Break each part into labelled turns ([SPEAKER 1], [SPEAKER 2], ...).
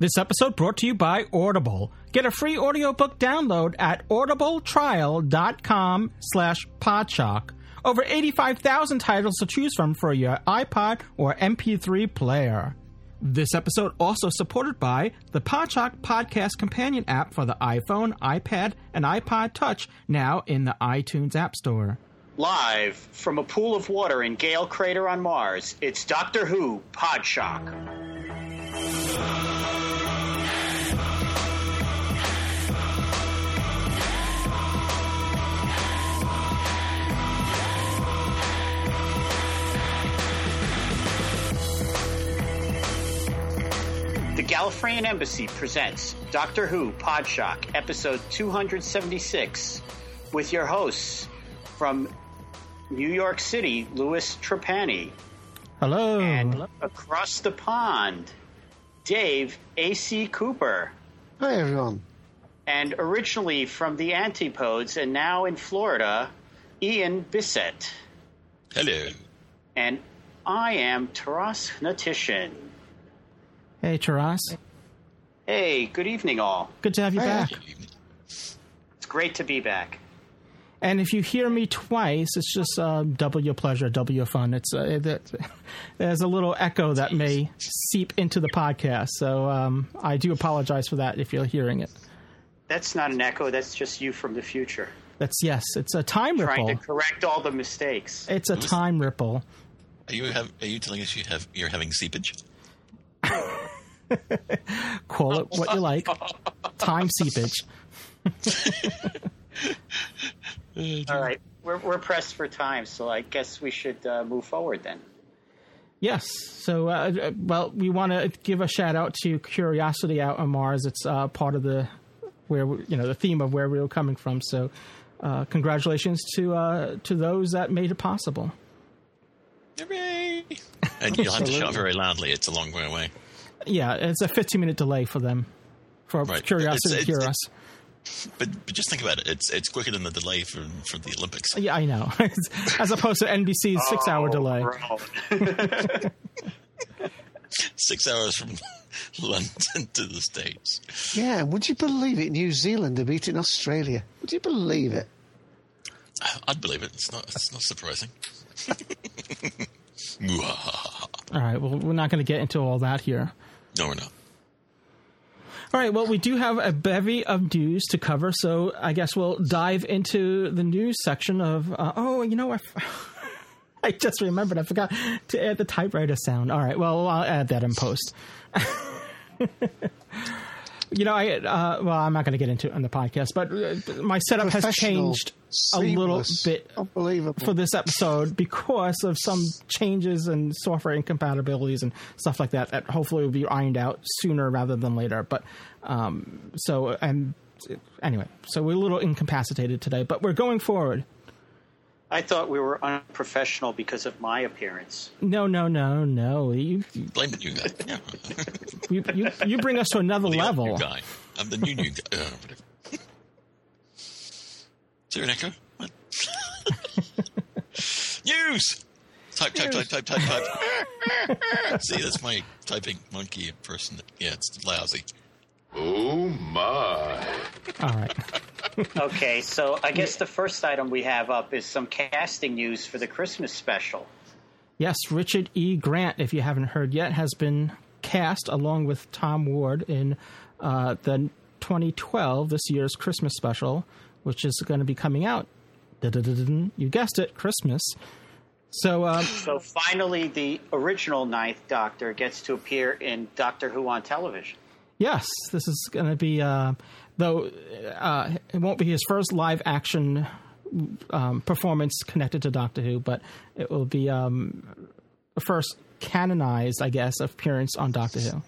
[SPEAKER 1] This episode brought to you by Audible. Get a free audiobook download at audibletrial.com slash podshock. Over 85,000 titles to choose from for your iPod or MP3 player. This episode also supported by the Podshock Podcast Companion app for the iPhone, iPad, and iPod Touch, now in the iTunes App Store.
[SPEAKER 2] Live from a pool of water in Gale Crater on Mars, it's Doctor Who Podshock. The Gallifreyan Embassy presents Doctor Who Podshock, episode 276, with your hosts from New York City, Louis Trapani,
[SPEAKER 1] Hello.
[SPEAKER 2] and across the pond, Dave A.C. Cooper,
[SPEAKER 3] Hi everyone.
[SPEAKER 2] and originally from the Antipodes and now in Florida, Ian Bisset.
[SPEAKER 4] Hello.
[SPEAKER 2] And I am Taras Hnatyshyn.
[SPEAKER 1] Hey, Taras.
[SPEAKER 2] Hey, good evening, all.
[SPEAKER 1] Good to have you
[SPEAKER 3] Hey.
[SPEAKER 1] back.
[SPEAKER 2] It's great to be back.
[SPEAKER 1] And if you hear me twice, it's just uh, double your pleasure, double your fun. It's uh, it, there's a little echo that may seep into the podcast, so um, I do apologize for that if you're hearing it.
[SPEAKER 2] That's not an echo, that's just you from the future.
[SPEAKER 1] That's yes, it's a time
[SPEAKER 2] Trying
[SPEAKER 1] ripple.
[SPEAKER 2] Trying to correct all the mistakes.
[SPEAKER 1] It's a time ripple.
[SPEAKER 4] Are you have? Are you telling us you have? You're having seepage?
[SPEAKER 1] Call it what you like. Time seepage.
[SPEAKER 2] All right, we're, we're pressed for time, so I guess we should uh, move forward then.
[SPEAKER 1] Yes. So, uh, uh, well, we want to give a shout out to Curiosity out on Mars. It's uh, part of the where we, you know the theme of where we were coming from. So, uh, congratulations to uh, to those that made it possible.
[SPEAKER 4] Hooray! And you'll have to shout very loudly. It's a long way away.
[SPEAKER 1] Yeah, it's a 15 minute delay for them for
[SPEAKER 4] Right.
[SPEAKER 1] Curiosity
[SPEAKER 4] It's-
[SPEAKER 1] to hear
[SPEAKER 4] it's-
[SPEAKER 1] us.
[SPEAKER 4] But but just think about it. It's it's quicker than the delay for for the Olympics.
[SPEAKER 1] Yeah, I know. As opposed to NBC's six
[SPEAKER 2] Oh,
[SPEAKER 1] hour delay.
[SPEAKER 4] Six hours from London to the States.
[SPEAKER 3] Yeah, would you believe it? New Zealand are beating Australia. Would you believe it?
[SPEAKER 4] I'd believe it. It's not. It's not surprising.
[SPEAKER 1] All right. Well, we're not going to get into all that here.
[SPEAKER 4] no, we're not.
[SPEAKER 1] All right. Well, we do have a bevy of news to cover, so I guess we'll dive into the news section of. Uh, oh, you know, i just remembered. I forgot to add the typewriter sound. All right. Well, I'll add that in post. you know, I uh, well, I'm not going to get into it on the podcast, but uh, my setup has changed a little bit for this episode because of some changes and software incompatibilities and stuff like that that hopefully will be ironed out sooner rather than later. But um, so and anyway, so we're a little incapacitated today, but we're going forward.
[SPEAKER 2] I thought we were unprofessional because of my appearance.
[SPEAKER 1] No, no, no, no. You
[SPEAKER 4] Blame the new guy. Yeah.
[SPEAKER 1] you you, you bring us to another
[SPEAKER 4] the
[SPEAKER 1] level.
[SPEAKER 4] new guy. I'm the new new guy. Uh, whatever. Is there an echo? What? News. Type, type, type, type, type, type. See, that's my typing monkey person. Yeah, it's lousy.
[SPEAKER 5] Oh my.
[SPEAKER 1] All right.
[SPEAKER 2] Okay, so I guess the first item we have up is some casting news for the Christmas special.
[SPEAKER 1] Yes, Richard E. Grant, if you haven't heard yet, has been cast along with Tom Ward in uh, the 2012, this year's Christmas special, which is going to be coming out. You guessed it, Christmas. So, um,
[SPEAKER 2] So finally, the original Ninth Doctor gets to appear in Doctor Who on television.
[SPEAKER 1] yes, this is going to be, uh, though uh, it won't be his first live action um, performance connected to Doctor Who, but it will be um, the first canonized, I guess, appearance on Doctor Who.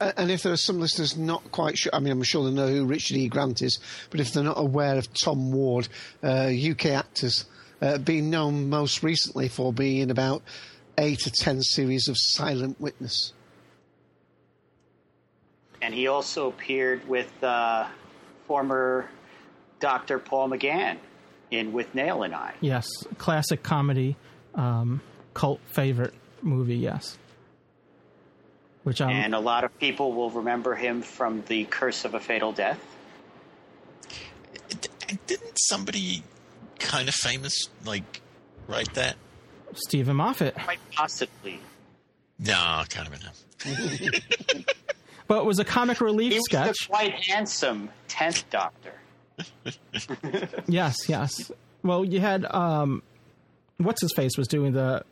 [SPEAKER 3] And if there are some listeners not quite sure, I mean, I'm sure they know who Richard E. Grant is, but if they're not aware of Tom Ward, uh, UK actors, uh, being known most recently for being in about eight or ten series of Silent Witness.
[SPEAKER 2] And he also appeared with uh, former Dr. Paul McGann in Withnail and I.
[SPEAKER 1] Yes, classic comedy, um, cult favorite movie. Yes, which um,
[SPEAKER 2] And a lot of people will remember him from The Curse of a Fatal Death.
[SPEAKER 4] Didn't somebody kind of famous like write that?
[SPEAKER 1] Steven Moffat.
[SPEAKER 2] Quite possibly.
[SPEAKER 4] No, kind of enough.
[SPEAKER 1] But it was a comic relief
[SPEAKER 2] He was
[SPEAKER 1] sketch.
[SPEAKER 2] the quite handsome 10th Doctor.
[SPEAKER 1] Yes, yes. Well, you had um, what's his face was doing the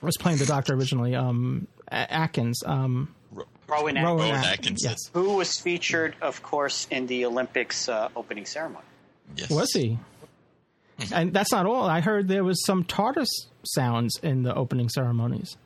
[SPEAKER 1] was playing the Doctor originally. Um, Atkins. Um,
[SPEAKER 2] Rowan
[SPEAKER 1] Rowan
[SPEAKER 2] Atkinson,
[SPEAKER 4] Rowan
[SPEAKER 1] Atkins.
[SPEAKER 4] Atkinson.
[SPEAKER 1] Yes.
[SPEAKER 2] who was featured, of course, in the Olympics uh, opening ceremony.
[SPEAKER 4] Yes.
[SPEAKER 1] Was he? And that's not all. I heard there was some TARDIS sounds in the opening ceremonies.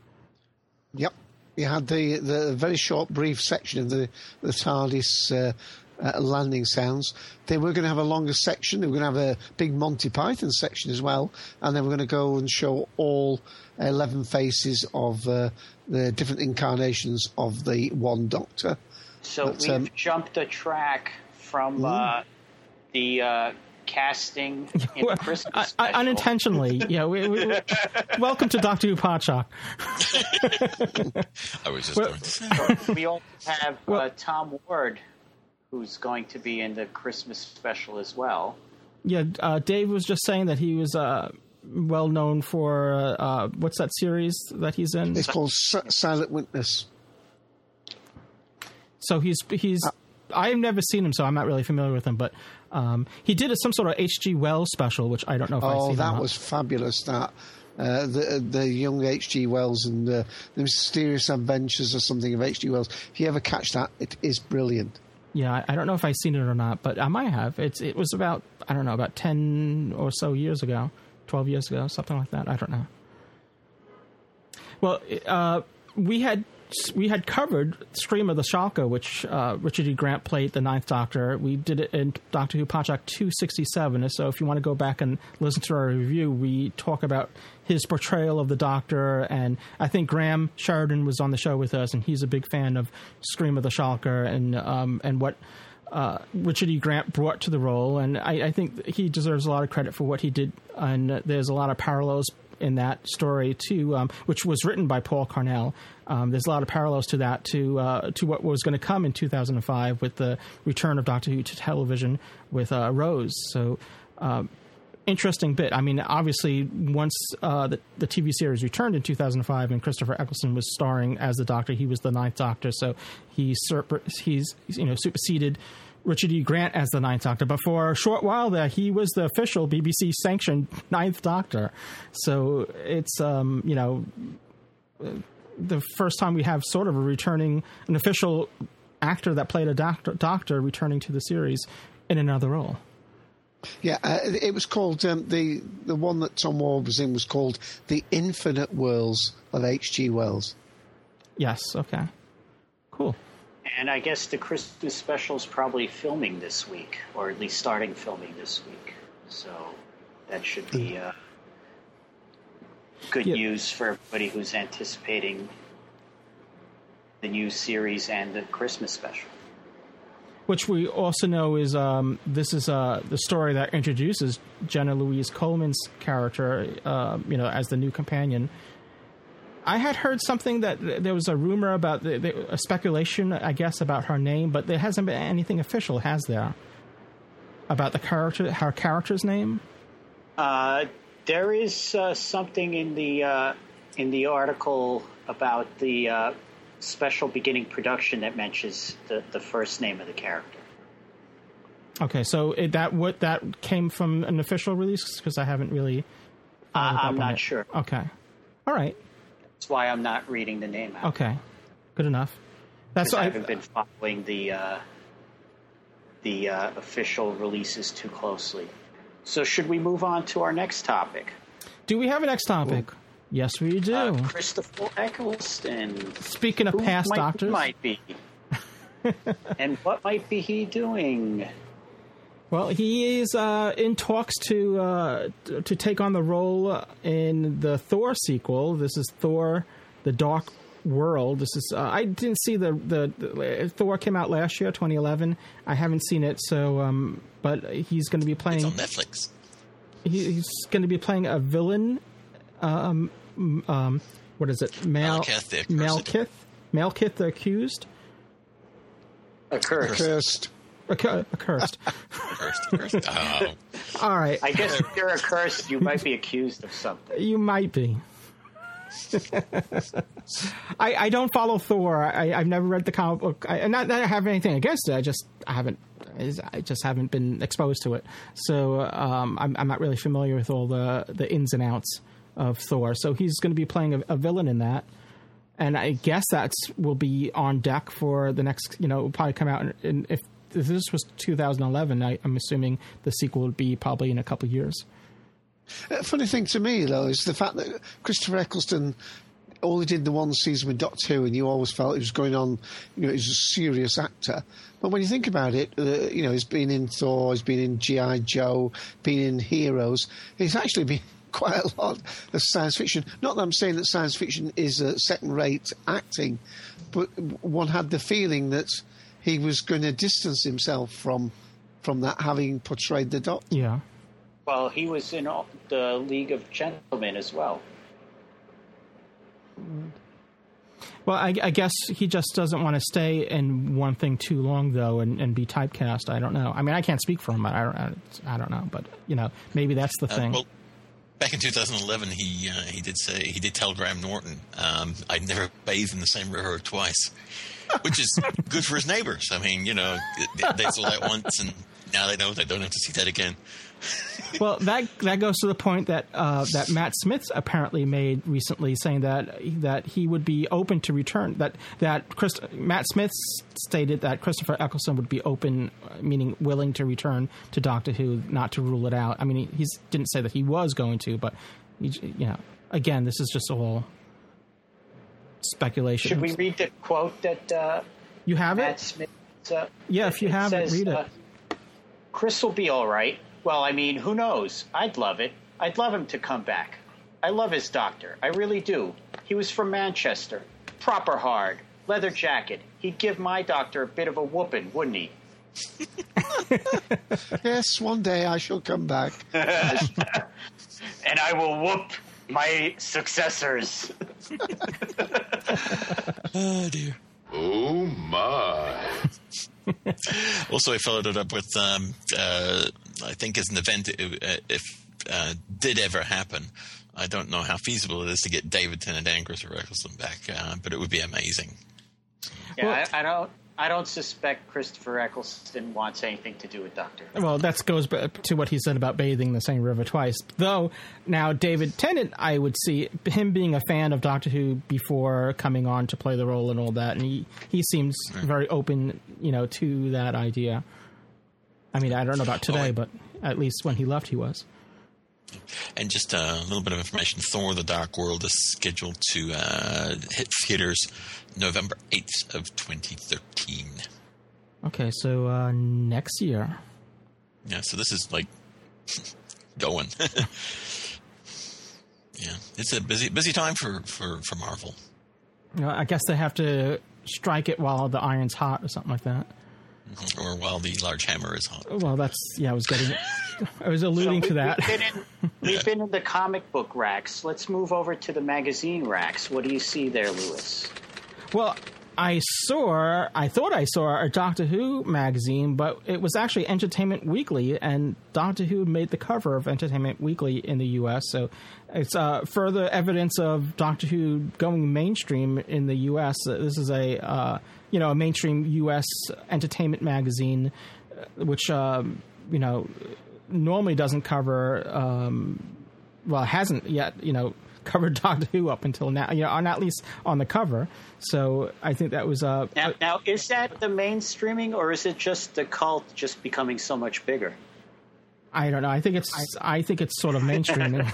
[SPEAKER 3] Yep. You had the, the very short, brief section of the, the TARDIS uh, uh, landing sounds. They were going to have a longer section. They were going to have a big Monty Python section as well. And they were going to go and show all 11 faces of uh, the different incarnations of the one Doctor.
[SPEAKER 2] So
[SPEAKER 3] But,
[SPEAKER 2] we've
[SPEAKER 3] um,
[SPEAKER 2] jumped a track from uh, the uh, casting in the Christmas
[SPEAKER 1] I, I, unintentionally. yeah. We, we, we- welcome to Doctor Who Podshock.
[SPEAKER 4] I was just
[SPEAKER 1] Well-
[SPEAKER 4] going to say.
[SPEAKER 2] we also have
[SPEAKER 1] Well-
[SPEAKER 2] uh, Tom Ward, who's going to be in the Christmas special as well.
[SPEAKER 1] Yeah, uh, Dave was just saying that he was uh, well known for uh, uh, what's that series that he's in?
[SPEAKER 3] It's called S- Silent Witness.
[SPEAKER 1] So he's he's. I've never seen him, so I'm not really familiar with him. But um, he did some sort of H.G. Wells special, which I don't know if I've
[SPEAKER 3] Oh,
[SPEAKER 1] seen. or
[SPEAKER 3] that
[SPEAKER 1] not.
[SPEAKER 3] was fabulous. That uh, the the young H.G. Wells and uh, the mysterious adventures or something of H.G. Wells. If you ever catch that, it is brilliant.
[SPEAKER 1] Yeah, I- I don't know if I've seen it or not, but I might have. It's it was about I don't know about ten or so years ago, twelve years ago, something like that. I don't know. Well, uh, we had we had covered Scream of the Shalka, which uh, Richard E. Grant played the Ninth Doctor. We did it in Doctor Who sixty seven. So if you want to go back and listen to our review, we talk about his portrayal of the Doctor, and I think Graham Sheridan was on the show with us, and he's a big fan of Scream of the Shalka and um, and what uh, Richard E. Grant brought to the role, and I, I think he deserves a lot of credit for what he did. And there's a lot of parallels in that story too, um, which was written by Paul Cornell. Um, there's a lot of parallels to that to uh, to what was going to come in 2005 with the return of Doctor Who to television with uh, Rose. So. Um, interesting bit. I mean, obviously, once uh, the, the TV series returned in 2005 and Christopher Eccleston was starring as the Doctor, he was the Ninth Doctor, so he surp- he's you know superseded Richard E. Grant as the Ninth Doctor. But for a short while there, he was the official BBC sanctioned Ninth Doctor. So it's um, you know the first time we have sort of a returning an official actor that played a doctor doctor returning to the series in another role.
[SPEAKER 3] Yeah, uh, it was called um, the the one that Tom Ward was in was called the Infinite Worlds of H.G. Wells.
[SPEAKER 1] Yes. Okay. Cool.
[SPEAKER 2] And I guess the Christmas special is probably filming this week, or at least starting filming this week. So that should be uh, good
[SPEAKER 1] Yeah.
[SPEAKER 2] news for everybody who's anticipating the new series and the Christmas special.
[SPEAKER 1] Which we also know is um, this is uh, the story that introduces Jenna Louise Coleman's character, uh, you know, as the new companion. I had heard something that there was a rumor about the, the, a speculation, I guess, about her name, but there hasn't been anything official, has there? About the character, her character's name.
[SPEAKER 2] Uh, there is uh, something in the uh, in the article about the uh, special beginning production that mentions the, the first name of the character.
[SPEAKER 1] Okay, so it, that what that came from an official release because I haven't really.
[SPEAKER 2] I'm not
[SPEAKER 1] it.
[SPEAKER 2] sure.
[SPEAKER 1] Okay, all right.
[SPEAKER 2] That's why I'm not reading the name out.
[SPEAKER 1] Okay, good enough. That's
[SPEAKER 2] I
[SPEAKER 1] I,
[SPEAKER 2] haven't been following the uh, the uh, official releases too closely. So should we move on to our next topic?
[SPEAKER 1] Do we have a next topic? Yes, we do.
[SPEAKER 2] Uh, Christopher Eccleston.
[SPEAKER 1] Speaking of
[SPEAKER 2] Who
[SPEAKER 1] past
[SPEAKER 2] might,
[SPEAKER 1] doctors,
[SPEAKER 2] might be. and what might be he doing?
[SPEAKER 1] Well, he is uh, in talks to uh, to take on the role in the Thor sequel. This is Thor: The Dark World. This is uh, I didn't see the, the the Thor came out last year, 2011. I haven't seen it, so um, but he's going to be
[SPEAKER 4] It's
[SPEAKER 1] playing.
[SPEAKER 4] on Netflix.
[SPEAKER 1] he, he's going to be playing a villain. Um, um, what is it? Mal
[SPEAKER 4] Malekith the Accursed.
[SPEAKER 1] Malekith, Malekith the accused,
[SPEAKER 2] Occurs.
[SPEAKER 3] Cursed.
[SPEAKER 1] Accu- accursed.
[SPEAKER 4] Cursed, cursed. Oh,
[SPEAKER 1] All right,
[SPEAKER 2] I guess if you're accursed, you might be accused of something.
[SPEAKER 1] you might be. I, I don't follow Thor. I, I've never read the comic book. I, not that I have anything against it. I just I haven't. I just haven't been exposed to it. So um, I'm, I'm not really familiar with all the the ins and outs of Thor. So he's going to be playing a, a villain in that. and I guess that's will be on deck for the next. You know, will probably come out. In, in, if this was 2011, I, I'm assuming the sequel would be probably in a couple of years.
[SPEAKER 3] Uh, funny thing to me, though, is the fact that Christopher Eccleston only did the one season with Doctor Who, and you always felt he was going on, you know, he's a serious actor. But when you think about it, uh, you know, he's been in Thor, he's been in G.I. Joe, been in Heroes. He's actually been quite a lot of science fiction. Not that I'm saying that science fiction is uh, second rate acting, but one had the feeling that he was going to distance himself from from that, having portrayed the Doctor.
[SPEAKER 1] Yeah.
[SPEAKER 2] Well, he was in the League of Gentlemen as well.
[SPEAKER 1] Well, I, I guess he just doesn't want to stay in one thing too long, though, and, and be typecast. I don't know. I mean, I can't speak for him. I don't. I, I don't know, but you know, maybe that's the
[SPEAKER 4] Uh,
[SPEAKER 1] thing.
[SPEAKER 4] well, back in 2011, he uh, he did say he did tell Graham Norton, um, "I'd never bathed in the same river twice," which is good for his neighbors. I mean, you know, they, saw that once, and now they know they don't have to see that again.
[SPEAKER 1] well, that that goes to the point that uh, that Matt Smith apparently made recently, saying that that he would be open to return. That that Chris, Matt Smith stated that Christopher Eccleston would be open, meaning willing to return to Doctor Who, not to rule it out. I mean, he didn't say that he was going to, but he, you know, again, this is just all speculation.
[SPEAKER 2] Should we read the quote that uh,
[SPEAKER 1] You have
[SPEAKER 2] Matt
[SPEAKER 1] it?
[SPEAKER 2] Smith? Uh,
[SPEAKER 1] Yeah, if you have it,
[SPEAKER 2] says,
[SPEAKER 1] read it.
[SPEAKER 2] Uh, Chris will be all right. Well, I mean, who knows? I'd love it. I'd love him to come back. I love his doctor. I really do. He was from Manchester. Proper hard. Leather jacket. He'd give my doctor a bit of a whooping, wouldn't he?
[SPEAKER 3] Yes, one day I shall come back.
[SPEAKER 2] And I will whoop my successors.
[SPEAKER 4] Oh dear.
[SPEAKER 5] Oh my.
[SPEAKER 4] Also, I followed it up with, um, uh, I think, as an event, uh, if uh, did ever happen. I don't know how feasible it is to get David Tennant and Christopher Eccleston back, uh, but it would be amazing.
[SPEAKER 2] Yeah,
[SPEAKER 1] Well-
[SPEAKER 2] I, I don't. I don't suspect Christopher Eccleston wants anything to do with Doctor.
[SPEAKER 1] Well, that goes to what he said about bathing the same river twice. Though now David Tennant, I would see him being a fan of Doctor Who before coming on to play the role and all that, and he he seems very open, you know, to that idea. I mean, I don't know about today, oh,
[SPEAKER 4] I-
[SPEAKER 1] but at least when he left, he was.
[SPEAKER 4] And just a little bit of information: Thor: The Dark World is scheduled to uh, hit theaters November eighth of 2013.
[SPEAKER 1] Okay, so uh, next year.
[SPEAKER 4] Yeah, so this is like going. yeah, it's a busy busy time for for for Marvel.
[SPEAKER 1] You know, I guess they have to strike it while the iron's hot or something like that.
[SPEAKER 4] Or while the large hammer is hot.
[SPEAKER 1] Well, that's yeah. I was getting, I was alluding to that.
[SPEAKER 2] We've been, in, we've been in the comic book racks. Let's move over to the magazine racks. What do you see there, Louis?
[SPEAKER 1] Well, I saw, I thought I saw a Doctor Who magazine, but it was actually Entertainment Weekly, and Doctor Who made the cover of Entertainment Weekly in the U.S. So it's uh, further evidence of Doctor Who going mainstream in the U.S. Uh, This is a, uh, you know, a mainstream U.S. entertainment magazine, uh, which um, you know normally doesn't cover. Um, well, hasn't yet, you know, covered Doctor Who up until now, you know, or at least on the cover. So I think that was uh,
[SPEAKER 2] Now, now, is that the mainstreaming, or is it just the cult just becoming so much bigger?
[SPEAKER 1] I don't know. I think it's I, think it's sort of mainstreaming.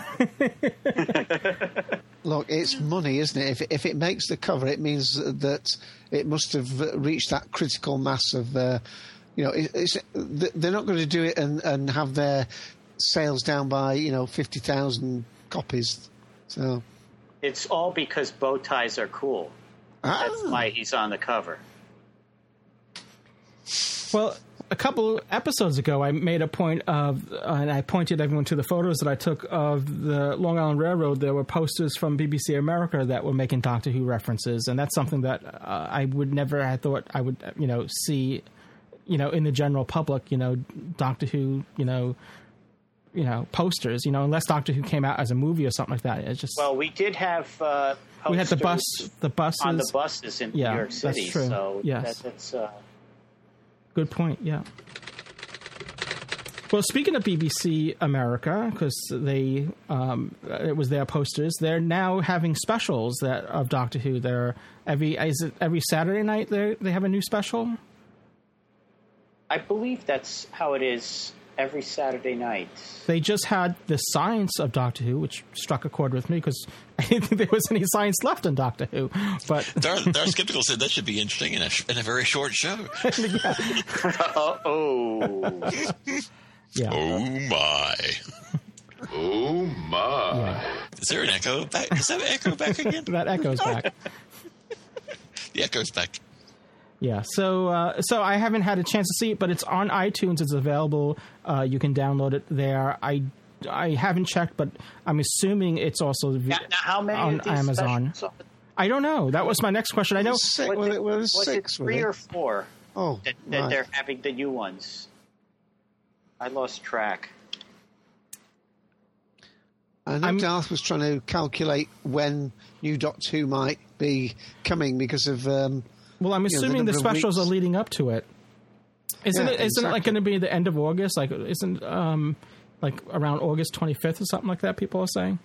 [SPEAKER 3] Look, it's money, isn't it? If it, if it makes the cover, it means that it must have reached that critical mass of, uh, you know, it, it's, they're not going to do it and, and have their sales down by you know fifty thousand copies. So
[SPEAKER 2] It's all because bow ties are cool. That's
[SPEAKER 3] Ah.
[SPEAKER 2] why he's on the cover.
[SPEAKER 1] Well, a couple episodes ago, I made a point of, uh, and I pointed everyone to the photos that I took of the Long Island Railroad. There were posters from BBC America that were making Doctor Who references, and that's something that uh, I would never have thought I would, you know, see, you know, in the general public, you know, Doctor Who, you know, you know, posters, you know, unless Doctor Who came out as a movie or something like that. It's just
[SPEAKER 2] Well, we did have uh,
[SPEAKER 1] we had the bus, the buses.
[SPEAKER 2] on the buses in
[SPEAKER 1] Yeah,
[SPEAKER 2] New York
[SPEAKER 1] that's
[SPEAKER 2] City.
[SPEAKER 1] true.
[SPEAKER 2] So
[SPEAKER 1] Yes.
[SPEAKER 2] that, that's uh,
[SPEAKER 1] Good point. Yeah. Well, speaking of BBC America, because they um, it was their posters, they're now having specials that of Doctor Who. They're every every Saturday night they they have a new special.
[SPEAKER 2] I believe that's how it is every Saturday night.
[SPEAKER 1] They just had the science of Doctor Who, which struck a chord with me because I didn't think there was any science left in Doctor Who. But
[SPEAKER 4] Dar, Dar Skeptical said that should be interesting in a, in a very short show.
[SPEAKER 2] Uh oh.
[SPEAKER 1] yeah,
[SPEAKER 4] Oh my!
[SPEAKER 5] Oh my.
[SPEAKER 1] yeah,
[SPEAKER 4] Is there an echo back? Is that an echo back again?
[SPEAKER 1] that echoes back.
[SPEAKER 4] The echo's back.
[SPEAKER 1] Yeah, so uh, so I haven't had a chance to see it, but it's on iTunes. It's available. Uh, you can download it there. I I haven't checked, but I'm assuming it's also v-
[SPEAKER 2] Now, now how many
[SPEAKER 1] on Amazon.
[SPEAKER 2] specials-
[SPEAKER 1] I don't know. That was my next question. I know.
[SPEAKER 3] six,
[SPEAKER 2] Was
[SPEAKER 3] well,
[SPEAKER 2] it,
[SPEAKER 3] it was
[SPEAKER 2] was
[SPEAKER 3] six.
[SPEAKER 2] it
[SPEAKER 3] were
[SPEAKER 2] three
[SPEAKER 3] they?
[SPEAKER 2] or four
[SPEAKER 3] oh,
[SPEAKER 2] that, that
[SPEAKER 3] right.
[SPEAKER 2] they're having the new ones? I lost track.
[SPEAKER 3] I know
[SPEAKER 1] I'm-
[SPEAKER 3] Darth was trying to calculate when New Doctor Who might be coming because of. Um,
[SPEAKER 1] Well, I'm
[SPEAKER 3] you know, the
[SPEAKER 1] assuming the,
[SPEAKER 3] number of
[SPEAKER 1] specials are leading up to it. Isn't
[SPEAKER 3] Yeah,
[SPEAKER 1] it? Isn't it like going to be the end of August? Like, isn't um like around August 25th or something like that? People are saying.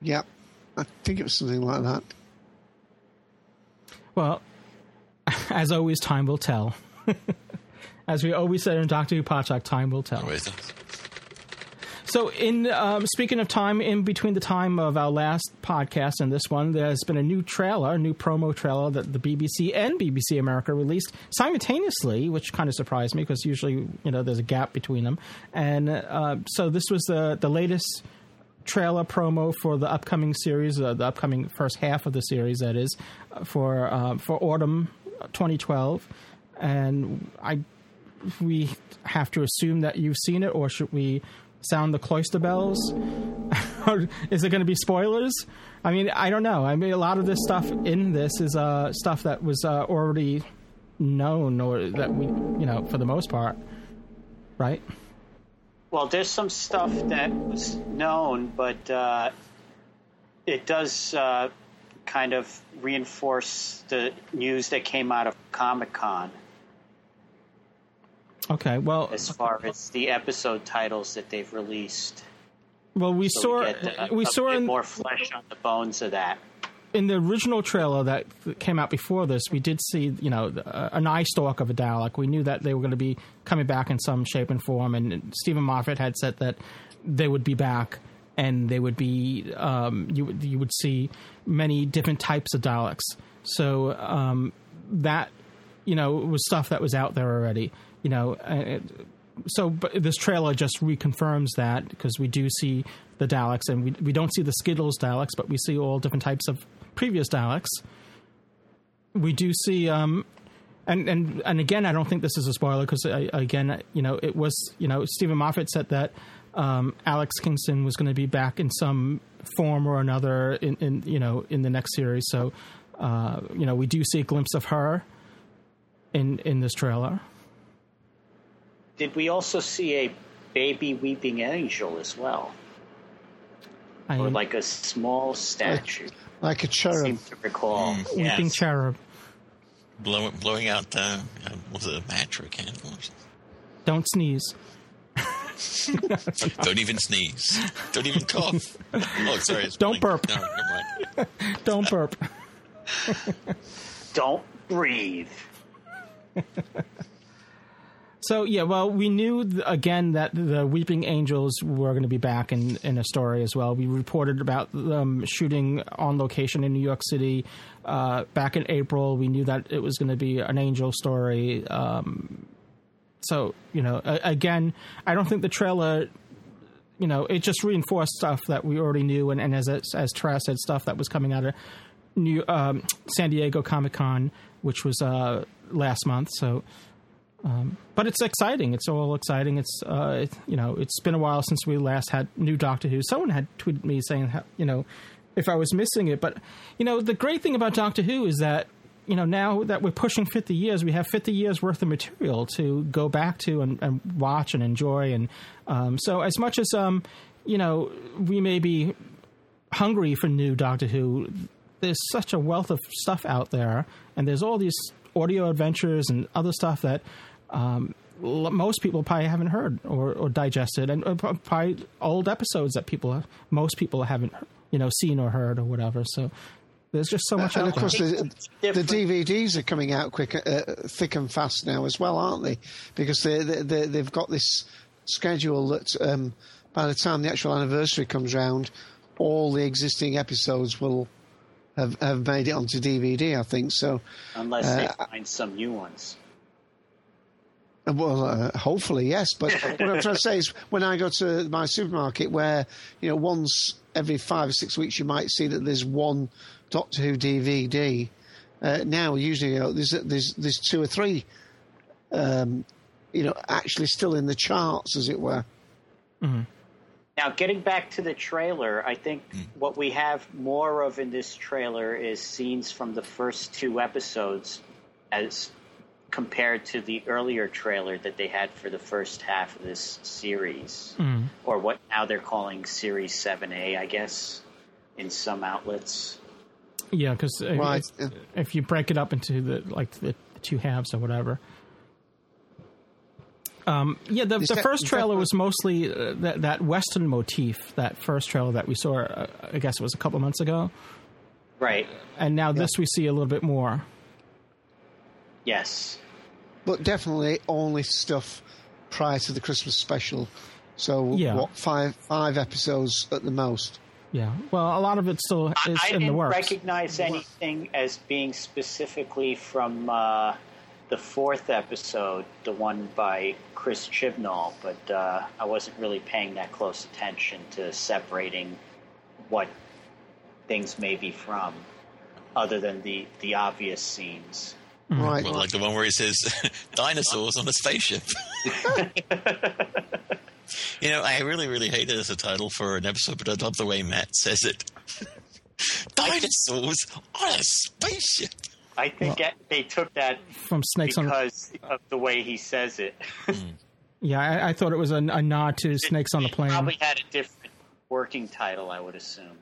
[SPEAKER 3] yeah, I think it was something like that.
[SPEAKER 1] Well, as always, time will tell. as we always said in Doctor Who Podshock, time will tell.
[SPEAKER 4] Wait,
[SPEAKER 1] So, in um, speaking of time, in between the time of our last podcast and this one, there's been a new trailer, a new promo trailer that the BBC and BBC America released simultaneously, which kind of surprised me because usually, you know, there's a gap between them. And uh, so, this was the the latest trailer promo for the upcoming series, uh, the upcoming first half of the series, that is, for uh, for autumn 2012. And I we have to assume that you've seen it, or should we sound the cloister bells? Is it going to be spoilers? I mean, I don't know. I mean, a lot of this stuff in this is uh, stuff that was uh, already known, or that we, you know, for the most part, right?
[SPEAKER 2] Well, there's some stuff that was known, but uh, it does uh, kind of reinforce the news that came out of Comic Con
[SPEAKER 1] Okay. Well,
[SPEAKER 2] as far as the episode titles that they've released.
[SPEAKER 1] well, we
[SPEAKER 2] So
[SPEAKER 1] saw
[SPEAKER 2] get, uh,
[SPEAKER 1] we
[SPEAKER 2] a
[SPEAKER 1] saw
[SPEAKER 2] bit
[SPEAKER 1] in,
[SPEAKER 2] more flesh on the bones of that.
[SPEAKER 1] in the original trailer that came out before this, we did see, you know, uh, an eye stalk of a Dalek. We knew that they were going to be coming back in some shape and form, and Steven Moffat had said that they would be back, and they would be, um, you would you would see many different types of Daleks. So um, that, you know, was stuff that was out there already. You know, uh, it, so but this trailer just reconfirms that because we do see the Daleks and we we don't see the Skittles Daleks, but we see all different types of previous Daleks. We do see um and and and again I don't think this is a spoiler because again you know it was you know Steven Moffat said that um, Alex Kingston was going to be back in some form or another in, in you know in the next series so uh, you know we do see a glimpse of her in in this trailer.
[SPEAKER 2] Did we also see a baby weeping angel as well?
[SPEAKER 1] I
[SPEAKER 2] Or like a small statue?
[SPEAKER 3] Like a cherub.
[SPEAKER 2] seem to recall.
[SPEAKER 1] weeping
[SPEAKER 2] Yes.
[SPEAKER 1] cherub.
[SPEAKER 4] blow, blowing out uh, uh, was it a match or a candle? Or something?
[SPEAKER 1] Don't sneeze.
[SPEAKER 4] Don't even sneeze. Don't even cough. Oh, sorry. It's
[SPEAKER 1] Don't
[SPEAKER 4] blink.
[SPEAKER 1] burp.
[SPEAKER 4] No, never mind.
[SPEAKER 1] Don't burp.
[SPEAKER 2] Don't breathe.
[SPEAKER 1] So yeah, well, we knew again that the Weeping Angels were going to be back in in a story as well. We reported about them shooting on location in New York City uh, back in April. We knew that it was going to be an angel story. Um, so you know, a- again, I don't think the trailer. You know, it just reinforced stuff that we already knew, and, and as as Tara said, stuff that was coming out of New um, San Diego Comic Con, which was uh, last month. So um, but it's exciting. It's all exciting. It's uh, it, you know, it's been a while since we last had new Doctor Who. Someone had tweeted me saying, you know, if I was missing it. But you know, the great thing about Doctor Who is that you know now that we're pushing 50 years, we have 50 years worth of material to go back to and, and watch and enjoy. And um, so, as much as um, you know, we may be hungry for new Doctor Who, there's such a wealth of stuff out there, and there's all these audio adventures and other stuff that um, l- most people probably haven't heard or, or digested, and uh, probably old episodes that people, most people haven't, you know, seen or heard or whatever. So there's just so much
[SPEAKER 3] and
[SPEAKER 1] out
[SPEAKER 3] of course,
[SPEAKER 1] there.
[SPEAKER 3] the, the. DVDs are coming out quick, uh, thick and fast now as well, aren't they? Because they, they, they, they've got this schedule that um, by the time the actual anniversary comes round, all the existing episodes will have, have made it onto DVD. I think so.
[SPEAKER 2] unless
[SPEAKER 3] Uh,
[SPEAKER 2] they find some new ones.
[SPEAKER 3] Well, uh, hopefully, yes. But what I'm trying to say is, when I go to my supermarket, where you know once every five or six weeks you might see that there's one Doctor Who DVD. Uh, now, usually, you know, there's there's there's two or three, um, you know, actually still in the charts, as it were.
[SPEAKER 2] Now, getting back to the trailer, I think what we have more of in this trailer is scenes from the first two episodes as compared to the earlier trailer that they had for the first half of this series, or what now they're calling Series 7A, I guess, in some outlets.
[SPEAKER 1] Yeah, because
[SPEAKER 3] Right.
[SPEAKER 1] if you break it up into the like the two halves or whatever. Um, yeah, the, the first trailer was mostly uh, that that Western motif. That first trailer that we saw, uh, I guess it was a couple months ago,
[SPEAKER 2] Right.
[SPEAKER 1] and now this we see a little bit more.
[SPEAKER 2] Yes.
[SPEAKER 3] But definitely only stuff prior to the Christmas special. So
[SPEAKER 1] Yeah.
[SPEAKER 3] what five five episodes at the most?
[SPEAKER 1] Yeah, well, a lot of it still is
[SPEAKER 2] I
[SPEAKER 1] in the works.
[SPEAKER 2] I didn't recognize anything as being specifically from uh, the fourth episode, the one by Chris Chibnall, but uh, I wasn't really paying that close attention to separating what things may be from, other than the, the obvious scenes. Mm.
[SPEAKER 3] Right.
[SPEAKER 4] Well, like the one where it says dinosaurs on a spaceship. you know, I really, really hate it as a title for an episode, but I love the way Matt says it. dinosaurs on a spaceship.
[SPEAKER 2] I think that they took that
[SPEAKER 1] From Snakes on, the Plan
[SPEAKER 2] because of the way he says it. Mm.
[SPEAKER 1] yeah, I, I thought it was a, a nod to Snakes on the Plane.
[SPEAKER 2] Probably had a different working title, I would assume.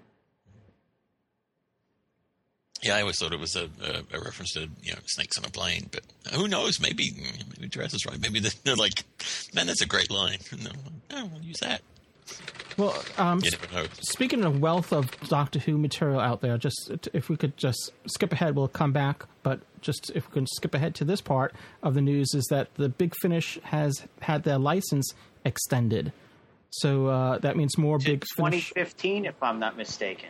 [SPEAKER 4] Yeah, I always thought it was a, a, a reference to you know snakes on a plane, but who knows? Maybe maybe Dress is right. Maybe they're like, man, that's a great line. No, I will use that.
[SPEAKER 1] Well, um,
[SPEAKER 4] You never know.
[SPEAKER 1] speaking of wealth of Doctor Who material out there, just if we could just skip ahead, we'll come back. But just if we can skip ahead to this part of the news, is that the Big Finish has had their license extended. So uh, that means more Big Finish.
[SPEAKER 2] 2015, if I'm not mistaken.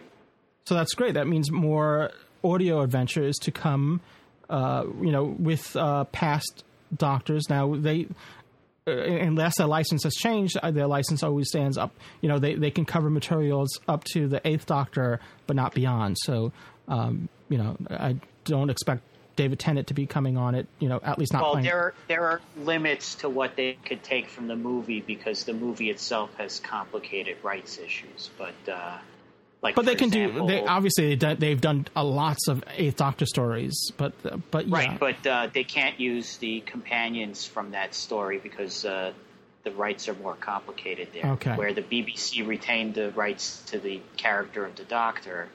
[SPEAKER 1] So that's great. That means more audio adventures to come. Uh, you know, with uh, past doctors. Now they, uh, unless their license has changed, uh, their license always stands up. You know, they they can cover materials up to the Eighth Doctor, but not beyond. So, um, you know, I don't expect David Tennant to be coming on it. You know, at least not
[SPEAKER 2] Well,
[SPEAKER 1] playing.
[SPEAKER 2] there are, there are limits to what they could take from the movie because the movie itself has complicated rights issues. But uh, like,
[SPEAKER 1] But they
[SPEAKER 2] for
[SPEAKER 1] can do. They obviously they've done- a lots of Eighth Doctor stories, but but yeah.
[SPEAKER 2] right, but uh, they can't use the companions from that story because uh, the rights are more complicated there.
[SPEAKER 1] Okay.
[SPEAKER 2] Where the BBC retained the rights to the character of the Doctor,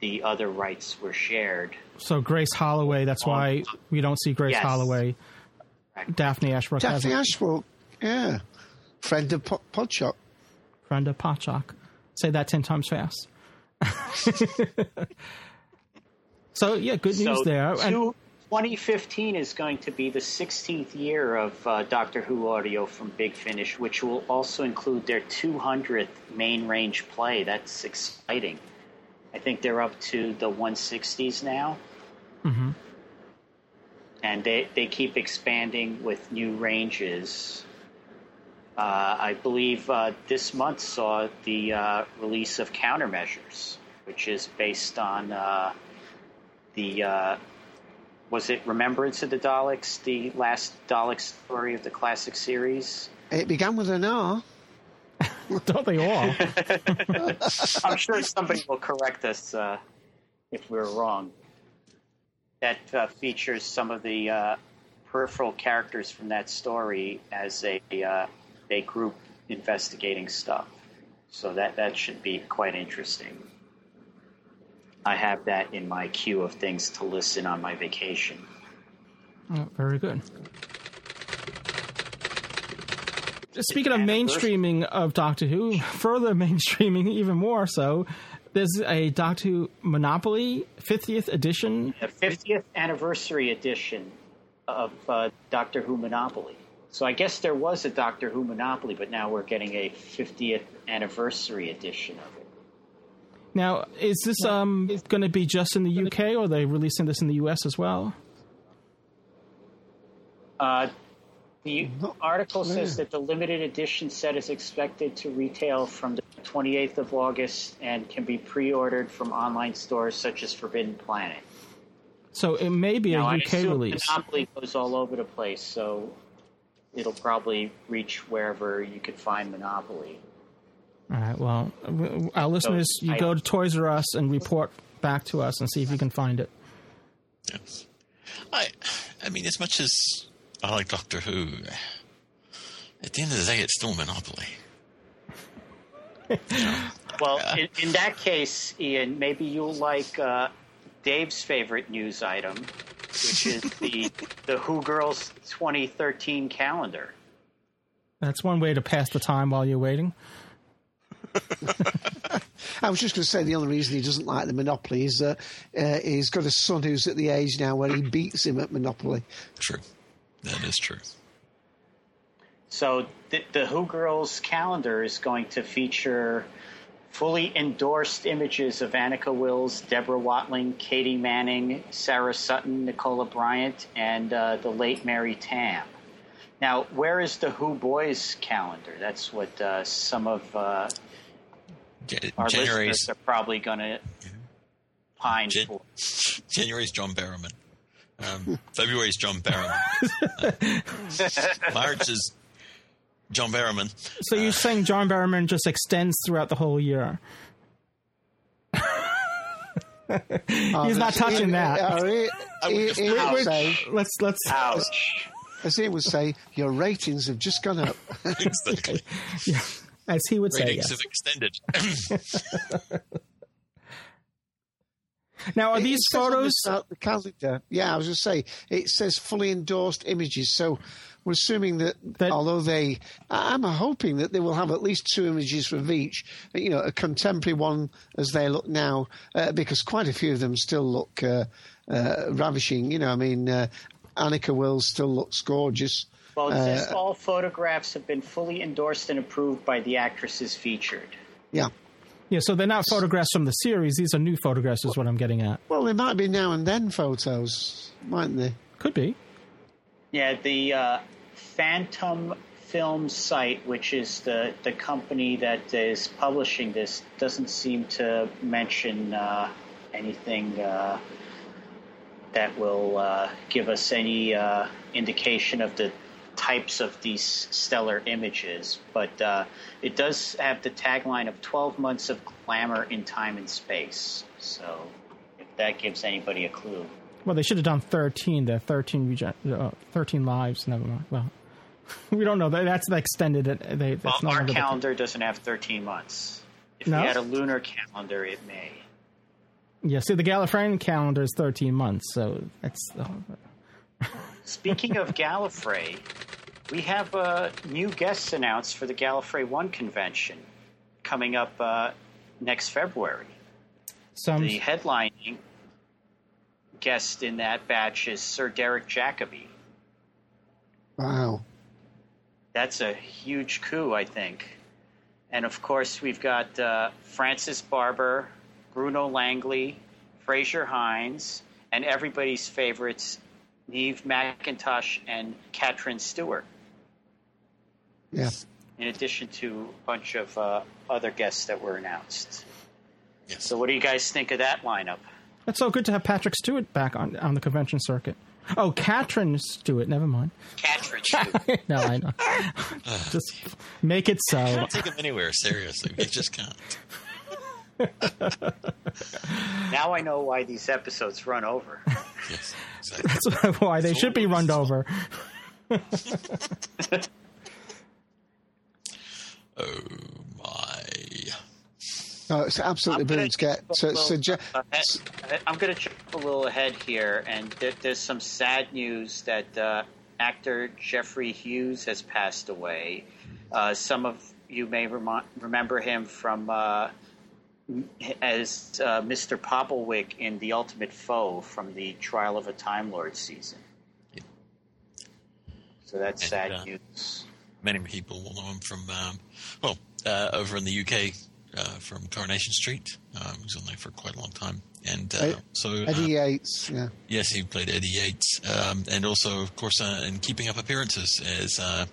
[SPEAKER 2] the other rights were shared.
[SPEAKER 1] So Grace Holloway. That's why we don't see Grace
[SPEAKER 2] Yes.
[SPEAKER 1] Holloway.
[SPEAKER 2] Correct.
[SPEAKER 1] Daphne Ashbrook
[SPEAKER 3] Daphne
[SPEAKER 1] has a
[SPEAKER 3] Ashbrook, yeah, friend of Po- Podshock.
[SPEAKER 1] Brenda Pochak. Say that ten times fast. so yeah, good news
[SPEAKER 2] so
[SPEAKER 1] there. And
[SPEAKER 2] Two, 2015 is going to be the 16th year of uh, Doctor Who audio from Big Finish, which will also include their 200th main range play. That's exciting. I think they're up to the 160s now.
[SPEAKER 1] Mm-hmm.
[SPEAKER 2] And they, they keep expanding with new ranges. Uh, I believe uh, this month saw the uh, release of Countermeasures, which is based on uh, the uh, was it Remembrance of the Daleks, the last Dalek story of the classic series?
[SPEAKER 3] It began with an R.
[SPEAKER 1] Don't they all?
[SPEAKER 2] I'm sure somebody will correct us uh, if we're wrong. That uh, features some of the uh, peripheral characters from that story as a uh, a group investigating stuff. So that that should be quite interesting. I have that in my queue of things to listen on my vacation.
[SPEAKER 1] Oh, very good. Speaking of mainstreaming of Doctor Who, further mainstreaming even more so, there's a Doctor Who Monopoly 50th edition.
[SPEAKER 2] The 50th anniversary edition of uh, Doctor Who Monopoly. So I guess there was a Doctor Who Monopoly, but now we're getting a 50th anniversary edition of it.
[SPEAKER 1] Now, is this um, going to be just in the UK, or are they releasing this in the US as well?
[SPEAKER 2] Uh, the article says that the limited edition set is expected to retail from the 28th of August and can be pre-ordered from online stores such as Forbidden Planet.
[SPEAKER 1] So it may be a
[SPEAKER 2] Now, I
[SPEAKER 1] UK
[SPEAKER 2] assume
[SPEAKER 1] release.
[SPEAKER 2] Monopoly goes all over the place, so it'll probably reach wherever you could find Monopoly.
[SPEAKER 1] All right. Well, our listeners, you
[SPEAKER 2] I-
[SPEAKER 1] go to Toys R Us and report back to us and see if you can find it.
[SPEAKER 4] Yes. I, I mean, as much as I like Doctor Who, at the end of the day, it's still Monopoly.
[SPEAKER 2] Well, in, in that case, Ian, maybe you'll like uh, Dave's favorite news item, which is the the Who Girls 2013 calendar.
[SPEAKER 1] That's one way to pass the time while you're waiting.
[SPEAKER 3] I was just going to say the only reason he doesn't like the Monopoly is that uh, he's got a son who's at the age now where he beats him at Monopoly.
[SPEAKER 4] True. That is true.
[SPEAKER 2] So the, the Who Girls calendar is going to feature fully endorsed images of Anneke Wills, Deborah Watling, Katie Manning, Sarah Sutton, Nicola Bryant, and uh, the late Mary Tamm. Now, where is the Who Boys calendar? That's what uh, some of uh,
[SPEAKER 4] Ja-
[SPEAKER 2] our
[SPEAKER 4] January's,
[SPEAKER 2] listeners are probably going to pine
[SPEAKER 4] Jan-
[SPEAKER 2] for.
[SPEAKER 4] January's John Barrowman. Um, February's John Barrowman. March is John Barrowman.
[SPEAKER 1] So you're saying John Barrowman just extends throughout the whole year? He's not touching that.
[SPEAKER 3] Uh, he, he, he say,
[SPEAKER 1] Let's let's.
[SPEAKER 2] Ouch.
[SPEAKER 3] as he would say, your ratings have just gone up.
[SPEAKER 4] Exactly.
[SPEAKER 1] As he would say,
[SPEAKER 4] Ratings
[SPEAKER 1] yes.
[SPEAKER 4] have extended.
[SPEAKER 1] Now, are
[SPEAKER 3] It
[SPEAKER 1] these
[SPEAKER 3] says
[SPEAKER 1] photos?
[SPEAKER 3] the start- the calendar. Yeah, I was going to say it says fully endorsed images. So we're assuming that,
[SPEAKER 1] That-
[SPEAKER 3] although they, I'm hoping that they will have at least two images of each. You know, a contemporary one as they look now, uh, because quite a few of them still look uh, uh, ravishing. You know, I mean, uh, Anneke Wills still looks gorgeous.
[SPEAKER 2] Well, it says
[SPEAKER 3] Uh,
[SPEAKER 2] all photographs have been fully endorsed and approved by the actresses featured.
[SPEAKER 3] Yeah.
[SPEAKER 1] Yeah, so they're not photographs from the series. These are new photographs, is what I'm getting at.
[SPEAKER 3] Well, there might be now and then photos, mightn't they?
[SPEAKER 1] Could be.
[SPEAKER 2] Yeah, the uh, Fantom Film site, which is the, the company that is publishing this, doesn't seem to mention uh, anything uh, that will uh, give us any uh, indication of the types of these stellar images. But uh, it does have the tagline of 12 months of glamour in time and space. So if that gives anybody a clue.
[SPEAKER 1] Well, they should have done 13. They're 13, regen- uh, 13 lives. Never mind. Well, we don't know. That- That's the extended. They, that's
[SPEAKER 2] Well, our
[SPEAKER 1] longer the-
[SPEAKER 2] calendar doesn't have 13 months. If
[SPEAKER 1] No?
[SPEAKER 2] we had a lunar calendar, it may.
[SPEAKER 1] Yeah, see, the Gallifreyan calendar is 13 months, so that's. Uh,
[SPEAKER 2] Speaking of Gallifrey, we have uh, new guests announced for the Gallifrey One convention coming up uh, next February.
[SPEAKER 1] some.
[SPEAKER 2] The headlining guest in that batch is Sir Derek Jacobi.
[SPEAKER 3] Wow.
[SPEAKER 2] That's a huge coup, I think. And of course, we've got uh, Frances Barber, Bruno Langley, Fraser Hines, and everybody's favorites, Neve McIntosh and Catrin Stewart.
[SPEAKER 3] Yeah.
[SPEAKER 2] In addition to a bunch of uh, other guests that were announced.
[SPEAKER 4] Yes.
[SPEAKER 2] So, what do you guys think of that lineup?
[SPEAKER 1] It's so good to have Patrick Stewart back on on the convention circuit. Oh, Catrin Stewart. Never mind.
[SPEAKER 2] Catrin Stewart.
[SPEAKER 1] no, I know. just make it so.
[SPEAKER 4] Can't take him anywhere. Seriously, we just can't.
[SPEAKER 2] now I know why these episodes run over.
[SPEAKER 4] Yes, exactly.
[SPEAKER 1] That's why they should be run over.
[SPEAKER 4] Oh my!
[SPEAKER 3] No, it's absolutely
[SPEAKER 2] I'm
[SPEAKER 3] brilliant to
[SPEAKER 2] gonna
[SPEAKER 3] get. So,
[SPEAKER 2] jump a
[SPEAKER 3] so
[SPEAKER 2] little
[SPEAKER 3] Je-
[SPEAKER 2] ahead- I'm going to jump a little ahead here, and there, there's some sad news that uh, actor Geoffrey Hughes has passed away. Uh, some of you may remi- remember him from uh, as uh, Mr. Popplewick in The Ultimate Foe from the Trial of a Time Lord season.
[SPEAKER 4] Yeah.
[SPEAKER 2] So that's
[SPEAKER 4] And,
[SPEAKER 2] sad
[SPEAKER 4] uh,
[SPEAKER 2] news.
[SPEAKER 4] Many people will know him from, um, well, uh, over in the UK uh, from Coronation Street. Uh, he was on there for quite a long time, and uh,
[SPEAKER 3] Ed-
[SPEAKER 4] so
[SPEAKER 3] Eddie Yates. Yeah.
[SPEAKER 4] Yes, he played Eddie Yates, um, and also, of course, uh, in keeping up appearances as uh,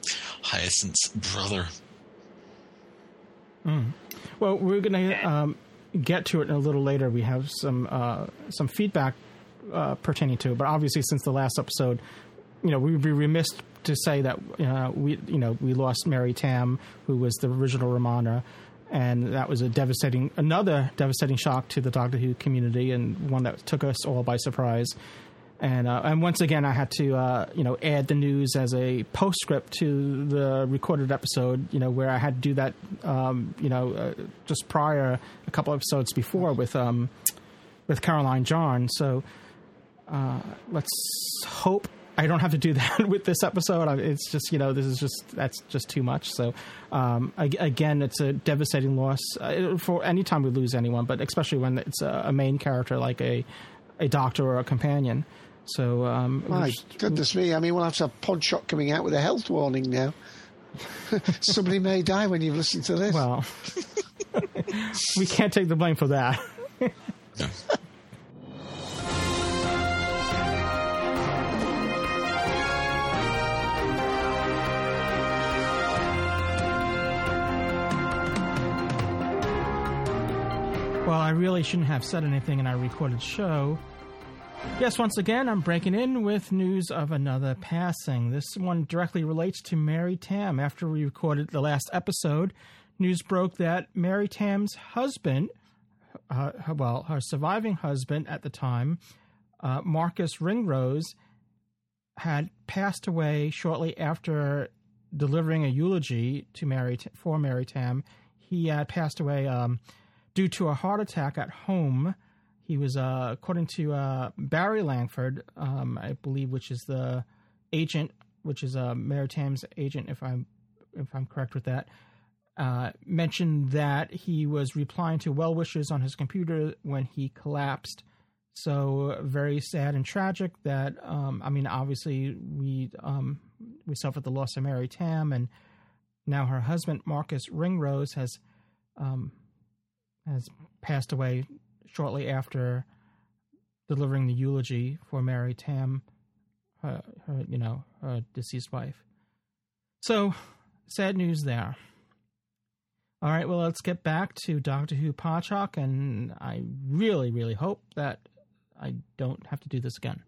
[SPEAKER 4] Hyacinth's brother.
[SPEAKER 1] Well, we're going to um, get to it a little later. We have some uh, some feedback uh, pertaining to it, but obviously, since the last episode, you know, we'd be remiss to say that uh, we, you know, we lost Mary Tamm, who was the original Romana, and that was a devastating, another devastating shock to the Doctor Who community, and one that took us all by surprise. And uh, and once again, I had to uh, you know add the news as a postscript to the recorded episode. You know where I had to do that. Um, you know uh, just prior a couple episodes before with um, with Caroline John. So uh, let's hope I don't have to do that with this episode. It's just you know this is just that's just too much. So um, again, it's a devastating loss uh, for any time we lose anyone, but especially when it's a, a main character like a a doctor or a companion. So um,
[SPEAKER 3] My
[SPEAKER 1] which-
[SPEAKER 3] goodness me. I mean, we'll have to have pod Podshock coming out with a health warning now. Somebody may die when you've listened to this.
[SPEAKER 1] well, we can't take the blame for that.
[SPEAKER 4] No.
[SPEAKER 1] Well, I really shouldn't have said anything in our recorded show. Yes, once again, I'm breaking in with news of another passing. This one directly relates to Mary Tamm. After we recorded the last episode, news broke that Mary Tamm's husband, uh, well, her surviving husband at the time, uh, Marcus Ringrose, had passed away shortly after delivering a eulogy to Mary for Mary Tamm. He had passed away um, due to a heart attack at home. He was, uh, according to uh, Barry Langford, um, I believe, which is the agent, which is uh, Mary Tamm's agent, if I'm if I'm correct with that, uh, mentioned that he was replying to well wishes on his computer when he collapsed. So very sad and tragic. That um, I mean, obviously we um, we suffered the loss of Mary Tamm, and now her husband Marcus Ringrose has um, has passed away shortly after delivering the eulogy for Mary Tamm, her, her you know her deceased wife. So sad news there. All right, well, let's get back to Doctor Who Podshock, and I really, really hope that I don't have to do this again.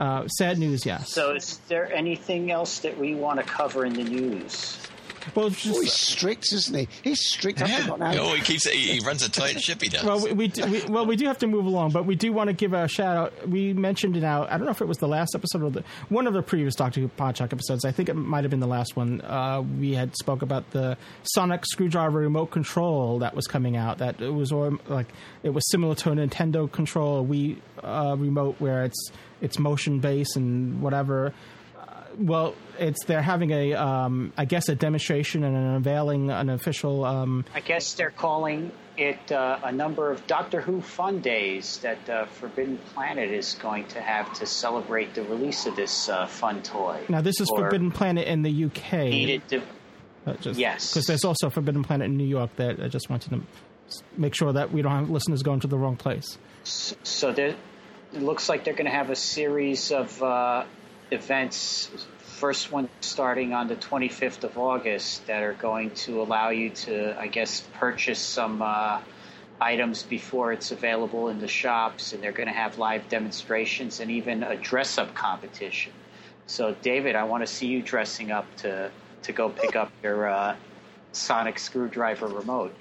[SPEAKER 1] Uh, sad news, yes.
[SPEAKER 2] So, is there anything else that we want to cover in the news?
[SPEAKER 1] Well,
[SPEAKER 3] Oh, he's strict, isn't he? He's strict. I've
[SPEAKER 4] Yeah.
[SPEAKER 3] forgotten.
[SPEAKER 4] Oh, he keeps he, he runs a tight ship. He does.
[SPEAKER 1] Well, we, we, do, we well we do have to move along, but we do want to give a shout out. We mentioned it out. I don't know if it was the last episode or the one of the previous Doctor Who Podshock episodes. I think it might have been the last one. Uh, we had spoke about the sonic screwdriver remote control that was coming out. That it was or like it was similar to a Nintendo control, a Wii uh, remote where it's it's motion based and whatever well, it's they're having a, um, I guess, a demonstration and an unveiling, an official. Um,
[SPEAKER 2] I guess they're calling it uh, a number of Doctor Who fun days that uh, Forbidden Planet is going to have to celebrate the release of this uh, fun toy.
[SPEAKER 1] now, this is Forbidden Planet in the UK.
[SPEAKER 2] Needed to,
[SPEAKER 1] Uh, just,
[SPEAKER 2] Yes.
[SPEAKER 1] because there's also Forbidden Planet in New York. That I just wanted to make sure that we don't have listeners going to the wrong place.
[SPEAKER 2] so there, it looks like they're going to have a series of uh, events. First one starting on the 25th of August that are going to allow you to, I guess, purchase some uh, items before it's available in the shops, and they're going to have live demonstrations and even a dress-up competition. So, David, I want to see you dressing up to to go pick up your uh, sonic screwdriver remote.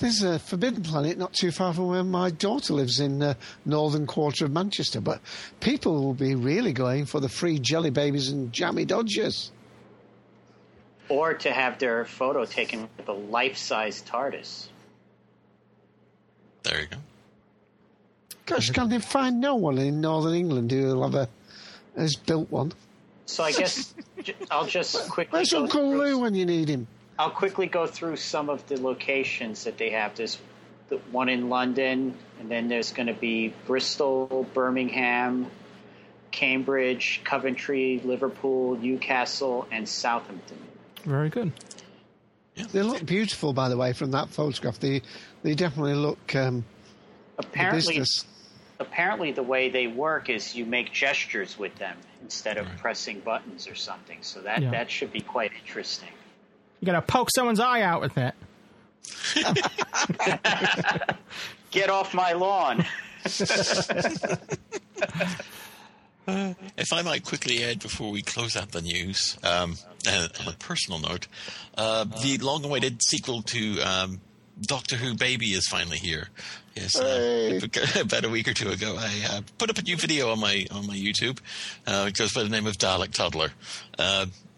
[SPEAKER 3] There's a Forbidden Planet not too far from where my daughter lives in the northern quarter of Manchester, but people will be really going for the free jelly babies and jammy dodgers.
[SPEAKER 2] or to have their photo taken with a life-size TARDIS.
[SPEAKER 4] There you go.
[SPEAKER 3] Gosh, can they find no one in northern England who will have a has built one?
[SPEAKER 2] So I guess I'll just quickly
[SPEAKER 3] Where's
[SPEAKER 2] go
[SPEAKER 3] Uncle
[SPEAKER 2] through,
[SPEAKER 3] Lou when you need him?
[SPEAKER 2] I'll quickly go through some of the locations that they have. There's the one in London, and then there's going to be Bristol, Birmingham, Cambridge, Coventry, Liverpool, Newcastle, and Southampton.
[SPEAKER 1] Very good.
[SPEAKER 3] They look beautiful, by the way, from that photograph. They they definitely look um, the
[SPEAKER 2] Apparently,
[SPEAKER 3] business.
[SPEAKER 2] apparently the way they work is you make gestures with them instead of pressing buttons or something. So that
[SPEAKER 1] Yeah.
[SPEAKER 2] that should be quite interesting.
[SPEAKER 1] You got to poke someone's eye out with that.
[SPEAKER 2] Get off my lawn.
[SPEAKER 4] If I might quickly add before we close out the news, um, and on a personal note, uh, the long-awaited sequel to um, Doctor Who Baby is finally here. Yes, uh, about a week or two ago, I uh, put up a new video on my on my YouTube. Uh, it goes by the name of Dalek Toddler.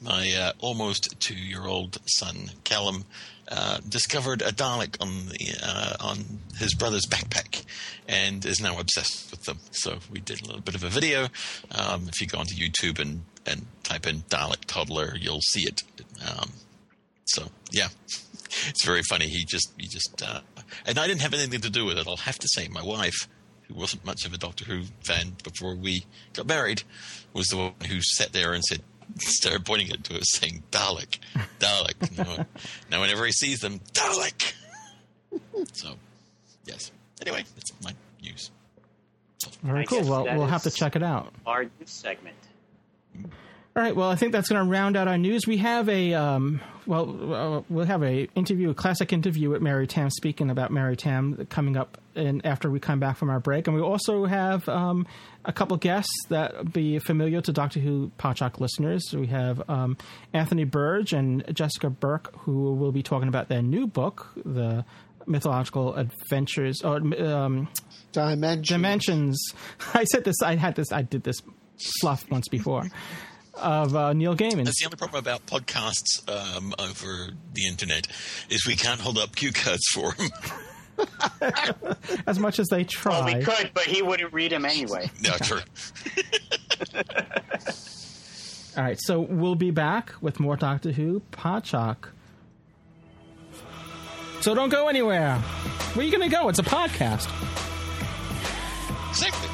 [SPEAKER 4] My uh, almost two-year-old son Callum uh, discovered a Dalek on the uh, on his brother's backpack, and is now obsessed with them. So we did a little bit of a video. Um, if you go onto YouTube and and type in Dalek Toddler, you'll see it. Um, so yeah, it's very funny. He just he just uh, and I didn't have anything to do with it. I'll have to say, my wife, who wasn't much of a Doctor Who fan before we got married, was the one who sat there and said. Started pointing it to us, saying "Dalek, Dalek." now, now, whenever he sees them, Dalek. So, yes. Anyway, that's my news.
[SPEAKER 1] Very
[SPEAKER 2] I
[SPEAKER 1] cool. Well, we'll have to check it out.
[SPEAKER 2] Our news segment.
[SPEAKER 1] All right. Well, I think that's going to round out our news. We have a um, well, uh, we'll have a interview, a classic interview with Mary Tamm, speaking about Mary Tamm coming up, and after we come back from our break, and we also have um, a couple guests that be familiar to Doctor Who Podshock listeners. We have um, Anthony Burdge and Jessica Burke, who will be talking about their new book, the mythological adventures or um,
[SPEAKER 3] Dimension.
[SPEAKER 1] dimensions. I said this. I had this. I did this fluff once before of uh, Neil Gaiman.
[SPEAKER 4] That's the only problem about podcasts um, over the internet is we can't hold up cue cards for them.
[SPEAKER 1] As much as they try.
[SPEAKER 2] Well, we could, but he wouldn't read them anyway.
[SPEAKER 4] no, true.
[SPEAKER 1] All right, so we'll be back with more Doctor Who Podshock. So don't go anywhere. Where are you going to go? It's a podcast.
[SPEAKER 4] Exactly.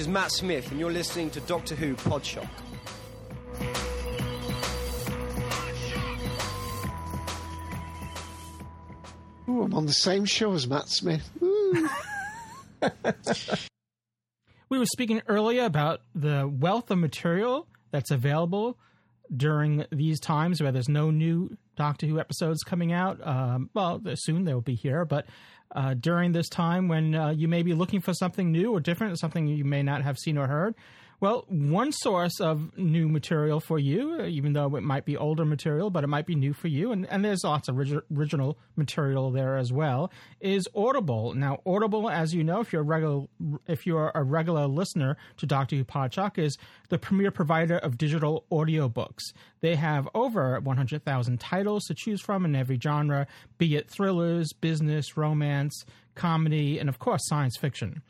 [SPEAKER 6] Is Matt Smith, and you're listening to Doctor Who Podshock.
[SPEAKER 3] Ooh, I'm on the same show as Matt Smith.
[SPEAKER 1] We were speaking earlier about the wealth of material that's available during these times where there's no new Doctor Who episodes coming out. Um, well, soon they'll be here, but uh, during this time when uh, you may be looking for something new or different, something you may not have seen or heard, Well, one source of new material for you, uh, even though it might be older material, but it might be new for you, and, and there's lots of orig- original material there as well, is Audible. Now, Audible, as you know, if you're a regular, if you're a regular listener to Doctor Who Podshock, is the premier provider of digital audiobooks. They have over 100,000 titles to choose from in every genre, be it thrillers, business, romance, comedy, and of course, science fiction.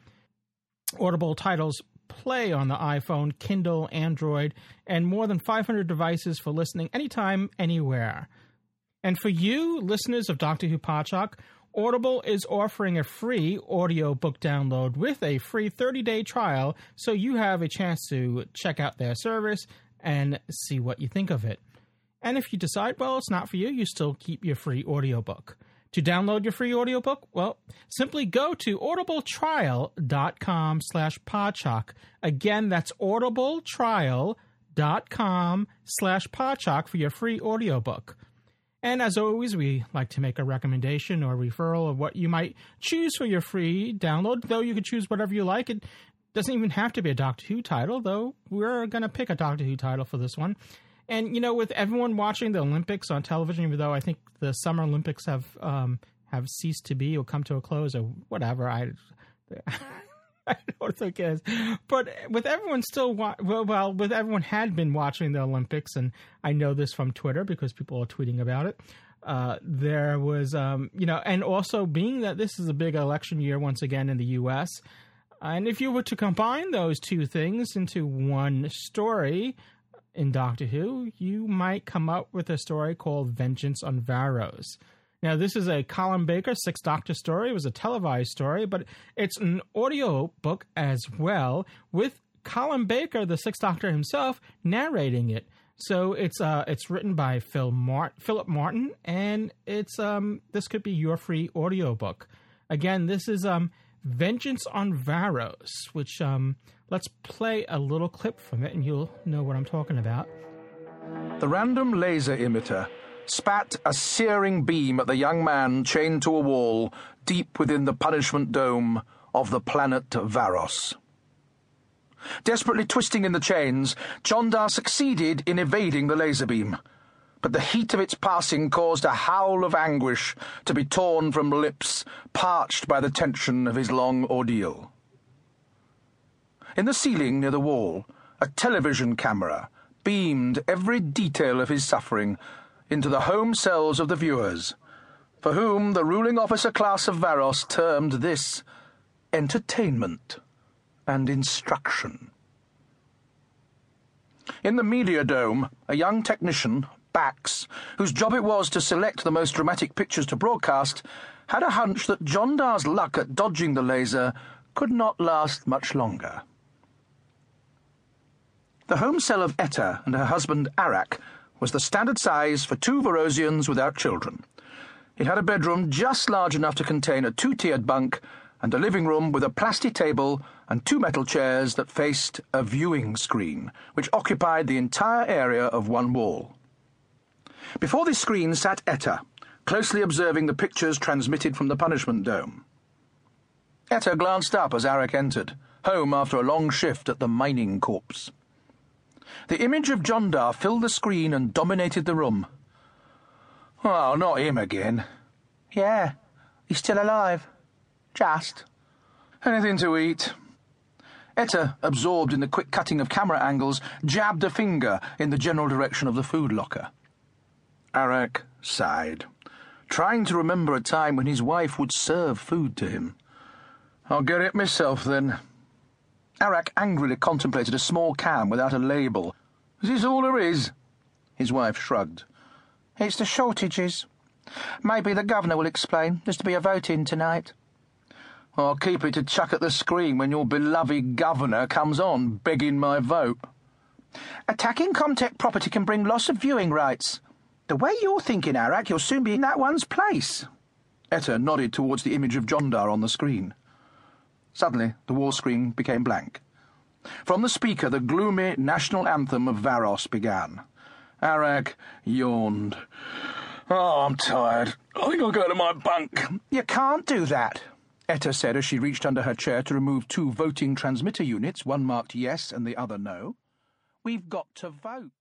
[SPEAKER 1] Audible titles play on the iPhone, Kindle, Android, and more than 500 devices for listening anytime, anywhere. And for you, listeners of Doctor Who Audible is offering a free audiobook download with a free 30 day trial, so you have a chance to check out their service and see what you think of it. And if you decide, well, it's not for you, you still keep your free audiobook. To download your free audiobook, well, simply go to audibletrial.com slash podshock. Again, that's audibletrial.com slash podshock for your free audiobook. And as always, we like to make a recommendation or referral of what you might choose for your free download, though you could choose whatever you like. It doesn't even have to be a Doctor Who title, though we're going to pick a Doctor Who title for this one. And you know, with everyone watching the Olympics on television, even though I think the Summer Olympics have um, have ceased to be or come to a close or whatever, I. I don't think it is. But with everyone still, wa- well, well, with everyone had been watching the Olympics, and I know this from Twitter because people are tweeting about it. Uh, there was, um, you know, and also being that this is a big election year once again in the U.S., and if you were to combine those two things into one story, in Doctor Who, you might come up with a story called Vengeance on Varos. Now, this is a Colin Baker Sixth Doctor story. It was a televised story, but it's an audio book as well, with Colin Baker, the Sixth Doctor himself, narrating it. So it's uh it's written by Phil Mart- Philip Martin, and it's um this could be your free audio book. Again, this is um Vengeance on Varos, which um let's play a little clip from it and you'll know what I'm talking about.
[SPEAKER 7] The random laser emitter spat a searing beam at the young man chained to a wall deep within the punishment dome of the planet Varos. Desperately twisting in the chains, Jondar succeeded in evading the laser beam, but the heat of its passing caused a howl of anguish to be torn from lips parched by the tension of his long ordeal. In the ceiling near the wall, a television camera beamed every detail of his suffering into the home cells of the viewers, for whom the ruling officer class of Varos termed this entertainment and instruction. In the media dome, a young technician, Bax, whose job it was to select the most dramatic pictures to broadcast, had a hunch that Jondar's luck at dodging the laser could not last much longer. The home cell of Etta and her husband Arak was the standard size for two Varosians without children. It had a bedroom just large enough to contain a two tiered bunk and a living room with a plastic table and two metal chairs that faced a viewing screen, which occupied the entire area of one wall. Before this screen sat Etta, closely observing the pictures transmitted from the punishment dome. Etta glanced up as Arak entered, home after a long shift at the mining corps. The image of Jondar filled the screen and dominated the room. Oh, not him again. Yeah, he's still alive. Just. Anything to eat? Etta, absorbed in the quick cutting of camera angles, jabbed a finger in the general direction of the food locker. Arak sighed, trying to remember a time when his wife would serve food to him. I'll get it myself then. Arak angrily contemplated a small can without a label. Is this all there is? His wife shrugged. It's the shortages. Maybe the governor will explain. There's to be a vote in tonight. I'll keep it to chuck at the screen when your beloved governor comes on, begging my vote. Attacking Comtech property can bring loss of viewing rights. The way you're thinking, Arak, you'll soon be in that one's place. Etta nodded towards the image of Jondar on the screen. Suddenly, the wall screen became blank. From the speaker, the gloomy national anthem of Varos began. Arak yawned. Oh, I'm tired. I think I'll go to my bunk. You can't do that. Etta said as she reached under her chair to remove two voting transmitter units, one marked yes and the other no. We've got to vote.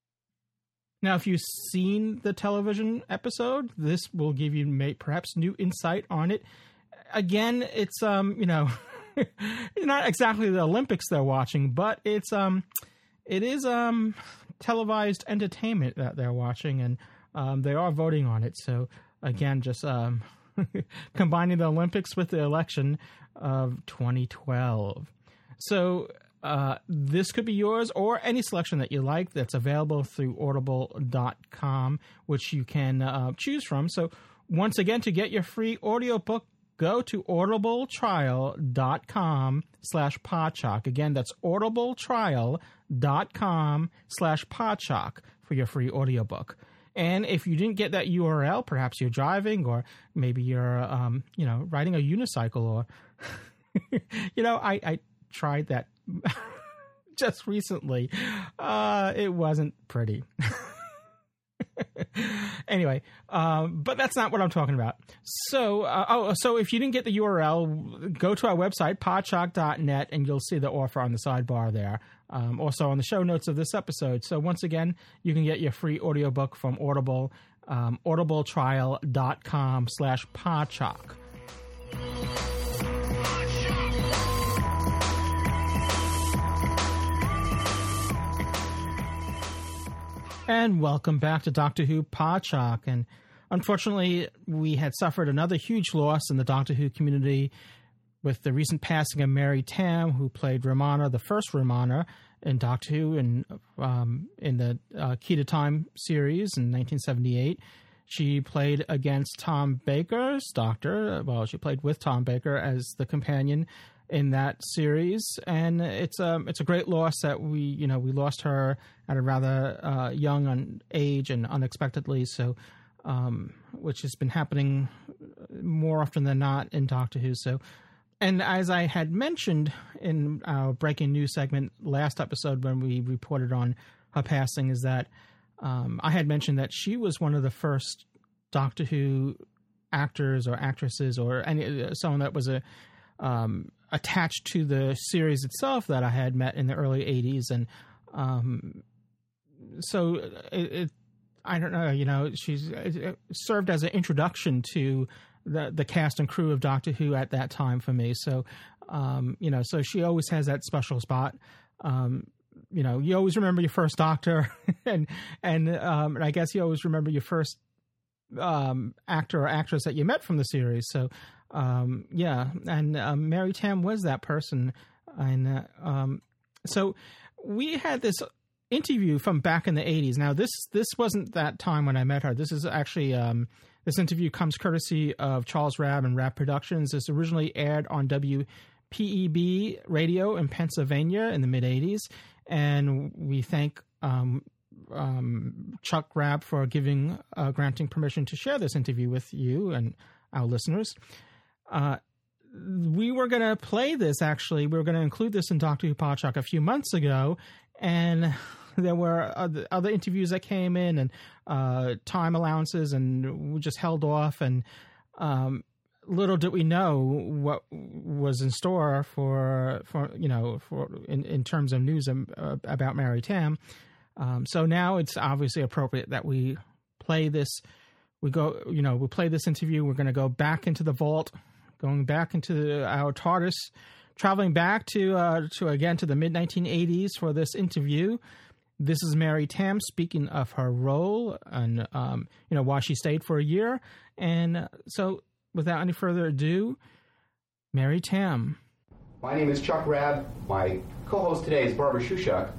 [SPEAKER 1] Now, if you've seen the television episode, this will give you may, perhaps new insight on it. Again, it's um, you know, not exactly the Olympics they're watching, but it's um, it is um, televised entertainment that they're watching, and um, they are voting on it. So again, just um, combining the Olympics with the election of 2012. So uh, this could be yours or any selection that you like that's available through audible.com, which you can uh, choose from. So, once again, to get your free audiobook, go to audibletrial.com slash podshock. Again, that's audibletrial.com slash podshock for your free audiobook. And if you didn't get that URL, perhaps you're driving or maybe you're, um, you know, riding a unicycle or, you know, I, I tried that just recently. Uh, it wasn't pretty. anyway, um, but that's not what I'm talking about. So, uh, oh, so if you didn't get the URL, go to our website, podshock.net, and you'll see the offer on the sidebar there. Um, also on the show notes of this episode. So once again, you can get your free audiobook from Audible, um, audibletrial.com slash podshock. And welcome back to Doctor Who Podshock. And unfortunately, we had suffered another huge loss in the Doctor Who community with the recent passing of Mary Tamm, who played Romana, the first Romana, in Doctor Who and um, in the uh, Key to Time series in 1978. She played against Tom Baker's Doctor. Well, she played with Tom Baker as the companion in that series, and it's a um, it's a great loss that we you know we lost her at a rather uh, young age and unexpectedly. So, um, which has been happening more often than not in Doctor Who. So, and as I had mentioned in our breaking news segment last episode when we reported on her passing, is that um, I had mentioned that she was one of the first Doctor Who actors or actresses or any someone that was a um, attached to the series itself that I had met in the early '80s, and um, so it, it, I don't know, you know, she's served as an introduction to the the cast and crew of Doctor Who at that time for me. So, um, you know, so she always has that special spot. Um, you know, you always remember your first Doctor, and and, um, and I guess you always remember your first um, actor or actress that you met from the series. So, um, yeah, and um, Mary Tamm was that person, and uh, um, so we had this interview from back in the 80s. Now this this wasn't that time when I met her. This is actually um, this interview comes courtesy of Charles Rabb and Rabb Productions. This originally aired on WPEB radio in Pennsylvania in the mid 80s, and we thank um, um, Chuck Rabb for giving uh, granting permission to share this interview with you and our listeners. Uh, we were going to play this actually. We were going to include this in Doctor Who Podshock a few months ago, and there were other, interviews that came in and uh, time allowances, and we just held off. And um, little did we know what was in store for for you know for in, in terms of news uh, about Mary Tamm. Um, so now it's obviously appropriate that we play this. We go, you know, we play this interview. We're going to go back into the vault, going back into our TARDIS traveling back to uh, to again to the mid 1980s for this interview. This is Mary Tamm speaking of her role and um, you know why she stayed for a year. And uh, so, without any further ado, Mary Tamm.
[SPEAKER 8] My name is Chuck Rabb. My co-host today is Barbara Shushak,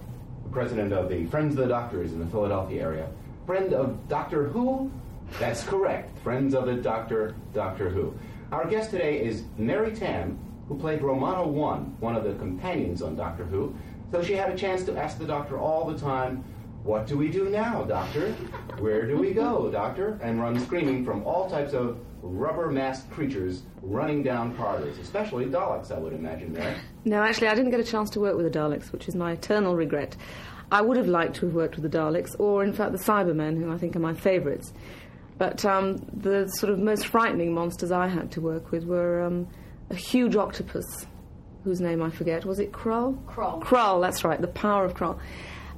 [SPEAKER 8] the president of the Friends of the Doctors in the Philadelphia area. Friend of Doctor Who? That's correct. Friends of the Doctor, Doctor Who. Our guest today is Mary Tamm, who played Romana One, one of the companions on Doctor Who. So she had a chance to ask the doctor all the time, What do we do now, doctor? Where do we go, doctor? And run screaming from all types of rubber masked creatures running down corridors, especially Daleks, I would imagine, Mary.
[SPEAKER 9] No, actually, I didn't get a chance to work with the Daleks, which is my eternal regret. I would have liked to have worked with the Daleks, or in fact the Cybermen, who I think are my favourites. But um, the sort of most frightening monsters I had to work with were um, a huge octopus, whose name I forget. Was it Kroll?
[SPEAKER 10] Kroll.
[SPEAKER 9] Kroll, that's right, the power of Kroll.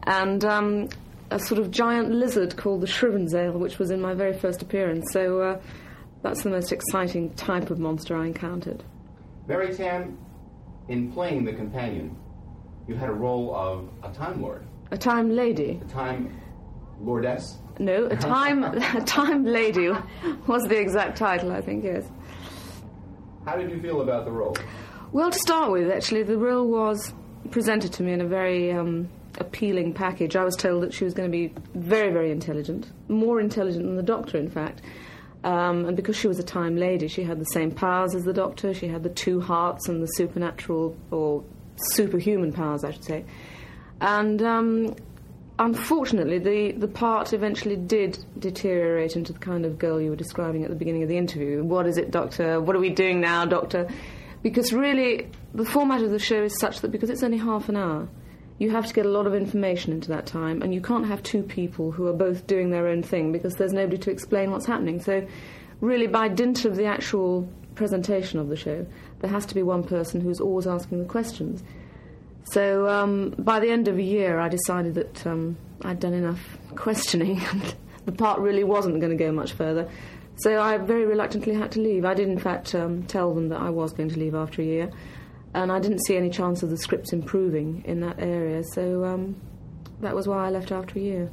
[SPEAKER 9] And um, a sort of giant lizard called the Shrivenzale, which was in my very first appearance. So uh, that's the most exciting type of monster I encountered.
[SPEAKER 8] Mary Tamm, in playing the companion, you had a role of a Time Lord.
[SPEAKER 9] A time lady.
[SPEAKER 8] A Time Lordess?
[SPEAKER 9] No, a time, a time lady was the exact title, I think, yes.
[SPEAKER 8] How did you feel about the role?
[SPEAKER 9] Well, to start with, actually, the role was presented to me in a very um, appealing package. I was told that she was going to be very, very intelligent, more intelligent than the doctor, in fact. Um, and because she was a time lady, she had the same powers as the doctor. She had the two hearts and the supernatural or superhuman powers, I should say. And um, unfortunately, the, the part eventually did deteriorate into the kind of girl you were describing at the beginning of the interview. What is it, Doctor? What are we doing now, Doctor? Because really, the format of the show is such that because it's only half an hour, you have to get a lot of information into that time, and you can't have two people who are both doing their own thing because there's nobody to explain what's happening. So, really, by dint of the actual presentation of the show, there has to be one person who's always asking the questions. So um, by the end of a year, I decided that um, I'd done enough questioning, and the part really wasn't going to go much further. So I very reluctantly had to leave. I did, in fact, um, tell them that I was going to leave after a year, and I didn't see any chance of the scripts improving in that area. So um, that was why I left after a year.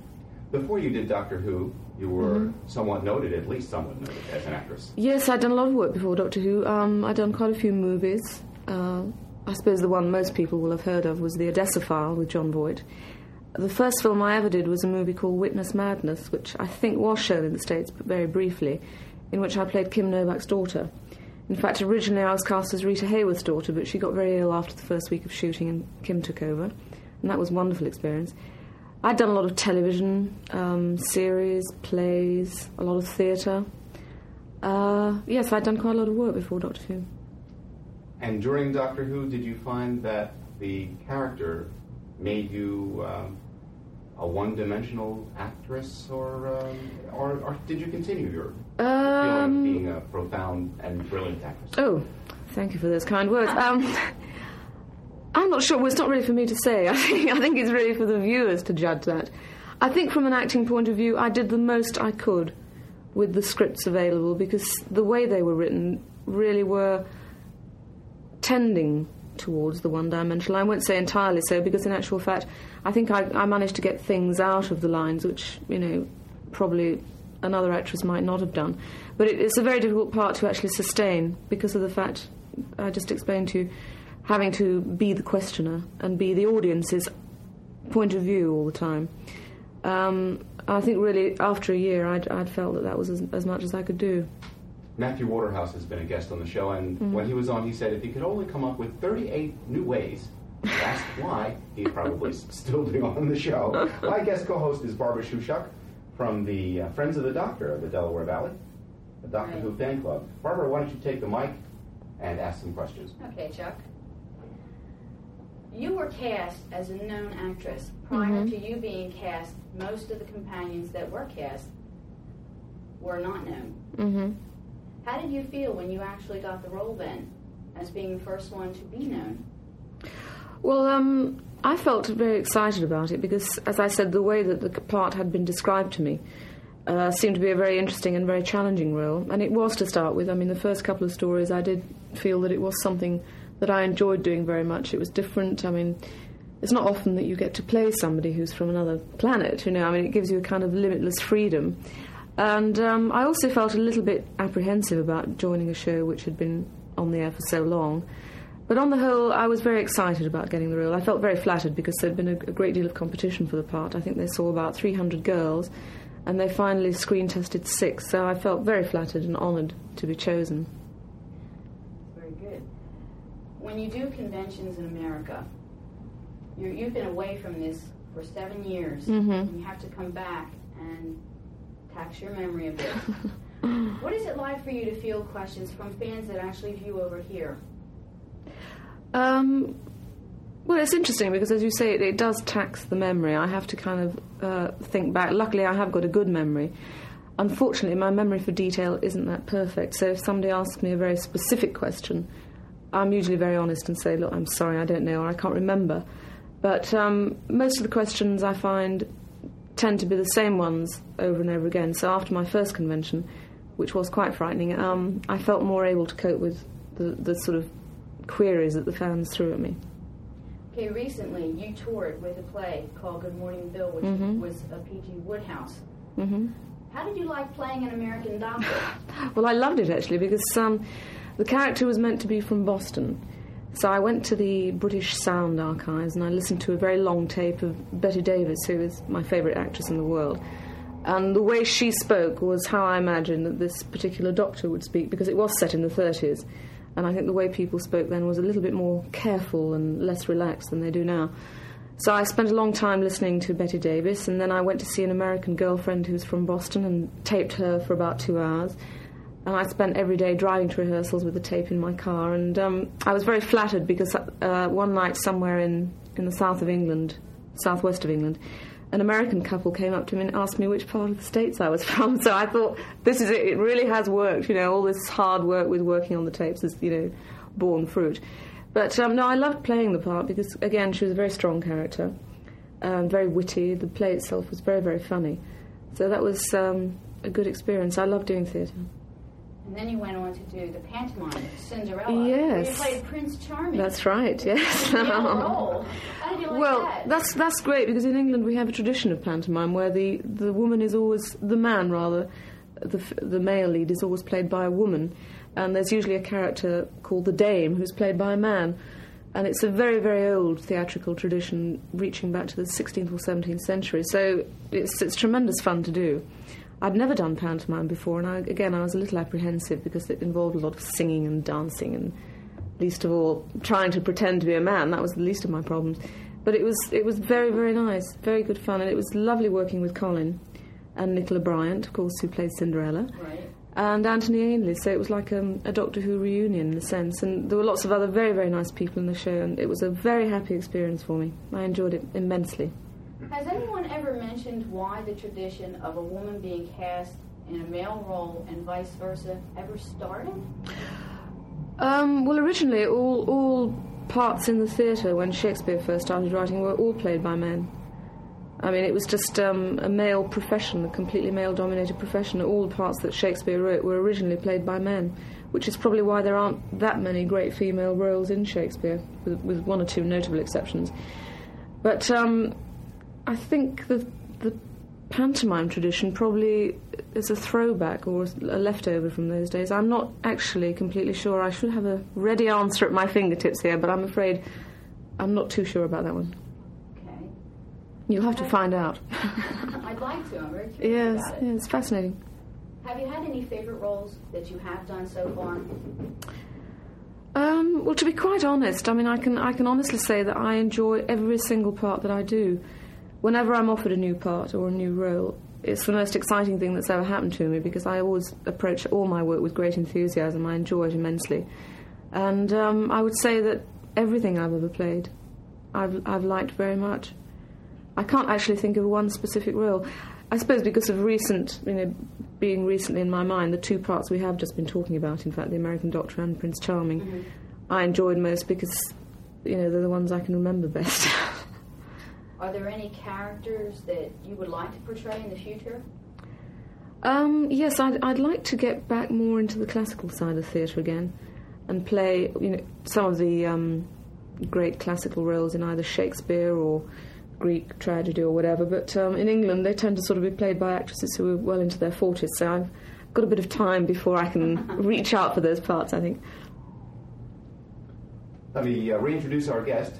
[SPEAKER 8] Before you did Doctor Who, you were somewhat noted, at least somewhat noted, as an actress.
[SPEAKER 9] Yes, I'd done a lot of work before Doctor Who. Um, I'd done quite a few movies. Uh, I suppose the one most people will have heard of was The Odessa File with Jon Voight. The first film I ever did was a movie called Witness Madness, which I think was shown in the States, but very briefly, in which I played Kim Novak's daughter. In fact, originally I was cast as Rita Hayworth's daughter, but she got very ill after the first week of shooting and Kim took over. And that was a wonderful experience. I'd done a lot of television, um, series, plays, a lot of theatre. Uh, yes, I'd done quite a lot of work before Doctor Who.
[SPEAKER 8] And during Doctor Who, did you find that the character made you um, a one-dimensional actress, or, um, or or did you continue your
[SPEAKER 9] Um,
[SPEAKER 8] being a profound and brilliant actress?
[SPEAKER 9] Oh, thank you for those kind words. Um, I'm not sure. Well, it's not really for me to say. I think, I think it's really for the viewers to judge that. I think from an acting point of view, I did the most I could with the scripts available because the way they were written really were tending towards the one dimensional. I won't say entirely so because, in actual fact, I think I, I managed to get things out of the lines which, you know, probably another actress might not have done. But it, it's a very difficult part to actually sustain because of the fact I just explained to you having to be the questioner and be the audience's point of view all the time. Um, I think really after a year I'd, I'd felt that that was as, as much as I could do.
[SPEAKER 8] Matthew Waterhouse has been a guest on the show, and
[SPEAKER 9] Mhm.
[SPEAKER 8] when he was on, he said if he could only come up with 38 new ways to ask why, he'd probably still be on the show. My guest co-host is Barbara Shushuk from the uh, Friends of the Doctor of the Delaware Valley, the Doctor
[SPEAKER 10] Right.
[SPEAKER 8] Who fan club. Barbara, why don't you take the mic and ask some questions?
[SPEAKER 10] Okay, Chuck. You were cast as a known actress. Prior
[SPEAKER 9] Mhm.
[SPEAKER 10] to you being cast, most of the companions that were cast were not known.
[SPEAKER 9] Mm-hmm.
[SPEAKER 10] How did you feel when you actually got the role then, as being the first one to be known?
[SPEAKER 9] Well, um, I felt very excited about it because, as I said, the way that the part had been described to me uh, seemed to be a very interesting and very challenging role. And it was to start with. I mean, the first couple of stories, I did feel that it was something that I enjoyed doing very much. It was different. I mean, it's not often that you get to play somebody who's from another planet, you know. I mean, it gives you a kind of limitless freedom. And um, I also felt a little bit apprehensive about joining a show which had been on the air for so long. But on the whole, I was very excited about getting the role. I felt very flattered because there'd been a, a great deal of competition for the part. I think they saw about 300 girls, and they finally screen tested six. So I felt very flattered and honoured to be chosen.
[SPEAKER 10] Very good. When you do conventions in America, you're, you've been away from this for seven years,
[SPEAKER 9] Mhm.
[SPEAKER 10] and you have to come back and tax your memory a bit. what is it like for you to field questions from fans that actually view over here?
[SPEAKER 9] Um, well, it's interesting because, as you say, it, it does tax the memory. I have to kind of uh, think back. Luckily, I have got a good memory. Unfortunately, my memory for detail isn't that perfect. So, if somebody asks me a very specific question, I'm usually very honest and say, look, I'm sorry, I don't know, or I can't remember. But um, most of the questions I find tend to be the same ones over and over again. So after my first convention, which was quite frightening, um, I felt more able to cope with the, the sort of queries that the fans threw at me.
[SPEAKER 10] Okay, recently you toured with a play called Good Morning Bill, which
[SPEAKER 9] Mhm.
[SPEAKER 10] was a P.G. Wodehouse.
[SPEAKER 9] hmm
[SPEAKER 10] How did you like playing an American doctor?
[SPEAKER 9] Well, I loved it actually because um, the character was meant to be from Boston. So I went to the British Sound Archives and I listened to a very long tape of Bette Davis, who is my favourite actress in the world. And the way she spoke was how I imagined that this particular doctor would speak because it was set in the 30s. And I think the way people spoke then was a little bit more careful and less relaxed than they do now. So I spent a long time listening to Bette Davis, and then I went to see an American girlfriend who's from Boston and taped her for about two hours. And I spent every day driving to rehearsals with the tape in my car. And um, I was very flattered because uh, one night somewhere in, in the south of England, southwest of England, an American couple came up to me and asked me which part of the States I was from. So I thought, this is it. It really has worked. You know, all this hard work with working on the tapes has, you know, borne fruit. But um, no, I loved playing the part because, again, she was a very strong character and very witty. The play itself was very, very funny. So that was um, a good experience. I love doing theatre.
[SPEAKER 10] And then you went on to do the pantomime Cinderella. Where you
[SPEAKER 9] Yes.
[SPEAKER 10] played Prince Charming.
[SPEAKER 9] That's right, yes.
[SPEAKER 10] How did you like
[SPEAKER 9] well,
[SPEAKER 10] that?
[SPEAKER 9] that's that's great because in England we have a tradition of pantomime where the, the woman is always the man rather, the the male lead is always played by a woman, and there's usually a character called the dame who's played by a man, and it's a very very old theatrical tradition reaching back to the 16th or 17th century. So it's it's tremendous fun to do. I'd never done pantomime before, and I, again I was a little apprehensive because it involved a lot of singing and dancing and least of all trying to pretend to be a man. That was the least of my problems. But it was it was very very nice, very good fun, and it was lovely working with Colin and Nicola Bryant, of course, who played Cinderella,
[SPEAKER 10] Right.
[SPEAKER 9] and Anthony Ainley. So it was like um, a Doctor Who reunion in a sense, and there were lots of other very very nice people in the show, and it was a very happy experience for me. I enjoyed it immensely.
[SPEAKER 10] Has anyone ever mentioned why the tradition of a woman being cast in a male role and vice versa ever started?
[SPEAKER 9] Um, well, originally, all all parts in the theatre when Shakespeare first started writing were all played by men. I mean, it was just um, a male profession, a completely male-dominated profession. All the parts that Shakespeare wrote were originally played by men, which is probably why there aren't that many great female roles in Shakespeare, with, with one or two notable exceptions. But um, I think the the pantomime tradition probably is a throwback or a leftover from those days. I'm not actually completely sure. I should have a ready answer at my fingertips here, but I'm afraid I'm not too sure about that one.
[SPEAKER 10] Okay.
[SPEAKER 9] You'll have to find out.
[SPEAKER 10] I'd like to. I'm very curious
[SPEAKER 9] yes,
[SPEAKER 10] about it.
[SPEAKER 9] yeah, it's fascinating.
[SPEAKER 10] Have you had any favorite roles that you have done so far?
[SPEAKER 9] Um, well, to be quite honest, I mean, I can I can honestly say that I enjoy every single part that I do. Whenever I'm offered a new part or a new role, it's the most exciting thing that's ever happened to me because I always approach all my work with great enthusiasm. I enjoy it immensely, and um, I would say that everything I've ever played, I've I've liked very much. I can't actually think of one specific role. I suppose because of recent, you know, being recently in my mind, the two parts we have just been talking about, in fact, the American Doctor and Prince Charming, I enjoyed most because, you know, they're the ones I can remember best.
[SPEAKER 10] Are there any characters that you would like to portray in the future?
[SPEAKER 9] um, yes, I'd, I'd like to get back more into the classical side of theatre again and play, you know, some of the um, great classical roles in either Shakespeare or Greek tragedy or whatever. But um, in England, they tend to sort of be played by actresses who are well into their 40s, so I've got a bit of time before I can reach out for those parts, I think.
[SPEAKER 8] Let me uh, reintroduce our guest,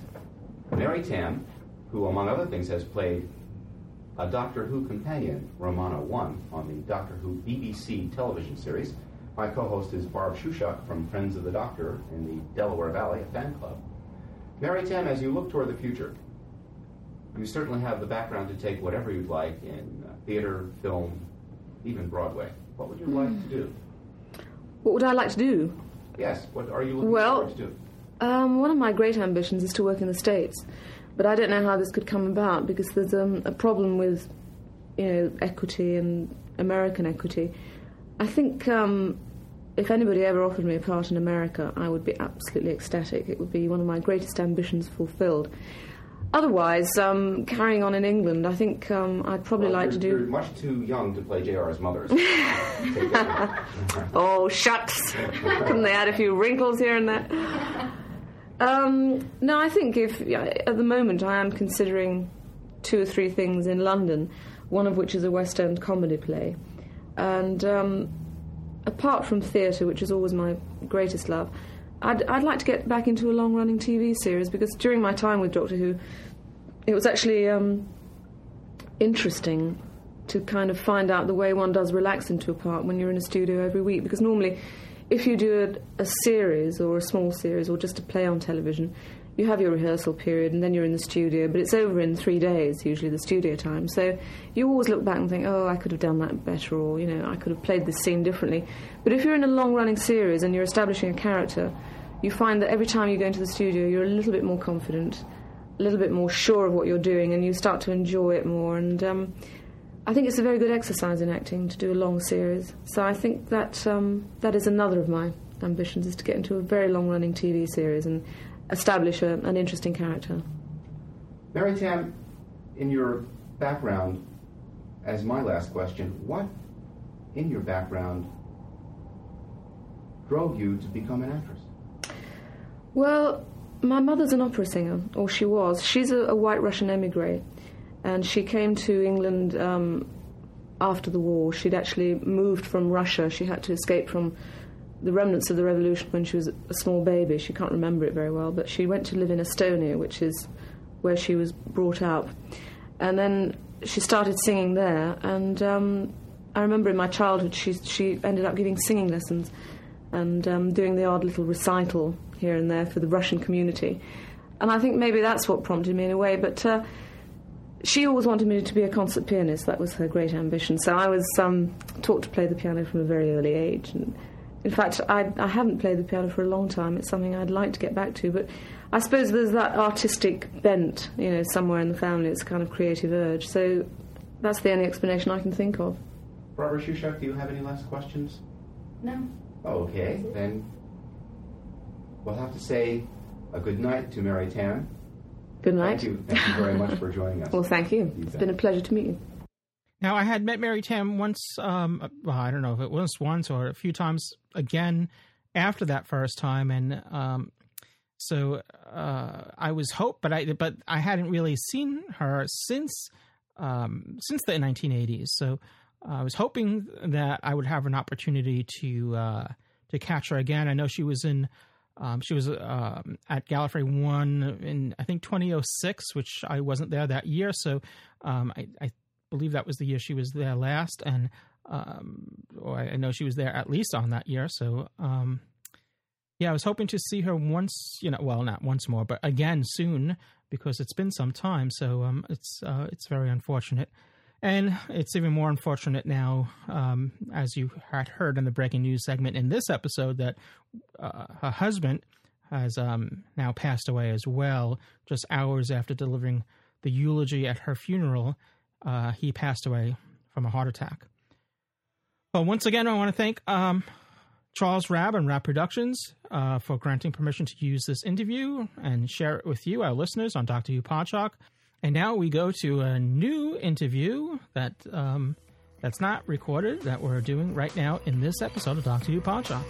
[SPEAKER 8] Mary Tamm, who, among other things, has played a Doctor Who companion, Romana 1, on the Doctor Who BBC television series. My co host is Barb Shushuk from Friends of the Doctor in the Delaware Valley, fan club. Mary Tamm, as you look toward the future, you certainly have the background to take whatever you'd like in uh, theater, film, even Broadway. What would you like to do?
[SPEAKER 9] What would I like to do?
[SPEAKER 8] Yes, what are you looking
[SPEAKER 9] Well-
[SPEAKER 8] forward to do?
[SPEAKER 9] Um, one of my great ambitions is to work in the States, but I don't know how this could come about because there's um, a problem with, you know, equity and American equity. I think um, if anybody ever offered me a part in America, I would be absolutely ecstatic. It would be one of my greatest ambitions fulfilled. Otherwise, um, carrying on in England, I think um, I'd probably
[SPEAKER 8] Well,
[SPEAKER 9] like to do.
[SPEAKER 8] You're much too young to play JR's mother.
[SPEAKER 9] Oh, shucks. Couldn't they add a few wrinkles here and there? Um, no, I think if at the moment I am considering two or three things in London, one of which is a West End comedy play. And um, apart from theatre, which is always my greatest love, I'd, I'd like to get back into a long running TV series because during my time with Doctor Who, it was actually um, interesting to kind of find out the way one does relax into a part when you're in a studio every week. Because normally, if you do a, a series or a small series or just a play on television, you have your rehearsal period and then you're in the studio, but it's over in three days, usually the studio time. So you always look back and think, oh, I could have done that better, or, you know, I could have played this scene differently. But if you're in a long running series and you're establishing a character, you find that every time you go into the studio, you're a little bit more confident, a little bit more sure of what you're doing, and you start to enjoy it more. And um, I think it's a very good exercise in acting to do a long series. So I think that um, that is another of my ambitions is to get into a very long running TV series and establish a, an interesting character.
[SPEAKER 8] Mary Tamm, in your background, as my last question, what in your background drove you to become an actress?
[SPEAKER 9] Well, my mother's an opera singer, or she was. She's a, a white Russian emigre, and she came to England um, after the war. She'd actually moved from Russia. She had to escape from the remnants of the revolution when she was a small baby. She can't remember it very well, but she went to live in Estonia, which is where she was brought up. And then she started singing there, and um, I remember in my childhood she, she ended up giving singing lessons and um, doing the odd little recital here and there for the Russian community. And I think maybe that's what prompted me in a way, but uh, she always wanted me to be a concert pianist. That was her great ambition. So I was um, taught to play the piano from a very early age. And in fact, I, I haven't played the piano for a long time. It's something I'd like to get back to, but I suppose there's that artistic bent, you know, somewhere in the family. It's a kind of creative urge. So that's the only explanation I can think of.
[SPEAKER 8] Barbara Shushak, do you have any last questions?
[SPEAKER 10] No.
[SPEAKER 8] Okay, then we'll have to say a good night to Mary Tamm.
[SPEAKER 9] Good night.
[SPEAKER 8] Thank you. Thank you very much for joining us.
[SPEAKER 9] Well, thank you. It's been a pleasure to meet you.
[SPEAKER 1] Now, I had met Mary Tamm once, um, well, I don't know if it was once or a few times again after that first time. And um, so uh, I was hope, but I, but I hadn't really seen her since, um, since the 1980s. So I was hoping that I would have an opportunity to, uh, to catch her again. I know she was in, um, she was uh, at Gallifrey One in I think 2006, which I wasn't there that year. So um, I, I, believe that was the year she was there last, and um, or I know she was there at least on that year. So um, yeah, I was hoping to see her once, you know, well, not once more, but again soon because it's been some time. So um, it's uh, it's very unfortunate. And it's even more unfortunate now, um, as you had heard in the breaking news segment in this episode, that uh, her husband has um, now passed away as well. Just hours after delivering the eulogy at her funeral, uh, he passed away from a heart attack. But once again, I want to thank um, Charles Rabb and Rabb Productions uh, for granting permission to use this interview and share it with you, our listeners, on Doctor Who Podshock. And now we go to a new interview that um, that's not recorded that we're doing right now in this episode of Doctor Who Podshock.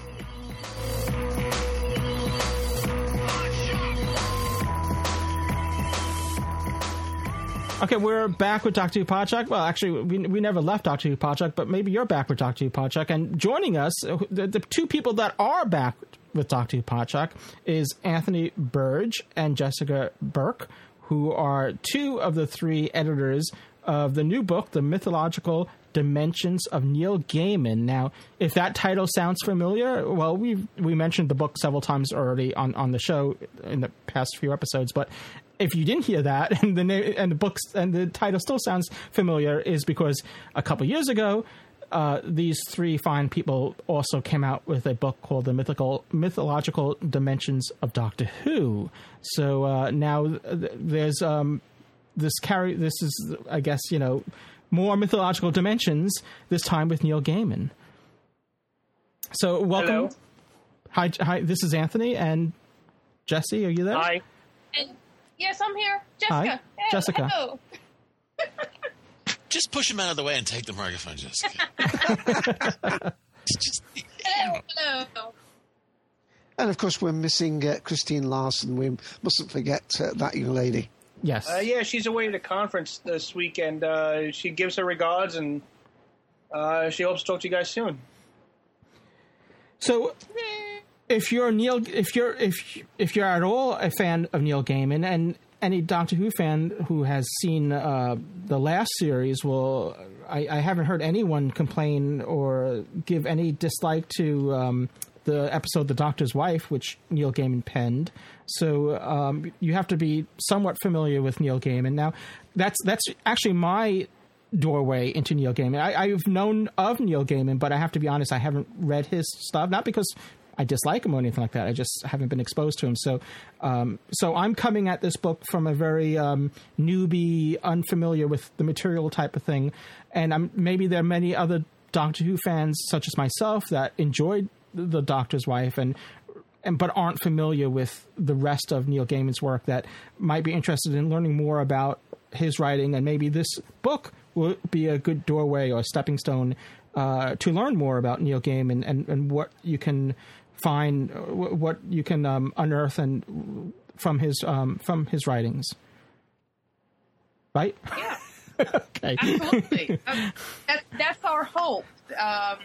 [SPEAKER 1] Okay, we're back with Doctor Who Podshock. Well, actually, we, we never left Doctor Who Podshock, but maybe you're back with Doctor Who Podshock. And joining us, the, the two people that are back with Doctor Who Podshock is Anthony Burdge and Jessica Burke, who are two of the three editors of the new book, The Mythological Dimensions of Neil Gaiman. Now, if that title sounds familiar, well, we we mentioned the book several times already on, on the show in the past few episodes, but if you didn't hear that and the name and the books and the title still sounds familiar, is because a couple years ago, uh, these three fine people also came out with a book called "The Mythical Mythological Dimensions of Doctor Who." So uh, now th- there's um, this carry. This is, I guess, you know, more mythological dimensions. This time with Neil Gaiman. So welcome.
[SPEAKER 11] Hello.
[SPEAKER 1] Hi, hi. This is Anthony and Jesse. Are you there?
[SPEAKER 11] Hi.
[SPEAKER 12] And, yes, I'm here. Jessica.
[SPEAKER 1] Hi,
[SPEAKER 12] Hey,
[SPEAKER 1] Jessica.
[SPEAKER 12] Hello.
[SPEAKER 4] Just push him out of the way and take the microphone, Jessica.
[SPEAKER 12] Hello. Hello.
[SPEAKER 3] And of course, we're missing uh, Kristine Larsen. We mustn't forget uh, that young lady.
[SPEAKER 1] Yes.
[SPEAKER 11] Uh, yeah, she's away at a conference this weekend. Uh, she gives her regards and uh, she hopes to talk to you guys soon.
[SPEAKER 1] So, if you're Neil, if you're if if you're at all a fan of Neil Gaiman and any Doctor Who fan who has seen uh, the last series, will I, I haven't heard anyone complain or give any dislike to um, the episode "The Doctor's Wife," which Neil Gaiman penned. So um, you have to be somewhat familiar with Neil Gaiman. Now, that's that's actually my doorway into Neil Gaiman. I, I've known of Neil Gaiman, but I have to be honest, I haven't read his stuff. Not because I dislike him or anything like that. I just haven't been exposed to him. So, um, so I'm coming at this book from a very um, newbie, unfamiliar with the material type of thing, and I'm, maybe there are many other Doctor Who fans, such as myself, that enjoyed the Doctor's Wife and. And, but aren't familiar with the rest of Neil Gaiman's work that might be interested in learning more about his writing, and maybe this book will be a good doorway or stepping stone uh, to learn more about Neil Gaiman and, and what you can find, uh, wh- what you can um, unearth and from his um, from his writings. Right?
[SPEAKER 12] Yeah.
[SPEAKER 1] okay.
[SPEAKER 12] Absolutely. Um, that, that's our hope. Um,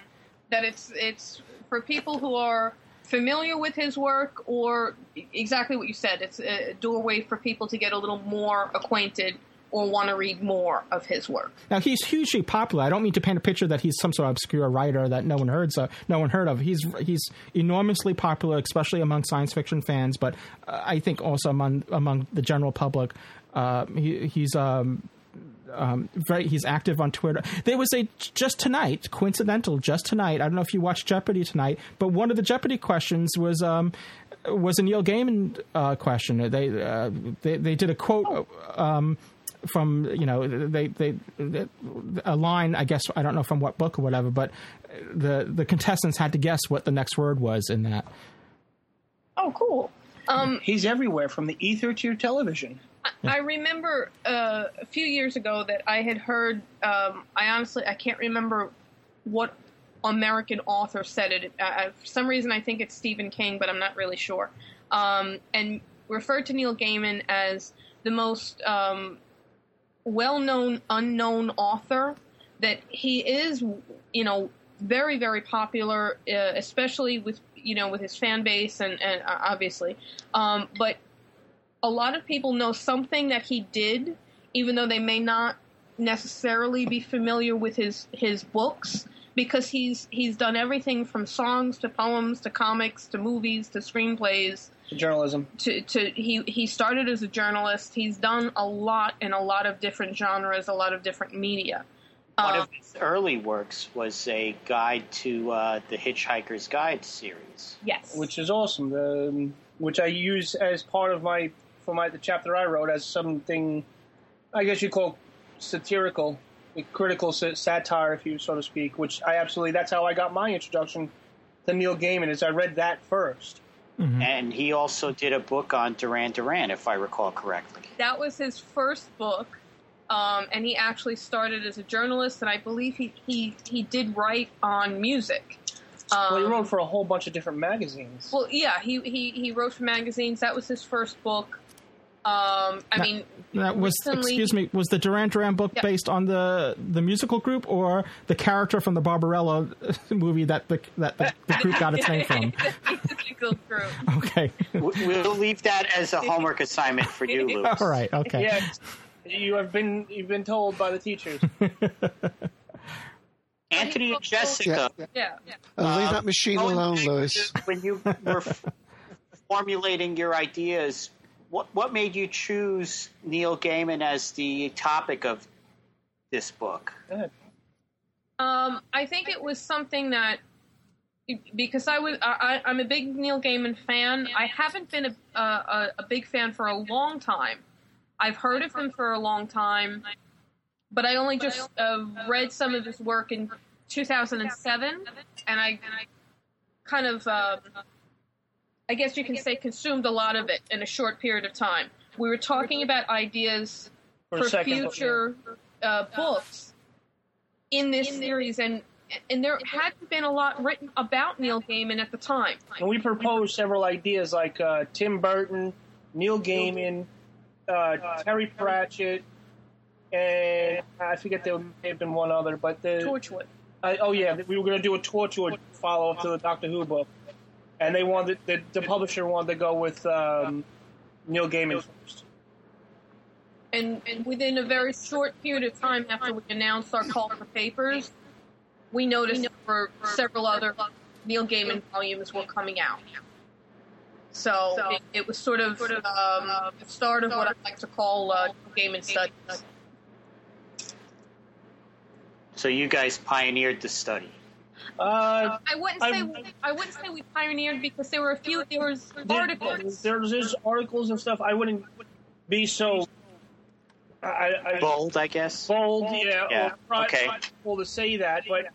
[SPEAKER 12] that it's it's for people who are familiar with his work, or exactly what you said. It's a doorway for people to get a little more acquainted or want to read more of his work.
[SPEAKER 1] Now he's hugely popular. I don't mean to paint a picture that he's some sort of obscure writer that no one heard so no one heard of. He's he's enormously popular, especially among science fiction fans, but uh, I think also among among the general public. Uh, he, he's um, um, very he's active on Twitter. There was a just tonight, coincidental, just tonight. I don't know if you watched Jeopardy tonight, but one of the Jeopardy questions was um, was a Neil Gaiman uh, question. They, uh, they they did a quote. Um, from you know they, they they a line I guess I don't know from what book or whatever, but the the contestants had to guess what the next word was in that.
[SPEAKER 12] Oh, cool. Um,
[SPEAKER 11] He's everywhere from the ether to your television.
[SPEAKER 12] I remember uh, a few years ago that I had heard. Um, I honestly I can't remember what American author said it. Uh, for some reason, I think it's Stephen King, but I'm not really sure. Um, and referred to Neil Gaiman as the most um, well-known unknown author. That he is, you know, very very popular, uh, especially with you know with his fan base and and uh, obviously, um, but a lot of people know something that he did, even though they may not necessarily be familiar with his his books, because he's he's done everything from songs to poems to comics to movies to screenplays.
[SPEAKER 11] Journalism.
[SPEAKER 12] To, to he he started as a journalist. He's done a lot in a lot of different genres, a lot of different media.
[SPEAKER 2] One
[SPEAKER 12] Um,
[SPEAKER 2] of his early works was a guide to uh, the Hitchhiker's Guide series.
[SPEAKER 12] Yes.
[SPEAKER 11] Which is awesome. Um, which I use as part of my for my the chapter I wrote as something I guess you call satirical, critical satire, if you so to speak. Which I absolutely that's how I got my introduction to Neil Gaiman. Is I read that 1st
[SPEAKER 2] And he also did a book on Duran Duran, if I recall correctly.
[SPEAKER 12] that was his first book, um, and he actually started as a journalist, and I believe he he, he did write on music. Um,
[SPEAKER 11] well, he wrote for a whole bunch of different magazines.
[SPEAKER 12] Well, yeah, he, he, he wrote for magazines. That was his first book. Um, I mean,
[SPEAKER 1] That was
[SPEAKER 12] recently-
[SPEAKER 1] excuse me. Was the Duran Duran book
[SPEAKER 12] Yeah.
[SPEAKER 1] based on the the musical group or the character from the Barbarella movie that the that the, the group got its name from?
[SPEAKER 12] musical group.
[SPEAKER 1] Okay.
[SPEAKER 2] We- We'll leave that as a homework assignment for you, Louis.
[SPEAKER 1] All right. Okay.
[SPEAKER 11] Yes, you have been you've been told by the teachers.
[SPEAKER 2] Anthony and Jessica.
[SPEAKER 12] Yeah.
[SPEAKER 3] Uh, leave
[SPEAKER 2] Um,
[SPEAKER 3] that machine
[SPEAKER 2] going
[SPEAKER 3] alone,
[SPEAKER 2] back Louis. When you were formulating your ideas, what what made you choose Neil Gaiman as the topic of this book?
[SPEAKER 12] Um, I think it was something that because I was I, I- I'm a big Neil Gaiman fan. I haven't been a, a a big fan for a long time. I've heard of him for a long time, but I only just uh, read some of his work in 2007, and I kind of, um, I guess you can say, consumed a lot of it in a short period of time. We were talking about ideas
[SPEAKER 11] For
[SPEAKER 12] for,
[SPEAKER 11] a second, but-
[SPEAKER 12] future uh, books in this series, and and there hadn't been a lot written about Neil Gaiman at the time.
[SPEAKER 11] And we proposed several ideas like uh, Tim Burton, Neil Gaiman, uh, Terry Pratchett, and I forget there may have been one other, but the
[SPEAKER 12] Torchwood.
[SPEAKER 11] I, oh yeah, we were going to do a Torchwood follow up to the Doctor Who book, and they wanted the, the publisher wanted to go with um, Neil Gaiman first.
[SPEAKER 12] And, and within a very short period of time after we announced our call for papers, we noticed for several other Neil Gaiman volumes were coming out. So it, it was sort of um, the start of what I like to call uh, Gaiman studies.
[SPEAKER 2] So you guys pioneered the study.
[SPEAKER 11] Uh,
[SPEAKER 12] I wouldn't say we, I wouldn't say we pioneered because there were a few there was articles.
[SPEAKER 11] There's, there's articles and stuff. I wouldn't be so. I, I,
[SPEAKER 2] Bold, I guess.
[SPEAKER 11] Bold, yeah.
[SPEAKER 2] Yeah,
[SPEAKER 11] Or try,
[SPEAKER 2] okay.
[SPEAKER 11] try to say that, but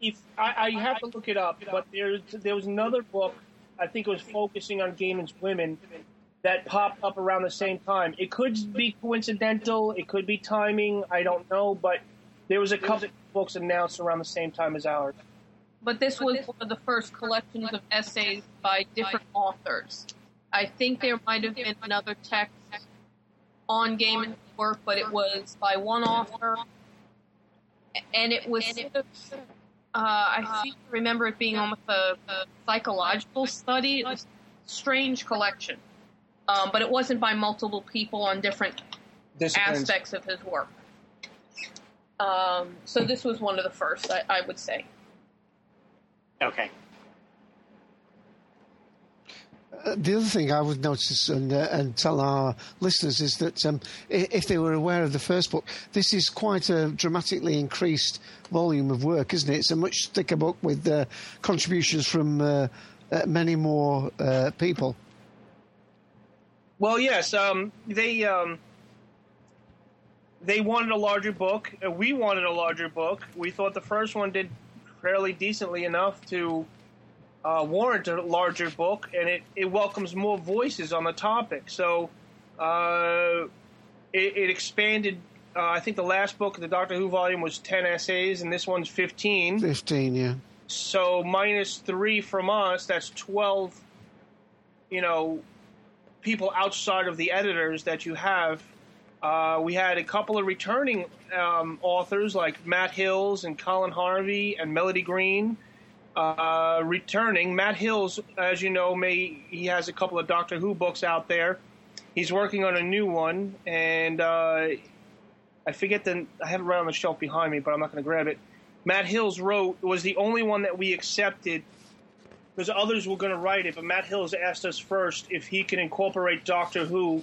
[SPEAKER 11] if I, I have to look it up. But there's there was another book. I think it was focusing on Gaiman's women that popped up around the same time. It could be coincidental. It could be timing. I don't know, but there was a couple books announced around the same time as ours.
[SPEAKER 12] But this was one of the first collections of essays by different authors. I think there might have been another text on Gaiman work, but it was by one author, and it was. Uh, I seem to remember it being almost a, a psychological study. It was a strange collection, um, but it wasn't by multiple people on different
[SPEAKER 11] Disciplines.
[SPEAKER 12] aspects of his work. Um, so this was one of the first, I, I would say.
[SPEAKER 2] Okay.
[SPEAKER 3] Uh, the other thing I would notice and, uh, and tell our listeners is that um, if they were aware of the first book, this is quite a dramatically increased volume of work, isn't it? It's a much thicker book with uh, contributions from uh, uh, many more uh, people.
[SPEAKER 11] Well, yes, um, they um, they wanted a larger book. Uh, we wanted a larger book. We thought the first one did fairly decently enough to uh, warrant a larger book, and it, it welcomes more voices on the topic. So uh, it, it expanded. Uh, I think the last book, the Doctor Who volume, was ten essays, and this one's fifteen.
[SPEAKER 3] 15, yeah.
[SPEAKER 11] So minus three from us, that's twelve. You know, people outside of the editors that you have. Uh, we had a couple of returning um, authors like Matt Hills and Colin Harvey and Melody Green. Uh, returning, Matt Hills, as you know, may he has a couple of Doctor Who books out there. He's working on a new one, and uh, I forget the I have it right on the shelf behind me, but I'm not going to grab it. Matt Hills wrote was the only one that we accepted because others were going to write it, but Matt Hills asked us first if he can incorporate Doctor Who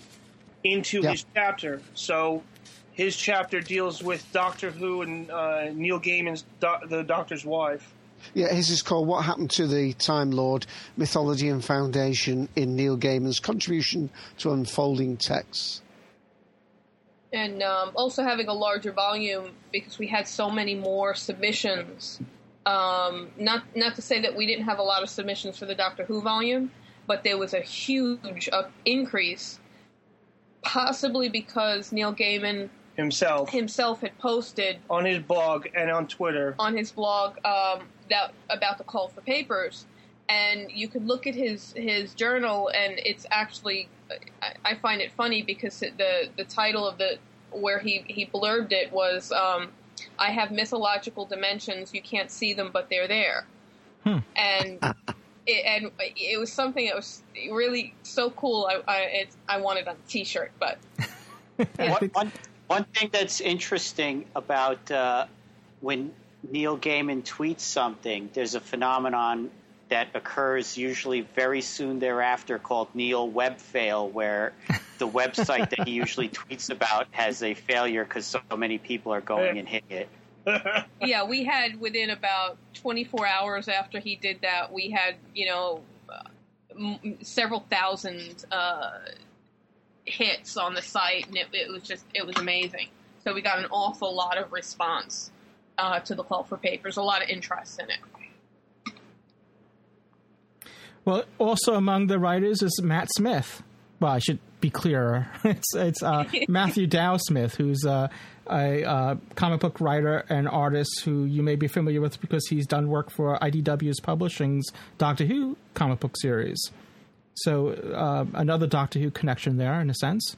[SPEAKER 11] into
[SPEAKER 3] Yeah.
[SPEAKER 11] his chapter. So his chapter deals with Doctor Who and uh, Neil Gaiman's do- the Doctor's wife.
[SPEAKER 3] Yeah, his is called What Happened to the Time Lord Mythology and Foundation in Neil Gaiman's Contribution to Unfolding Texts.
[SPEAKER 12] and um, also having a larger volume because we had so many more submissions. Um, not not to say that we didn't have a lot of submissions for the Doctor Who volume, but there was a huge uh, increase, possibly because Neil Gaiman
[SPEAKER 11] Himself
[SPEAKER 12] himself had posted
[SPEAKER 11] on his blog and on Twitter.
[SPEAKER 12] on his blog um, that about the call for papers, and you could look at his his journal, and it's actually I, I find it funny because the the title of the where he he blurbed it was um, I have mythological dimensions you can't see them but they're there, and. It, and it was something that was really so cool. I I, it, I wanted on a T-shirt, but
[SPEAKER 2] one, one, one thing that's interesting about uh, when Neil Gaiman tweets something, there's a phenomenon that occurs usually very soon thereafter called Neil Web Fail, where the website that he usually tweets about has a failure because so many people are going and hitting it.
[SPEAKER 12] yeah, we had within about 24 hours after he did that, we had you know uh, m- several thousand uh, hits on the site, and it, it was just it was amazing. So we got an awful lot of response uh, to the call for papers, a lot of interest in it.
[SPEAKER 1] Well, also among the writers is Matt Smith. Well, I should be clearer. It's it's uh, Matthew Dow Smith, who's uh, a uh, comic book writer and artist who you may be familiar with because he's done work for IDW's Publishing's Doctor Who comic book series. So uh, another Doctor Who connection there, in a sense.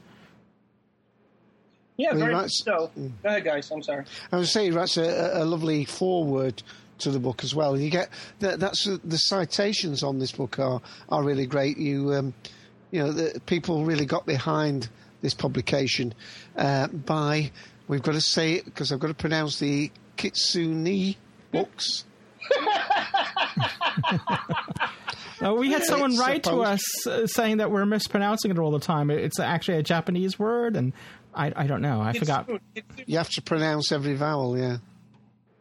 [SPEAKER 11] Yeah, very
[SPEAKER 3] he
[SPEAKER 11] much so. Go ahead, guys. I'm sorry.
[SPEAKER 3] I was saying that's a, a lovely foreword to the book as well. You get that, that's the citations on this book are are really great. You um, you know the people really got behind this publication uh, by we've got to say it because I've got to pronounce the Kitsune books.
[SPEAKER 1] Uh, we had someone
[SPEAKER 3] it's
[SPEAKER 1] write to us uh, saying that we're mispronouncing it all the time. It's actually a Japanese word, and I, I don't know. I forgot.
[SPEAKER 3] You have to pronounce every vowel. Yeah.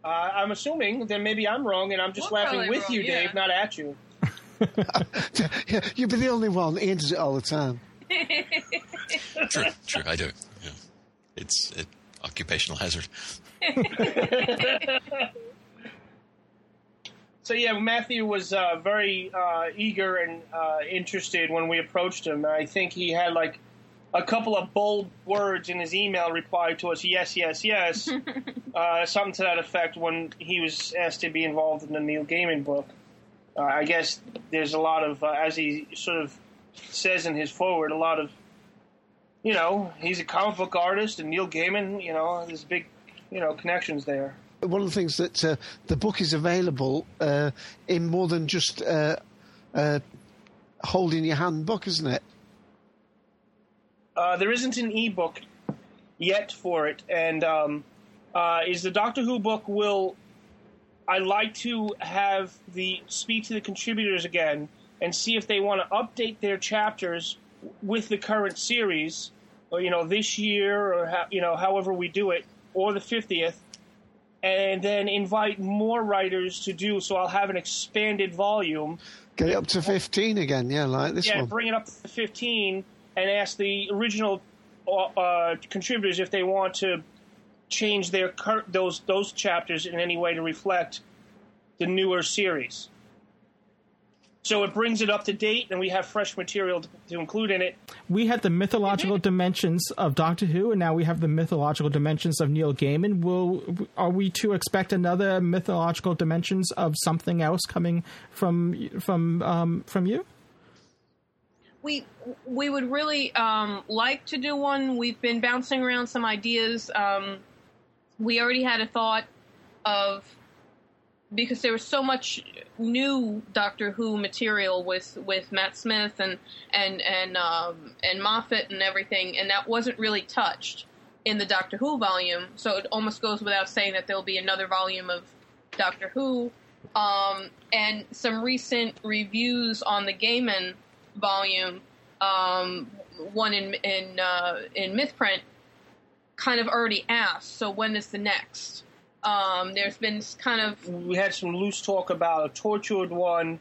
[SPEAKER 11] Uh, I'm assuming then maybe I'm wrong, and I'm just
[SPEAKER 12] We're
[SPEAKER 11] laughing
[SPEAKER 12] probably
[SPEAKER 11] with
[SPEAKER 12] wrong,
[SPEAKER 11] you,
[SPEAKER 12] yeah.
[SPEAKER 11] Dave, not at you.
[SPEAKER 3] yeah, you'll be the only one. Ian does it all the time.
[SPEAKER 4] True, true. I do. Yeah. It's it, occupational hazard.
[SPEAKER 11] So yeah, Matthew was uh, very uh, eager and uh, interested when we approached him. I think he had like a couple of bold words in his email reply to us: "Yes, yes, yes," uh, something to that effect. When he was asked to be involved in the Neil Gaiman book, uh, I guess there's a lot of, uh, as he sort of says in his forward, a lot of, you know, he's a comic book artist, and Neil Gaiman, you know, there's big, you know, connections there.
[SPEAKER 3] One of the things that uh, the book is available uh, in more than just uh, uh, holding your hand book, isn't it?
[SPEAKER 11] Uh, there isn't an ebook yet for it, and um, uh, is the Doctor Who book will. I like to have the speak to the contributors again and see if they want to update their chapters with the current series, or you know this year, or how, you know however we do it, or the fiftieth, and then invite more writers to do. So I'll have an expanded volume
[SPEAKER 3] Get it up to 15 again, yeah, like this
[SPEAKER 11] yeah,
[SPEAKER 3] one.
[SPEAKER 11] bring it up to 15 and ask the original uh, contributors if they want to change their cur- those those chapters in any way to reflect the newer series. So it brings it up to date, and we have fresh material to, to include in it.
[SPEAKER 1] We had the mythological dimensions of Doctor Who, and now we have the mythological dimensions of Neil Gaiman. Will are we to expect another mythological dimensions of something else coming from from um, from you?
[SPEAKER 12] we we would really um, like to do one. We've been bouncing around some ideas. Um, we already had a thought of because there was so much new Doctor Who material with, with Matt Smith and and and um, and Moffat and everything, and that wasn't really touched in the Doctor Who volume. So it almost goes without saying that there'll be another volume of Doctor Who. Um, and some recent reviews on the Gaiman volume, um, one in in uh, in Mythprint, kind of already asked. So when is the next? Um, there's been kind of
[SPEAKER 11] We had some loose talk about a Torchwood one.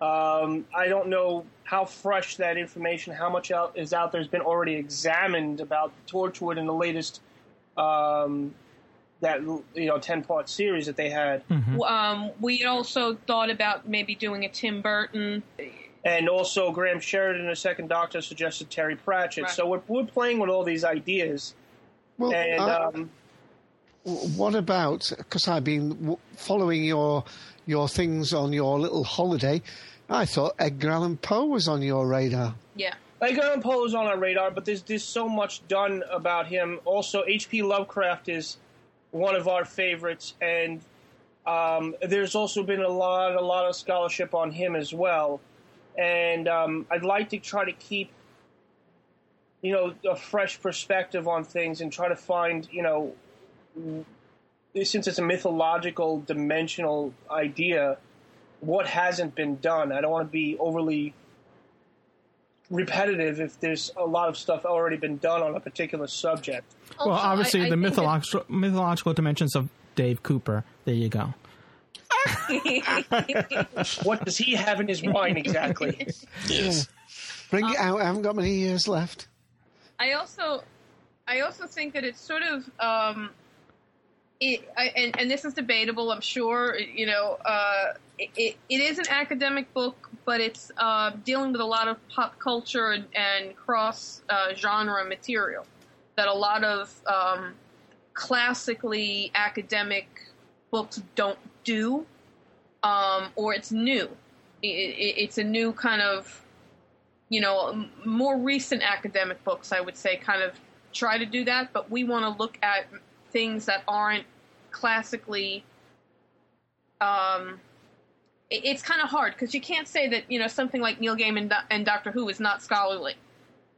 [SPEAKER 11] Um, I don't know how fresh that information, how much out, is out there, has been already examined about Torchwood in the latest um, that you know ten part series that they had.
[SPEAKER 12] um, we also thought about maybe doing a Tim Burton.
[SPEAKER 11] And also, Graham Sheridan, the second Doctor, suggested Terry Pratchett.
[SPEAKER 12] Right.
[SPEAKER 11] So we're, we're playing with all these ideas.
[SPEAKER 3] Well,
[SPEAKER 11] and
[SPEAKER 3] I-
[SPEAKER 11] um,
[SPEAKER 3] W- What about because I've been following your your things on your little holiday? I thought Edgar Allan Poe was on your radar.
[SPEAKER 12] Yeah.
[SPEAKER 11] Edgar Allan Poe is on our radar, but there's there's so much done about him. Also, H.P. Lovecraft is one of our favorites, and um, there's also been a lot a lot of scholarship on him as well. And um, I'd like to try to keep you know a fresh perspective on things and try to find you know since it's a mythological dimensional idea what hasn't been done i don't want to be overly repetitive if there's a lot of stuff already been done on a particular subject
[SPEAKER 1] well, obviously the mythological mythological dimensions of Dave Cooper. There you go.
[SPEAKER 11] what does he have in his mind exactly
[SPEAKER 4] Yes.
[SPEAKER 3] Bring it out. I haven't got many years left.
[SPEAKER 12] I also, I also think that it's sort of, um, it, I, and and this is debatable. I'm sure. You know, uh, it, it, is an academic book, but it's uh, dealing with a lot of pop culture and, and cross uh, genre material that a lot of um, classically academic books don't do, um, or it's new. It, it, it's a new kind of, you know, more recent academic books, I would say, kind of try to do that, but we want to look at things that aren't classically. Um, it- it's kind of hard because you can't say that you know something like Neil Gaiman and, Do- and Doctor Who is not scholarly,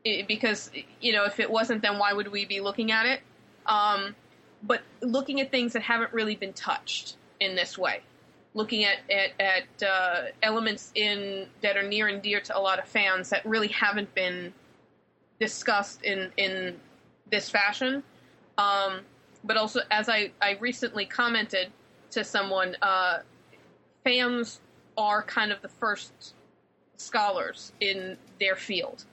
[SPEAKER 12] it, because you know if it wasn't, then why would we be looking at it? Um, but looking at things that haven't really been touched in this way, looking at at, at uh, elements in that are near and dear to a lot of fans that really haven't been discussed in in this fashion. Um, but also, as I, I recently commented to someone, uh, fans are kind of the first scholars in their field,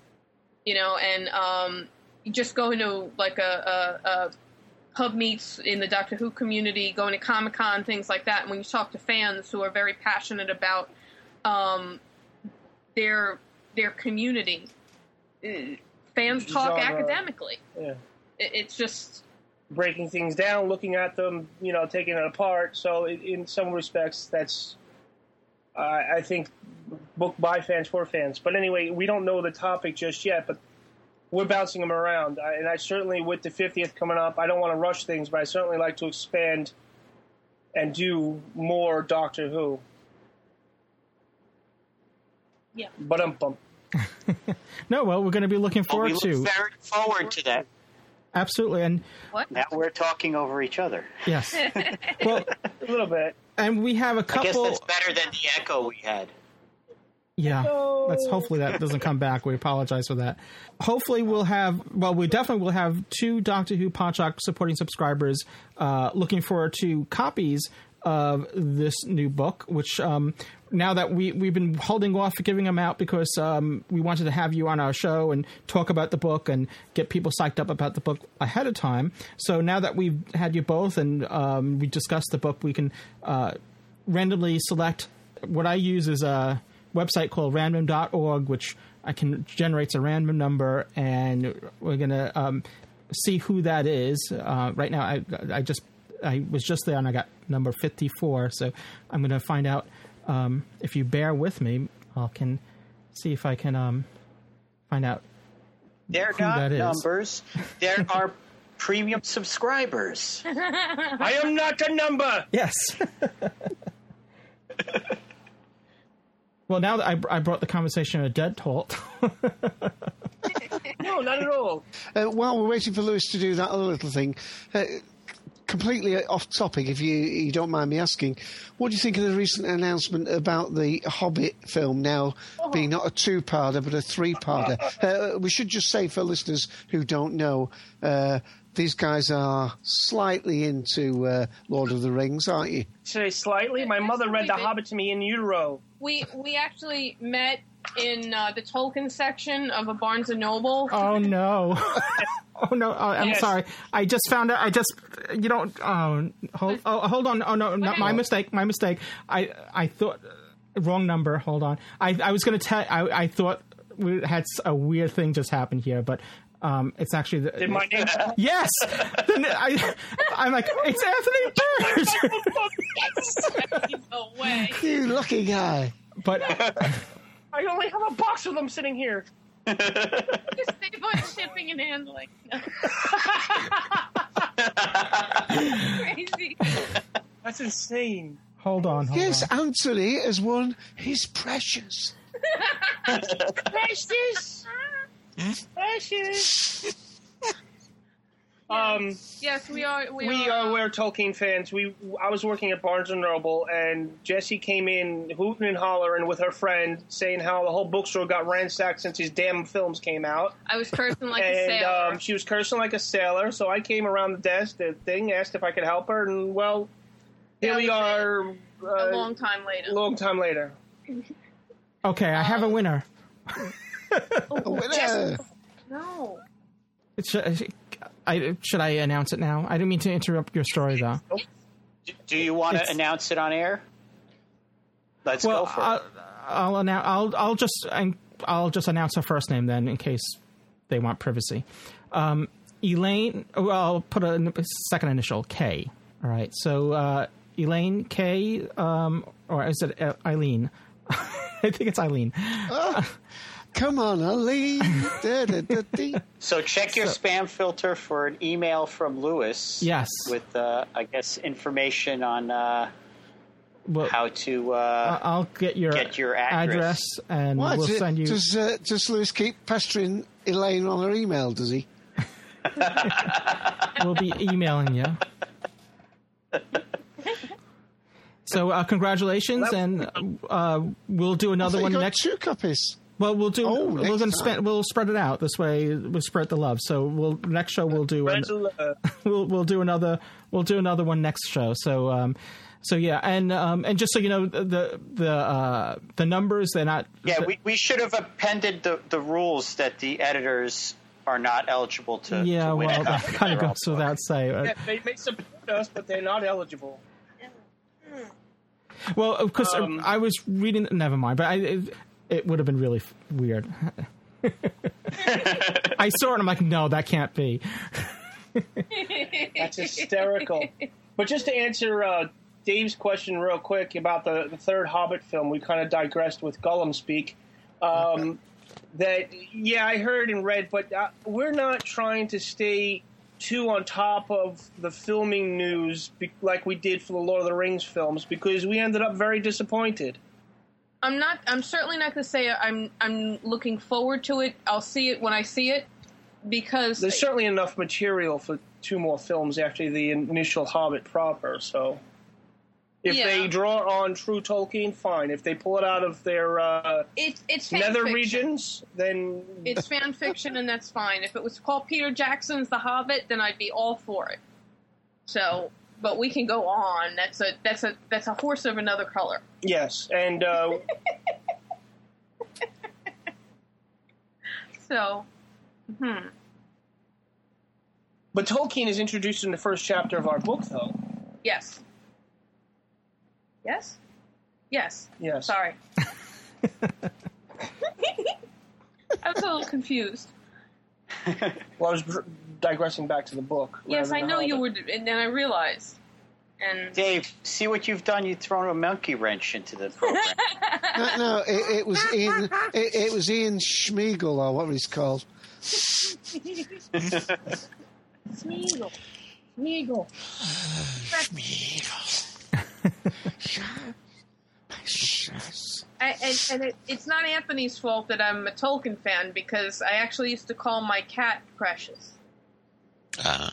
[SPEAKER 12] you know, and um, just going to like a, a, a pub meets in the Doctor Who community, going to Comic Con, things like that. And when you talk to fans who are very passionate about um, their their community, uh, fans talk academically.
[SPEAKER 11] Yeah.
[SPEAKER 12] It, it's just
[SPEAKER 11] breaking things down, looking at them, you know, taking it apart. So in, in some respects, that's uh, I think book by fans for fans. But anyway, we don't know the topic just yet, but we're bouncing them around. I, and I certainly, with the 50th coming up, I don't want to rush things, but I certainly like to expand and do more Doctor Who.
[SPEAKER 12] Yeah.
[SPEAKER 11] But um bump.
[SPEAKER 1] No, well, we're going to be looking
[SPEAKER 2] Well, we
[SPEAKER 1] forward
[SPEAKER 2] look
[SPEAKER 1] to
[SPEAKER 2] very forward to that.
[SPEAKER 1] Absolutely, and
[SPEAKER 12] what?
[SPEAKER 2] Now we're talking over each other.
[SPEAKER 1] yes, well,
[SPEAKER 11] a little bit.
[SPEAKER 1] and we have a
[SPEAKER 2] I guess
[SPEAKER 1] couple.
[SPEAKER 2] that's better than the echo we had.
[SPEAKER 1] Yeah, let's hopefully that doesn't come back. We apologize for that. Hopefully, we'll have. Well, we definitely will have two Doctor Who Podshock supporting subscribers uh, looking forward to copies of this new book. Which um, now that we we've been holding off giving them out because um, we wanted to have you on our show and talk about the book and get people psyched up about the book ahead of time. So now that we've had you both and um, we discussed the book, we can uh, randomly select. What I use is a website called random.org, which I can generates a random number, and we're gonna um, see who that is. Uh, right now, I I just I was just there and I got number fifty four, so I'm gonna find out um, if you bear with me. I can see if I can um, find out.
[SPEAKER 2] They're
[SPEAKER 1] Who
[SPEAKER 2] not
[SPEAKER 1] that is.
[SPEAKER 2] numbers. There are premium subscribers.
[SPEAKER 11] I am not a number.
[SPEAKER 1] Yes. well, now that I, I brought the conversation to a dead halt.
[SPEAKER 11] No, not at all.
[SPEAKER 3] Uh, while we're waiting for Louis to do that other little thing, uh, completely off topic, if you, you don't mind me asking, what do you think of the recent announcement about the Hobbit film now being not a two-parter but a three-parter? Uh, we should just say for listeners who don't know, uh, these guys are slightly into uh, Lord of the Rings, aren't you?
[SPEAKER 11] Say slightly. My mother read The Hobbit to me in utero.
[SPEAKER 12] we we actually met in uh, the Tolkien section of a Barnes and Noble.
[SPEAKER 1] oh no! oh no! Oh, I'm
[SPEAKER 12] Yes.
[SPEAKER 1] sorry. I just found out. I just you don't. Oh, hold. Oh, hold on. Oh no! Not my mistake. My mistake. I I thought wrong number. Hold on. I I was gonna tell. I I thought we had a weird thing just happened here, but. Um, it's actually the,
[SPEAKER 11] Did my name?
[SPEAKER 1] yes. Then I, I'm like, it's Anthony Burdge.
[SPEAKER 12] no way.
[SPEAKER 3] You lucky guy.
[SPEAKER 1] but
[SPEAKER 11] I only have a box of them sitting here.
[SPEAKER 12] Just save on shipping and handling. Crazy.
[SPEAKER 11] That's insane.
[SPEAKER 1] hold on. Hold
[SPEAKER 3] Yes,
[SPEAKER 1] on.
[SPEAKER 3] Anthony has won his precious.
[SPEAKER 11] Precious. Precious. Um,
[SPEAKER 12] Yes, we are. We,
[SPEAKER 11] we
[SPEAKER 12] are.
[SPEAKER 11] are we're Tolkien fans. We I was working at Barnes and Noble, and Jesse came in hooting and hollering with her friend, saying how the whole bookstore got ransacked since these damn films came out.
[SPEAKER 12] I was cursing like a sailor.
[SPEAKER 11] um, she was cursing like a sailor. So I came around the desk, the thing, asked if I could help her, and well, here
[SPEAKER 12] That
[SPEAKER 11] we
[SPEAKER 12] was
[SPEAKER 11] are.
[SPEAKER 12] a
[SPEAKER 11] Uh,
[SPEAKER 12] long time later.
[SPEAKER 11] long time later.
[SPEAKER 1] Okay, I have a winner.
[SPEAKER 3] A winner.
[SPEAKER 12] No.
[SPEAKER 1] Should, I, should I announce it now? I didn't mean to interrupt your story, though.
[SPEAKER 2] Do you want to announce it on air? Let's
[SPEAKER 1] well,
[SPEAKER 2] go for
[SPEAKER 1] I'll,
[SPEAKER 2] it.
[SPEAKER 1] I'll, annou- I'll I'll just I'll just announce her first name then, in case they want privacy. Um, Elaine. Well, I'll put a second initial K. All right. So uh, Elaine K. Um, or is it uh, Eileen? I think it's Eileen.
[SPEAKER 3] Come on, Eileen. Da, da, da.
[SPEAKER 2] So check your
[SPEAKER 1] So-
[SPEAKER 2] spam filter for an email from Louis.
[SPEAKER 1] Yes.
[SPEAKER 2] With, uh, I guess, information on uh,
[SPEAKER 1] Well,
[SPEAKER 2] how to. Uh,
[SPEAKER 1] I'll get your,
[SPEAKER 2] Get your address.
[SPEAKER 1] and
[SPEAKER 3] What,
[SPEAKER 1] we'll send you.
[SPEAKER 3] Does, uh, does Louis keep pestering Elaine on her email, does he?
[SPEAKER 1] we'll be emailing you. So uh, congratulations, and uh, we'll do
[SPEAKER 3] I
[SPEAKER 1] another
[SPEAKER 3] thought you
[SPEAKER 1] one
[SPEAKER 3] got
[SPEAKER 1] next.
[SPEAKER 3] two copies.
[SPEAKER 1] Well, we'll do.
[SPEAKER 3] Oh,
[SPEAKER 1] we're
[SPEAKER 3] next
[SPEAKER 1] gonna spend. We'll spread it out this way. We'll spread the love. So we'll next show we'll do. An, we'll we'll do another. We'll do another one next show. So um, so yeah, and um, and just so you know, the the uh, the numbers they're not.
[SPEAKER 2] yeah, we, we should have appended the, the rules that the editors are not eligible to.
[SPEAKER 1] yeah,
[SPEAKER 2] to win
[SPEAKER 1] well, that kind of
[SPEAKER 2] their
[SPEAKER 1] goes without saying.
[SPEAKER 11] Yeah, they may support us, but they're not eligible.
[SPEAKER 1] Well, of course,
[SPEAKER 11] Um,
[SPEAKER 1] I was reading. Never mind, but I, it, it would have been really f- weird. I saw it and I'm like, no, that can't be.
[SPEAKER 11] That's hysterical. But just to answer uh, Dave's question real quick about the, the third Hobbit film, we kind of digressed with Gollum speak. Um, that yeah, I heard and read, but uh, we're not trying to stay too on top of the filming news be- like we did for the Lord of the Rings films because we ended up very disappointed.
[SPEAKER 12] I'm not. I'm certainly not going to say I'm. I'm looking forward to it. I'll see it when I see it because
[SPEAKER 11] There's certainly enough material for two more films after the initial Hobbit proper. So, if
[SPEAKER 12] Yeah.
[SPEAKER 11] they draw on true Tolkien, fine. If they pull it out of their uh,
[SPEAKER 12] it's it's
[SPEAKER 11] nether
[SPEAKER 12] fiction.
[SPEAKER 11] regions, then
[SPEAKER 12] It's fan fiction, and that's fine. If it was called Peter Jackson's The Hobbit, then I'd be all for it. So, but we can go on. That's a that's a that's a horse of another color.
[SPEAKER 11] yes, and uh,
[SPEAKER 12] So, hmm.
[SPEAKER 11] but Tolkien is introduced in the first chapter of our book, though.
[SPEAKER 12] Yes. Yes. Yes.
[SPEAKER 11] Yes.
[SPEAKER 12] Sorry. I was a little confused.
[SPEAKER 11] Well, I was dr- digressing back to the book.
[SPEAKER 12] Yes, I know you
[SPEAKER 11] Hobbit.
[SPEAKER 12] were, and then I realized. And
[SPEAKER 2] Dave, see what you've done. You've thrown a monkey wrench into the program.
[SPEAKER 3] No, no it, it was Ian. It, it was Ian Schmiegel or whatever he's called.
[SPEAKER 12] Smeagol. Smeagol. I, and and it, it's not Anthony's fault that I'm a Tolkien fan because I actually used to call my cat Precious.
[SPEAKER 4] Uh,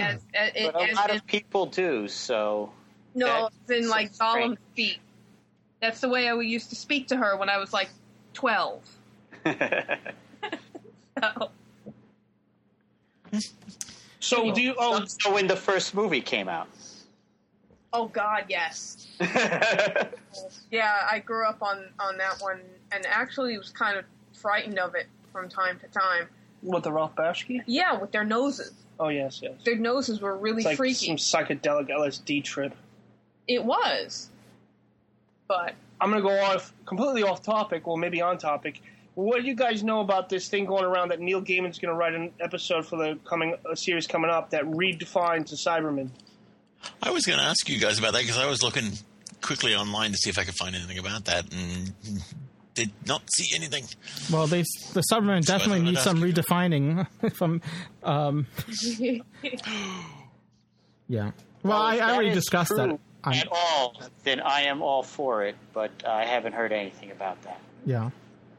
[SPEAKER 12] As, as,
[SPEAKER 2] but a lot
[SPEAKER 12] as-
[SPEAKER 2] of people do. So
[SPEAKER 12] no,
[SPEAKER 2] that-
[SPEAKER 12] it's in like
[SPEAKER 2] so strange.
[SPEAKER 12] Gollum's feet. That's the way I used to speak to her when I was like twelve. So,
[SPEAKER 11] So do you? Oh,
[SPEAKER 2] so when the first movie came out.
[SPEAKER 12] oh God, yes. Yeah, I grew up on on that one, and actually was kind of frightened of it from time to time.
[SPEAKER 11] What the Ralph Bakshi?
[SPEAKER 12] Yeah, with their noses.
[SPEAKER 11] Oh yes, yes.
[SPEAKER 12] Their noses were really
[SPEAKER 11] It's like
[SPEAKER 12] freaky.
[SPEAKER 11] some psychedelic LSD trip.
[SPEAKER 12] It was, but
[SPEAKER 11] I'm going to go off completely off topic, well, maybe on topic. What do you guys know about this thing going around that Neil Gaiman's going to write an episode for the coming a series coming up that redefines the Cybermen?
[SPEAKER 4] I was going to ask you guys about that because I was looking quickly online to see if I could find anything about that and did not see anything.
[SPEAKER 1] Well, they the Cybermen
[SPEAKER 4] So
[SPEAKER 1] definitely
[SPEAKER 4] thought I'd
[SPEAKER 1] need
[SPEAKER 4] ask
[SPEAKER 1] some
[SPEAKER 4] you.
[SPEAKER 1] redefining. From um, yeah. Well, I, I already
[SPEAKER 2] is
[SPEAKER 1] discussed that. I'm,
[SPEAKER 2] at all, then I am all for it. But I haven't heard anything about that.
[SPEAKER 1] yeah.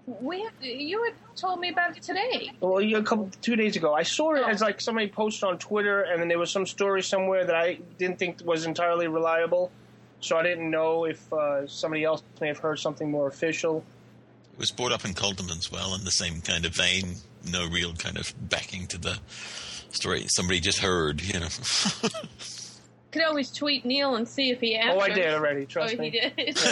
[SPEAKER 12] we you had told me about it today.
[SPEAKER 11] Well, yeah, a couple two days ago, I saw it as like somebody posted on Twitter, and then there was some story somewhere that I didn't think was entirely reliable, so I didn't know if uh, somebody else may have heard something more official.
[SPEAKER 4] It was brought up in Coldham as well in the same kind of vein. No real kind of backing to the story. Somebody just heard, you know.
[SPEAKER 12] Could always tweet Neil and see if he answers.
[SPEAKER 11] Oh, I did already. Trust
[SPEAKER 12] oh,
[SPEAKER 11] me.
[SPEAKER 12] he did.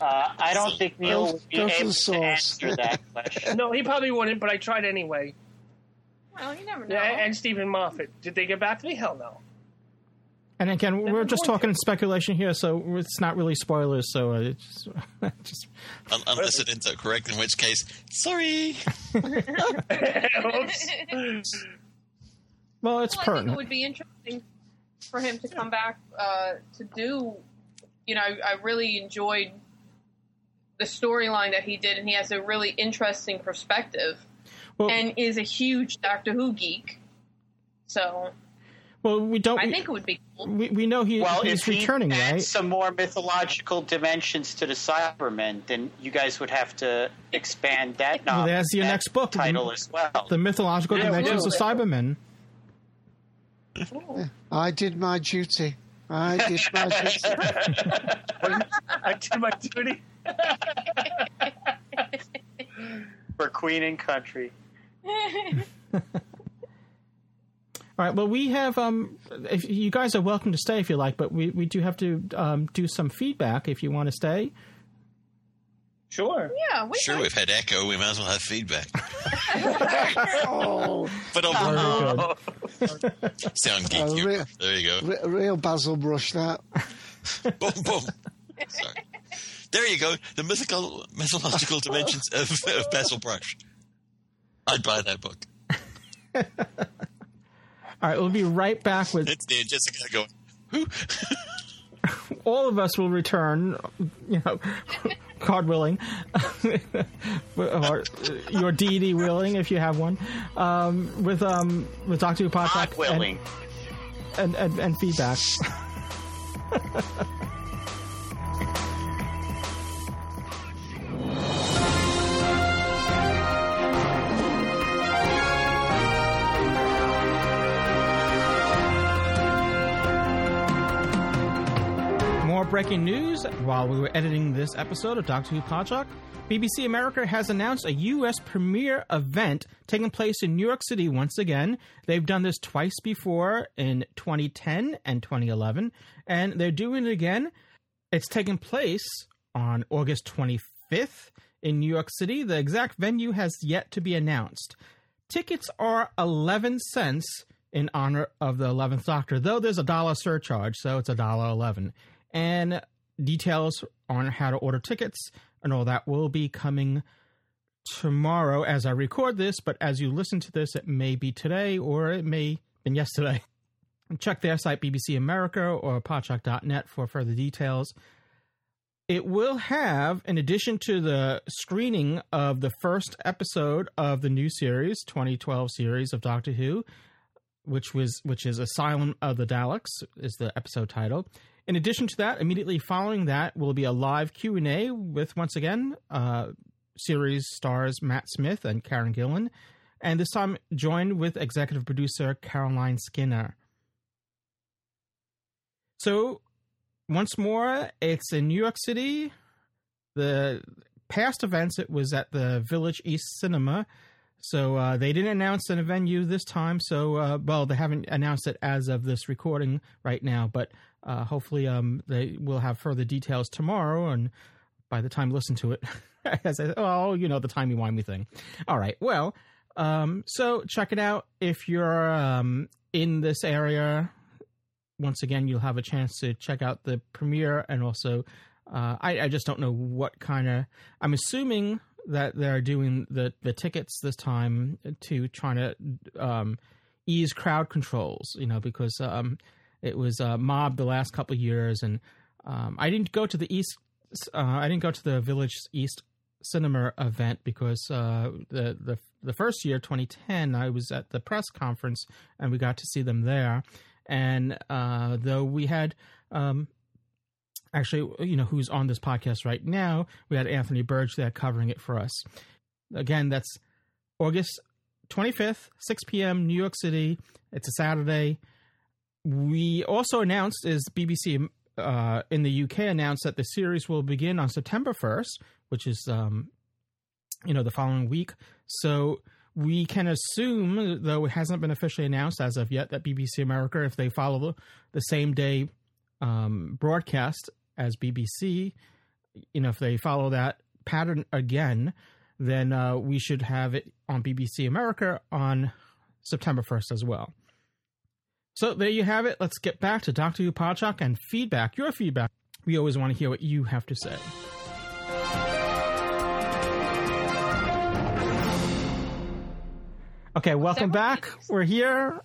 [SPEAKER 2] Uh, I don't think Neil would be able to answer that question.
[SPEAKER 11] No, he probably wouldn't, but I tried anyway.
[SPEAKER 12] well, you never know.
[SPEAKER 11] Yeah, and Steven Moffat. Did they get back to me? Hell no.
[SPEAKER 1] And again, we're just talking speculation here, so it's not really spoilers. So uh, it's just
[SPEAKER 4] Un- unless it ends up correct, in which case, sorry.
[SPEAKER 1] well, it's
[SPEAKER 12] well, I think it would be interesting for him to come back uh, to do. You know, I, I really enjoyed the storyline that he did, and he has a really interesting perspective, and is a huge Doctor Who geek. So
[SPEAKER 1] Well, we don't.
[SPEAKER 12] I think it would be cool.
[SPEAKER 1] we, we know he,
[SPEAKER 2] well,
[SPEAKER 1] he's
[SPEAKER 2] if he
[SPEAKER 1] returning,
[SPEAKER 2] adds
[SPEAKER 1] right?
[SPEAKER 2] some more mythological dimensions to the Cybermen, then you guys would have to expand that.
[SPEAKER 1] Well,
[SPEAKER 2] nom-
[SPEAKER 1] there's your
[SPEAKER 2] that
[SPEAKER 1] next book,
[SPEAKER 2] title
[SPEAKER 1] the,
[SPEAKER 2] as well.
[SPEAKER 1] the mythological
[SPEAKER 2] Yeah,
[SPEAKER 1] dimensions of
[SPEAKER 2] well,
[SPEAKER 1] Cybermen.
[SPEAKER 3] I did my duty. I did my duty.
[SPEAKER 11] I did my duty.
[SPEAKER 2] For Queen and Country.
[SPEAKER 1] All right. Well, we have. Um, if you guys are welcome to stay if you like, but we, we do have to um, do some feedback if you want to stay.
[SPEAKER 11] Sure.
[SPEAKER 12] Yeah, we
[SPEAKER 4] Sure, we've had echo. We might as well have feedback.
[SPEAKER 3] oh,
[SPEAKER 4] But
[SPEAKER 3] Very
[SPEAKER 4] oh, sound
[SPEAKER 3] A
[SPEAKER 4] geeky.
[SPEAKER 3] real,
[SPEAKER 4] there you go.
[SPEAKER 3] re- real Basil Brush that.
[SPEAKER 4] boom, boom. Sorry. There you go. The mythical, mythological dimensions of, of Basil Brush. I'd buy that book.
[SPEAKER 1] All right. We'll be right back with
[SPEAKER 4] It's me and Jessica going, who?
[SPEAKER 1] all of us will return. You know, God willing, or your deity willing, if you have one, um, with um with Doctor Who podcast
[SPEAKER 2] God willing.
[SPEAKER 1] and, and, and, and feedback. More breaking news. While we were editing this episode of Doctor Who Podshock, BBC America has announced a U.S. premiere event taking place in New York City once again. They've done this twice before in 2010 and 2011, and they're doing it again. It's taking place on August 25th in New York City. The exact venue has yet to be announced. Tickets are 11 cents in honor of the 11th Doctor, though there's a dollar surcharge, so it's a dollar 11. And details on how to order tickets and all that will be coming tomorrow as I record this, but as you listen to this, it may be today or it may have been yesterday. Check their site, BBC America or podshock.net for further details. It will have, in addition to the screening of the first episode of the new series, 2012 series of Doctor Who, which was which is Asylum of the Daleks, is the episode title. In addition to that, immediately following that will be a live Q and A with once again uh, series stars Matt Smith and Karen Gillan, and this time joined with executive producer Caroline Skinner. So once more, it's in New York City. The past events, it was at the Village East Cinema. So uh, they didn't announce a venue this time. So, uh, well, they haven't announced it as of this recording right now, but uh, hopefully um, they will have further details tomorrow. And by the time listen to it, as I, oh, you know, the timey-wimey thing. All right. Well, um, so check it out. If you're um, in this area, once again, you'll have a chance to check out the premiere and also uh, I, I just don't know what kind of. I'm assuming that they're doing the, the tickets this time to trying to um, ease crowd controls, you know, because um, it was uh, mobbed the last couple years, and um, I didn't go to the east. Uh, I didn't go to the Village East Cinema event because uh, the the the first year, 2010, I was at the press conference and we got to see them there. And uh, though we had um, actually, you know, who's on this podcast right now, we had Anthony Burdge there covering it for us. Again, that's August 25th, 6 p.m., New York City. It's a Saturday. We also announced is BBC uh, in the UK announced that the series will begin on September 1st, which is um, you know the following week. So we can assume, though it hasn't been officially announced as of yet, that BBC America, if they follow the same day um, broadcast as BBC, you know, if they follow that pattern again, then uh, we should have it on BBC America on September 1st as well. So there you have it. Let's get back to Doctor Who Podshock and feedback. Your feedback. We always want to hear what you have to say. Okay, welcome back. We're here.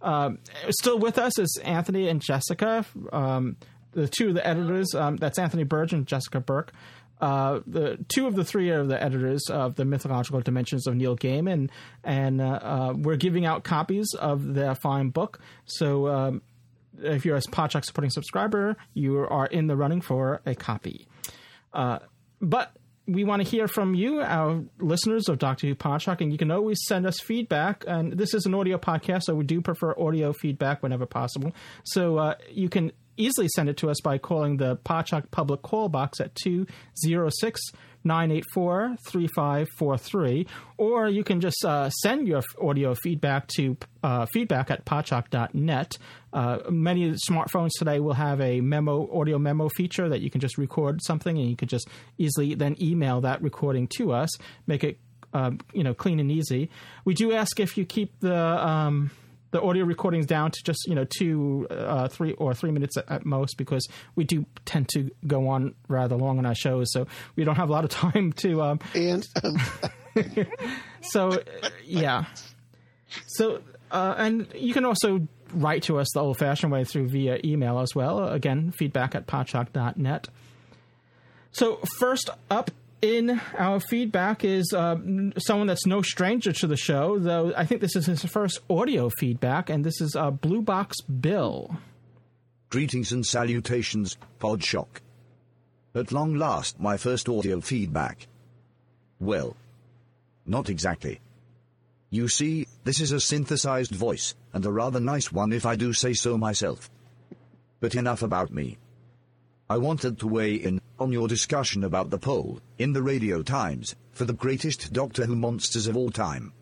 [SPEAKER 1] Um, still with us is Anthony and Jessica, um, the two of the editors. Um, that's Anthony Burdge and Jessica Burke. Uh, the two of the three are the editors of the mythological dimensions of Neil Gaiman, and uh, uh, we're giving out copies of their fine book. So um, if you're a Podshock supporting subscriber, you are in the running for a copy. Uh, but we want to hear from you, our listeners of Doctor Who Podshock, and you can always send us feedback. And this is an audio podcast, so we do prefer audio feedback whenever possible. So uh, you can easily send it to us by calling the Podshock public call box at 206 984 3543, or you can just uh, send your audio feedback to uh, feedback at podshock.net. Uh, many smartphones today will have a memo, audio memo feature that you can just record something and you can just easily then email that recording to us, make it uh, you know clean and easy. We do ask if you keep the um, the audio recordings down to just you know two, uh, three or three minutes at, at, most because we do tend to go on rather long on our shows, so we don't have a lot of time to. Um,
[SPEAKER 3] and um,
[SPEAKER 1] so yeah, so uh, and you can also write to us the old-fashioned way through via email as well. Again, feedback at podshock.net. So first up in our feedback is uh, someone that's no stranger to the show, though I think this is his first audio feedback, and this is uh, Blue Box Bill.
[SPEAKER 13] Greetings and salutations, Podshock. At long last, my first audio feedback. Well, not exactly. You see, this is a synthesized voice, and a rather nice one if I do say so myself. But enough about me. I wanted to weigh in on your discussion about the poll in the Radio Times for the greatest Doctor Who monsters of all time.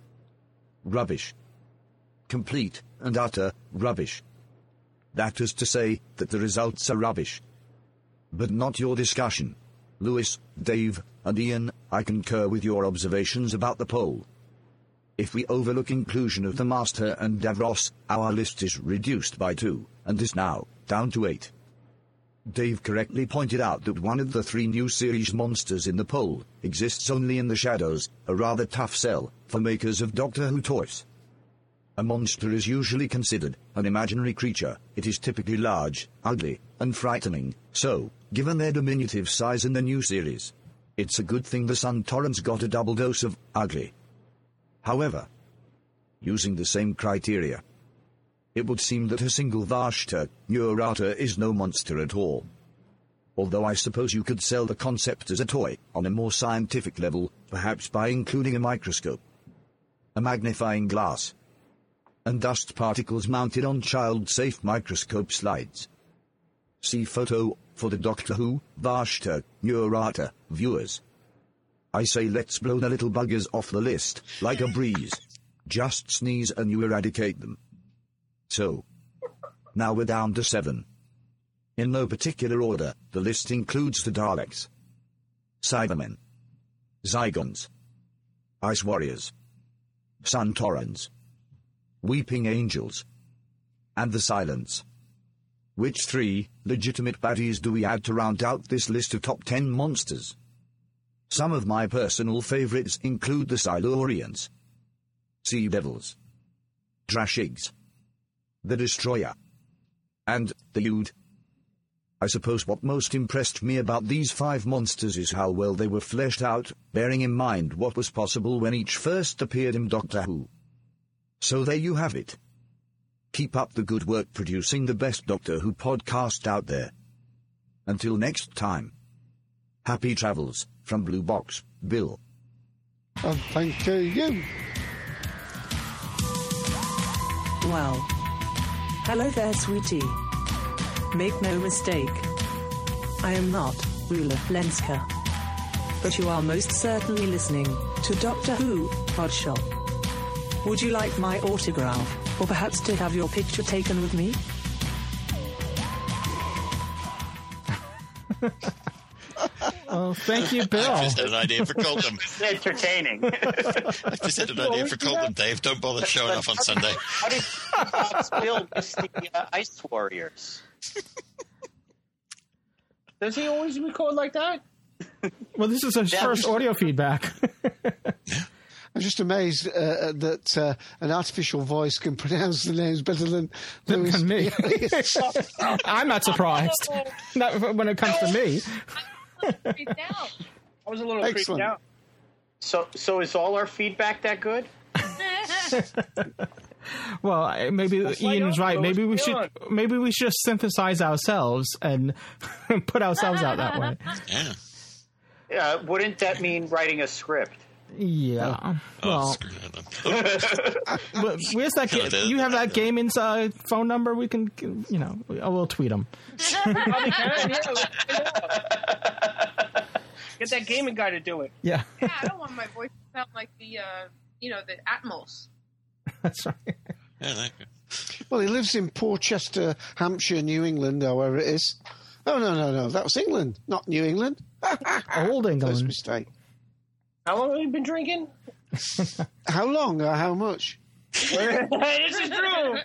[SPEAKER 13] Rubbish. Complete and utter rubbish. That is to say that the results are rubbish. But not your discussion. Louis, Dave, and Ian, I concur with your observations about the poll. If we overlook inclusion of the Master and Davros, our list is reduced by two, and is now down to eight. Dave correctly pointed out that one of the three new series monsters in the poll exists only in the shadows, a rather tough sell for makers of Doctor Who toys. A monster is usually considered an imaginary creature. It is typically large, ugly, and frightening, so, given their diminutive size in the new series, it's a good thing the Sontarans got a double dose of ugly. However, using the same criteria, it would seem that a single Vashta Nerada is no monster at all. Although I suppose you could sell the concept as a toy on a more scientific level, perhaps by including a microscope, a magnifying glass, and dust particles mounted on child-safe microscope slides. See photo for the Doctor Who Vashta Nerada viewers. I say let's blow the little buggers off the list, like a breeze. Just sneeze and you eradicate them. So, now we're down to seven. In no particular order, the list includes the Daleks, Cybermen, Zygons, Ice Warriors, Sontarans, Weeping Angels, and the Silence. Which three legitimate baddies do we add to round out this list of top ten monsters? Some of my personal favorites include the Silurians, Sea Devils, Drashigs, the Destroyer, and the Ood. I suppose what most impressed me about these five monsters is how well they were fleshed out, bearing in mind what was possible when each first appeared in Doctor Who. So there you have it. Keep up the good work producing the best Doctor Who podcast out there. Until next time. Happy travels from Blue Box, Bill.
[SPEAKER 3] And thank you.
[SPEAKER 14] Well. Hello there, sweetie. Make no mistake. I am not Rula Lenska. But you are most certainly listening to Doctor Who Podshock. Would you like my autograph, or perhaps to have your picture taken with me?
[SPEAKER 1] Oh, thank you, Bill.
[SPEAKER 4] I just had an idea for Colton.
[SPEAKER 2] entertaining.
[SPEAKER 4] I just had an idea for Colton, Dave. Don't bother showing off on Sunday.
[SPEAKER 2] How did Fox Bill miss the uh, Ice Warriors?
[SPEAKER 11] Does he always record like that?
[SPEAKER 1] Well, this is his
[SPEAKER 2] Yeah.
[SPEAKER 1] first audio feedback.
[SPEAKER 3] I'm just amazed uh, that uh, an artificial voice can pronounce the names better than
[SPEAKER 1] Than
[SPEAKER 3] Louis
[SPEAKER 1] me. I'm not surprised. Not when it comes to me.
[SPEAKER 11] I was a little
[SPEAKER 3] Excellent.
[SPEAKER 11] creeped out.
[SPEAKER 2] So, so is all our feedback that good?
[SPEAKER 1] Well, maybe
[SPEAKER 11] That's why
[SPEAKER 1] Ian's right. Maybe we should
[SPEAKER 11] Leon.
[SPEAKER 1] maybe we should just synthesize ourselves and put ourselves out that way.
[SPEAKER 4] Yeah.
[SPEAKER 2] Uh, wouldn't that mean writing a script?
[SPEAKER 1] Yeah.
[SPEAKER 4] Oh,
[SPEAKER 1] Well,
[SPEAKER 4] screw that then.
[SPEAKER 1] but where's that? Ga- you have that game uh, phone number? We can, you know, we'll tweet them.
[SPEAKER 11] Probably can, yeah, let me know. Get that gaming guy to do it.
[SPEAKER 1] Yeah,
[SPEAKER 12] yeah, I don't want my voice to sound like the, uh, you know, the Atmos.
[SPEAKER 1] that's right.
[SPEAKER 4] Yeah, that-
[SPEAKER 3] Well, he lives in Portchester, Hampshire, New England, or wherever it is. Oh, no, no, no. That was England, not New England.
[SPEAKER 1] Old England.
[SPEAKER 3] First
[SPEAKER 1] England.
[SPEAKER 3] mistake.
[SPEAKER 11] How long have you been drinking?
[SPEAKER 3] How long or how much?
[SPEAKER 11] this is true.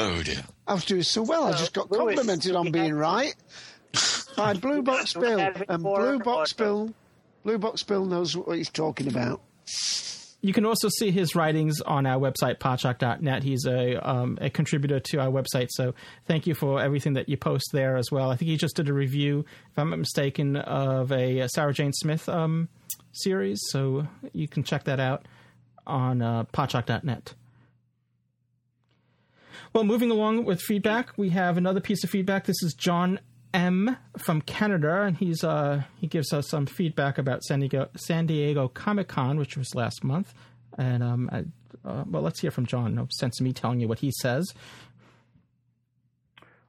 [SPEAKER 4] Oh dear.
[SPEAKER 3] I was doing so well. I just got
[SPEAKER 2] Louis,
[SPEAKER 3] complimented on being
[SPEAKER 2] had-
[SPEAKER 3] right by Blue Box Bill. And
[SPEAKER 2] for-
[SPEAKER 3] Blue Box
[SPEAKER 2] or-
[SPEAKER 3] Bill, Blue Box Bill knows what he's talking about.
[SPEAKER 1] You can also see his writings on our website, podshock.net. He's a um, a contributor to our website, so thank you for everything that you post there as well. I think he just did a review, if I'm not mistaken, of a Sarah Jane Smith um, series, so you can check that out on uh, podshock.net. Well, moving along with feedback, we have another piece of feedback. This is John M from Canada, and he's uh, he gives us some feedback about San Diego San Diego Comic Con, which was last month. And um, I, uh, well, let's hear from John. No sense me telling you what he says.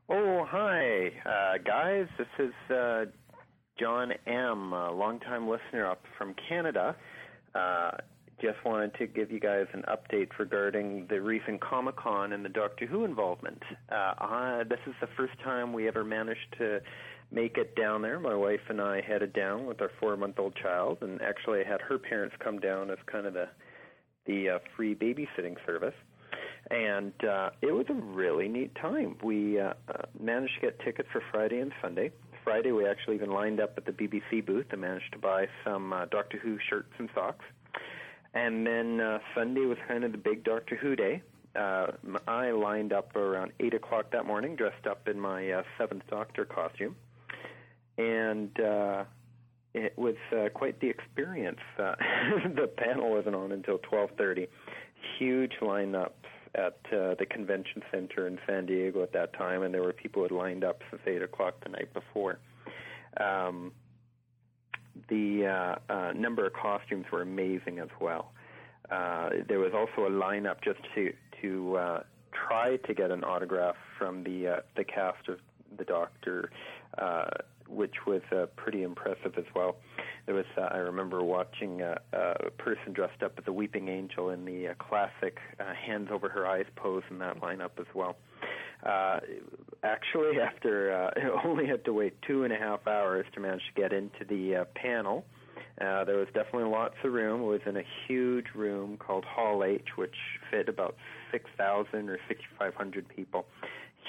[SPEAKER 15] Oh, hi, uh, guys. This is uh, John M., a longtime listener up from Canada. Uh, just wanted to give you guys an update regarding the recent Comic Con and the Doctor Who involvement. Uh, I, this is the first time we ever managed to make it down there. My wife and I headed down with our four month old child, and actually had her parents come down as kind of the the uh, free babysitting service and uh, it was a really neat time. We uh, uh, managed to get tickets for Friday and Sunday. Friday, we actually even lined up at the BBC booth and managed to buy some uh, Doctor Who shirts and socks. And then uh, Sunday was kind of the big Doctor Who day. Uh, I lined up around 8 o'clock that morning, dressed up in my uh, Seventh Doctor costume. And uh, it was uh, quite the experience. Uh, the panel wasn't on until 12:30. Huge lineups at uh, the convention center in San Diego at that time, and there were people who had lined up since 8 o'clock the night before. Um, the uh, uh, number of costumes were amazing as well. Uh, there was also a lineup just to to uh, try to get an autograph from the uh, the cast of the Doctor, which was pretty impressive as well. There was I remember watching uh, a person dressed up as a weeping angel in the classic hands over her eyes pose in that lineup as well. Uh, actually, after uh, only had to wait two and a half hours to manage to get into the uh, panel. Uh, there was definitely lots of room. It was in a huge room called Hall H, which fit about 6,000 or 6,500 people.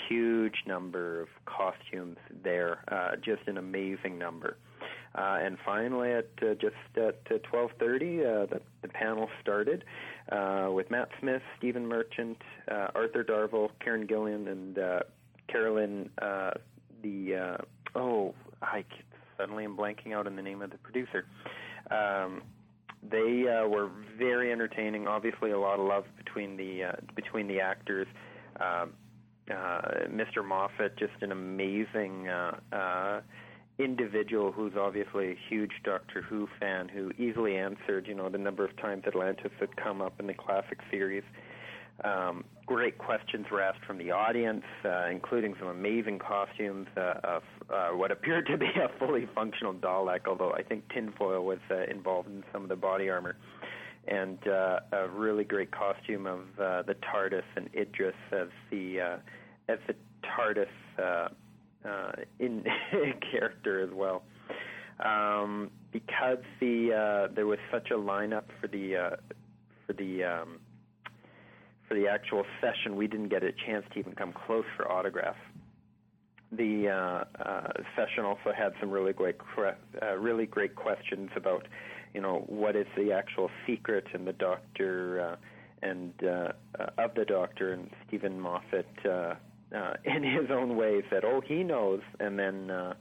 [SPEAKER 15] Huge number of costumes there, uh, just an amazing number. Uh, and finally, at uh, just at uh, 12:30, uh, the, the panel started uh, with Matt Smith, Stephen Merchant, uh, Arthur Darvill, Karen Gillan, and uh, Caroline. Uh, the uh, oh, I suddenly am blanking out on the name of the producer. Um, they uh, were very entertaining. Obviously, a lot of love between the uh, between the actors. Um, uh, Mr. Moffat, just an amazing uh, uh, individual who's obviously a huge Doctor Who fan, who easily answered, you know, the number of times Atlantis had come up in the classic series. Um, great questions were asked from the audience, uh, including some amazing costumes uh, of uh, what appeared to be a fully functional Dalek, although I think tinfoil was uh, involved in some of the body armor, and uh, a really great costume of uh, the TARDIS and Idris as the uh, as the TARDIS uh, uh, in character as well. Um, because the uh, there was such a lineup for the uh, for the um, for the actual session, we didn't get a chance to even come close for autographs. The uh, uh, session also had some really great, uh, really great questions about, you know, what is the actual secret and the doctor uh, and uh, uh, of the doctor and Steven Moffat, uh, uh, in his own way, said, "Oh, he knows," and then. Uh,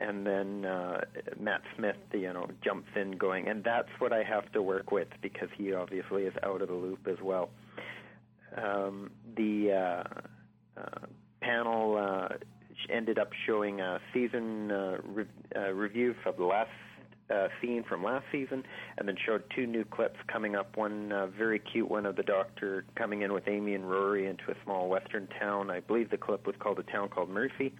[SPEAKER 15] and then uh, Matt Smith, you know, jumps in, going, and that's what I have to work with because he obviously is out of the loop as well. Um, the uh, uh, panel uh, ended up showing a season uh, re- uh, review of the last uh, scene from last season, and then showed two new clips coming up. One uh, very cute one of the Doctor coming in with Amy and Rory into a small western town. I believe the clip was called a town called Mercy.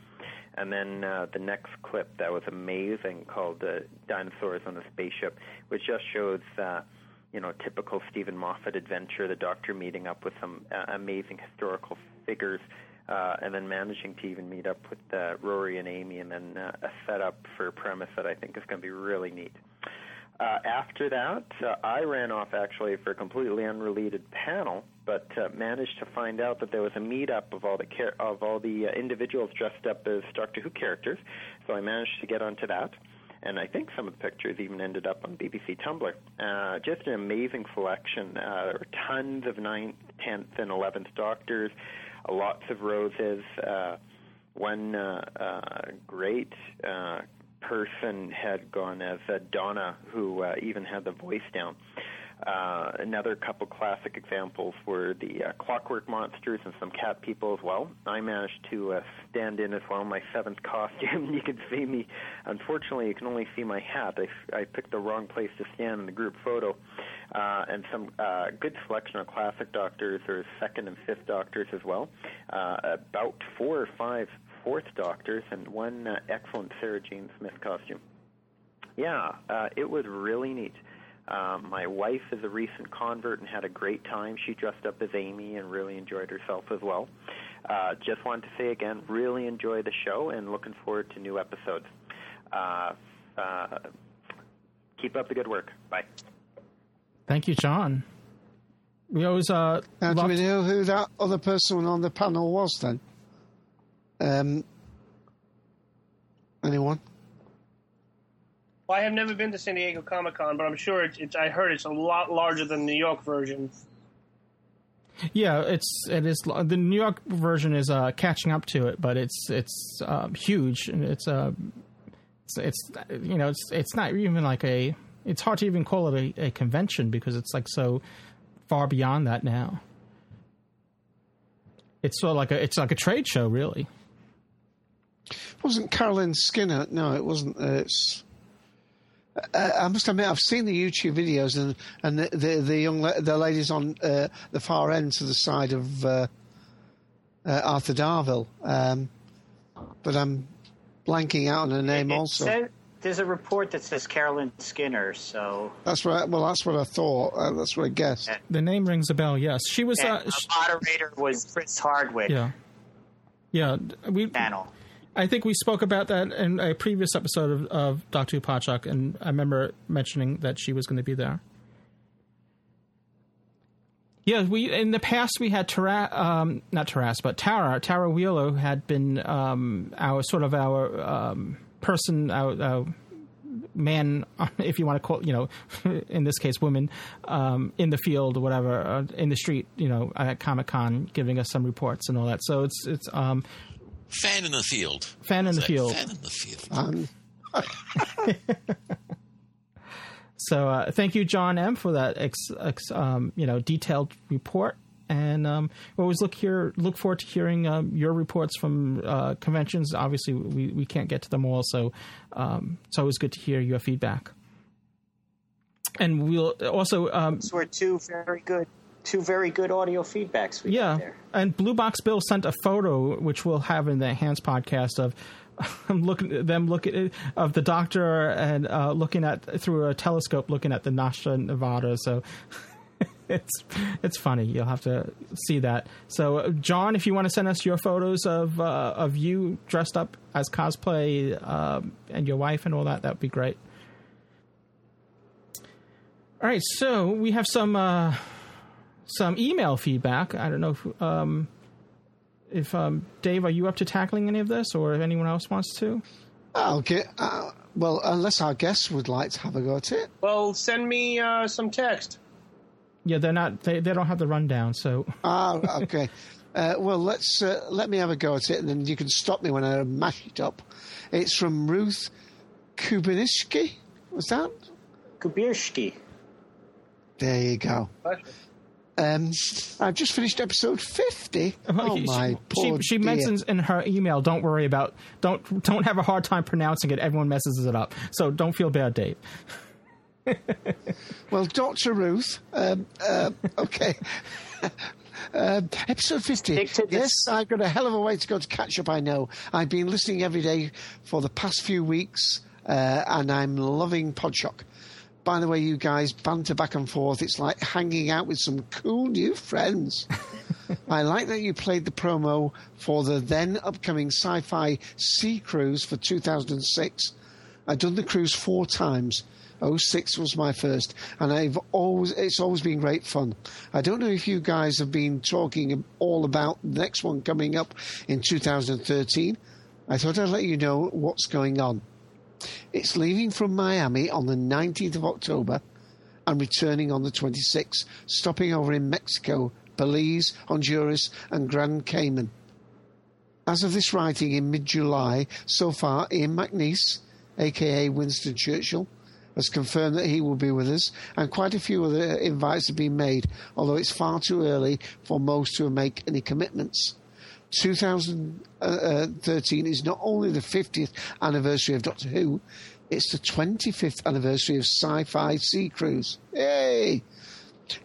[SPEAKER 15] And then uh, the next clip that was amazing called uh, Dinosaurs on a Spaceship, which just shows. Uh, you know, typical Steven Moffat adventure, the Doctor meeting up with some uh, amazing historical figures, uh, and then managing to even meet up with uh, Rory and Amy, and then uh, a setup for a premise that I think is going to be really neat. Uh, after that, uh, I ran off actually for a completely unrelated panel, but uh, managed to find out that there was a meetup of all the char- of all the uh, individuals dressed up as Doctor Who characters. So I managed to get onto that and I think some of the pictures even ended up on BBC Tumblr. Uh, just an amazing selection. Uh, there were tons of ninth, tenth, and eleventh Doctors, lots of roses. Uh, one uh, uh, great uh, person had gone as uh, Donna, who uh, even had the voice down. Uh, another couple classic examples were the uh, Clockwork Monsters and some cat people as well. I managed to uh, stand in as well, my seventh costume. you can see me. Unfortunately, you can only see my hat. I, I picked the wrong place to stand in the group photo. Uh, and some uh, good selection of classic doctors or second and fifth doctors as well. Uh, about four or five fourth doctors and one uh, excellent Sarah Jane Smith costume. Yeah, uh, it was really neat. Um, my wife is a recent convert and had a great time. She dressed up as Amy and really enjoyed herself as well. Uh, just wanted to say again, really enjoy the show and looking forward to new episodes. Uh, uh, keep up the good work. Bye.
[SPEAKER 1] Thank you, John. We always uh.
[SPEAKER 3] Now, do we know who that other person on the panel was then? Um, anyone?
[SPEAKER 11] Well, I have never been to San Diego Comic Con, but I'm sure it's, it's. I heard it's a lot larger than the New York version.
[SPEAKER 1] Yeah, it's it is the New York version is uh, catching up to it, but it's it's uh, huge and it's uh it's, it's you know it's it's not even like a it's hard to even call it a, a convention because it's like so far beyond that now. It's sort of like a it's like a trade show, really.
[SPEAKER 3] wasn't Caroline Skinner? No, it wasn't. Uh, it's. Uh, I must admit, I've seen the YouTube videos and and the the, the young the ladies on uh, the far end to the side of uh, uh, Arthur Darvill, um, but I'm blanking out on her name
[SPEAKER 2] It
[SPEAKER 3] also.
[SPEAKER 2] said- there's a report that says Caroline Skinner, so
[SPEAKER 3] That's what. I, well, that's what I thought. Uh, that's what I guessed.
[SPEAKER 1] The name rings a bell. Yes, she was.
[SPEAKER 2] and
[SPEAKER 1] Uh,
[SPEAKER 2] the moderator was Chris Hardwick.
[SPEAKER 1] yeah, yeah. We
[SPEAKER 2] panel.
[SPEAKER 1] I think we spoke about that in a previous episode of, of Doctor Who and I remember mentioning that she was going to be there. Yeah, we in the past we had Tara, um, not Taras, but Tara. Tara Wheeler had been um, our sort of our um, person, our, our man, if you want to call, you know, in this case, women um, in the field or whatever, uh, in the street, you know, at Comic Con, giving us some reports and all that. So it's it's um,
[SPEAKER 4] Fan in the field.
[SPEAKER 1] fan in the field.
[SPEAKER 4] Fan in the field.
[SPEAKER 3] Um,
[SPEAKER 1] So uh, thank you, John M, for that ex, ex, um, you know detailed report. And um, we always look here look forward to hearing um, your reports from uh, conventions. Obviously, we, we can't get to them all, so um, it's always good to hear your feedback. And we'll also um,
[SPEAKER 2] Those were two very good, two very good audio feedbacks. We
[SPEAKER 1] yeah,
[SPEAKER 2] there.
[SPEAKER 1] and Blue Box Bill sent a photo, which we'll have in the Enhanced podcast of I'm looking them looking of the doctor and uh, looking at through a telescope, looking at the Vashta Nerada. So it's it's funny. You'll have to see that. So, uh, John, if you want to send us your photos of uh, of you dressed up as cosplay um, and your wife and all that, that would be great. All right, so we have some uh, some email feedback. I don't know if um, if um, Dave, are you up to tackling any of this, or if anyone else wants to?
[SPEAKER 3] Okay. Uh, well, unless our guests would like to have a go at it.
[SPEAKER 11] Well, send me uh, some text.
[SPEAKER 1] Yeah, they're not. They they don't have the rundown. So
[SPEAKER 3] Ah, okay. uh, well, let's uh, let me have a go at it, and then you can stop me when I mash it up. It's from Ruth Kubinski. Was that?
[SPEAKER 2] Kubirski.
[SPEAKER 3] There you go. Um, I've just finished episode fifty. Oh
[SPEAKER 1] she,
[SPEAKER 3] my
[SPEAKER 1] she,
[SPEAKER 3] poor
[SPEAKER 1] she
[SPEAKER 3] dear.
[SPEAKER 1] mentions in her email. Don't worry about. Don't don't have a hard time pronouncing it. Everyone messes it up. So don't feel bad, Dave.
[SPEAKER 3] Well, Doctor Ruth. Um, uh, okay. Um, episode 50. Yes, I've got a hell of a way to go to catch up, I know. I've been listening every day for the past few weeks, uh, and I'm loving Podshock. By the way, you guys banter back and forth. It's like hanging out with some cool new friends. I like that you played the promo for the then upcoming sci fi sea cruise for 2006. I've done the cruise four times. 06 was my first, and I've always it's always been great fun. I don't know if you guys have been talking all about the next one coming up in 2013. I thought I'd let you know what's going on. It's leaving from Miami on the 19th of October and returning on the 26th, stopping over in Mexico, Belize, Honduras, and Grand Cayman. As of this writing in mid July, so far, Ian McNeice, aka Winston Churchill, has confirmed that he will be with us, and quite a few other invites have been made, although it's far too early for most to make any commitments. 2013 is not only the 50th anniversary of Doctor Who, it's the 25th anniversary of Sci Fi Sea Cruise. Yay!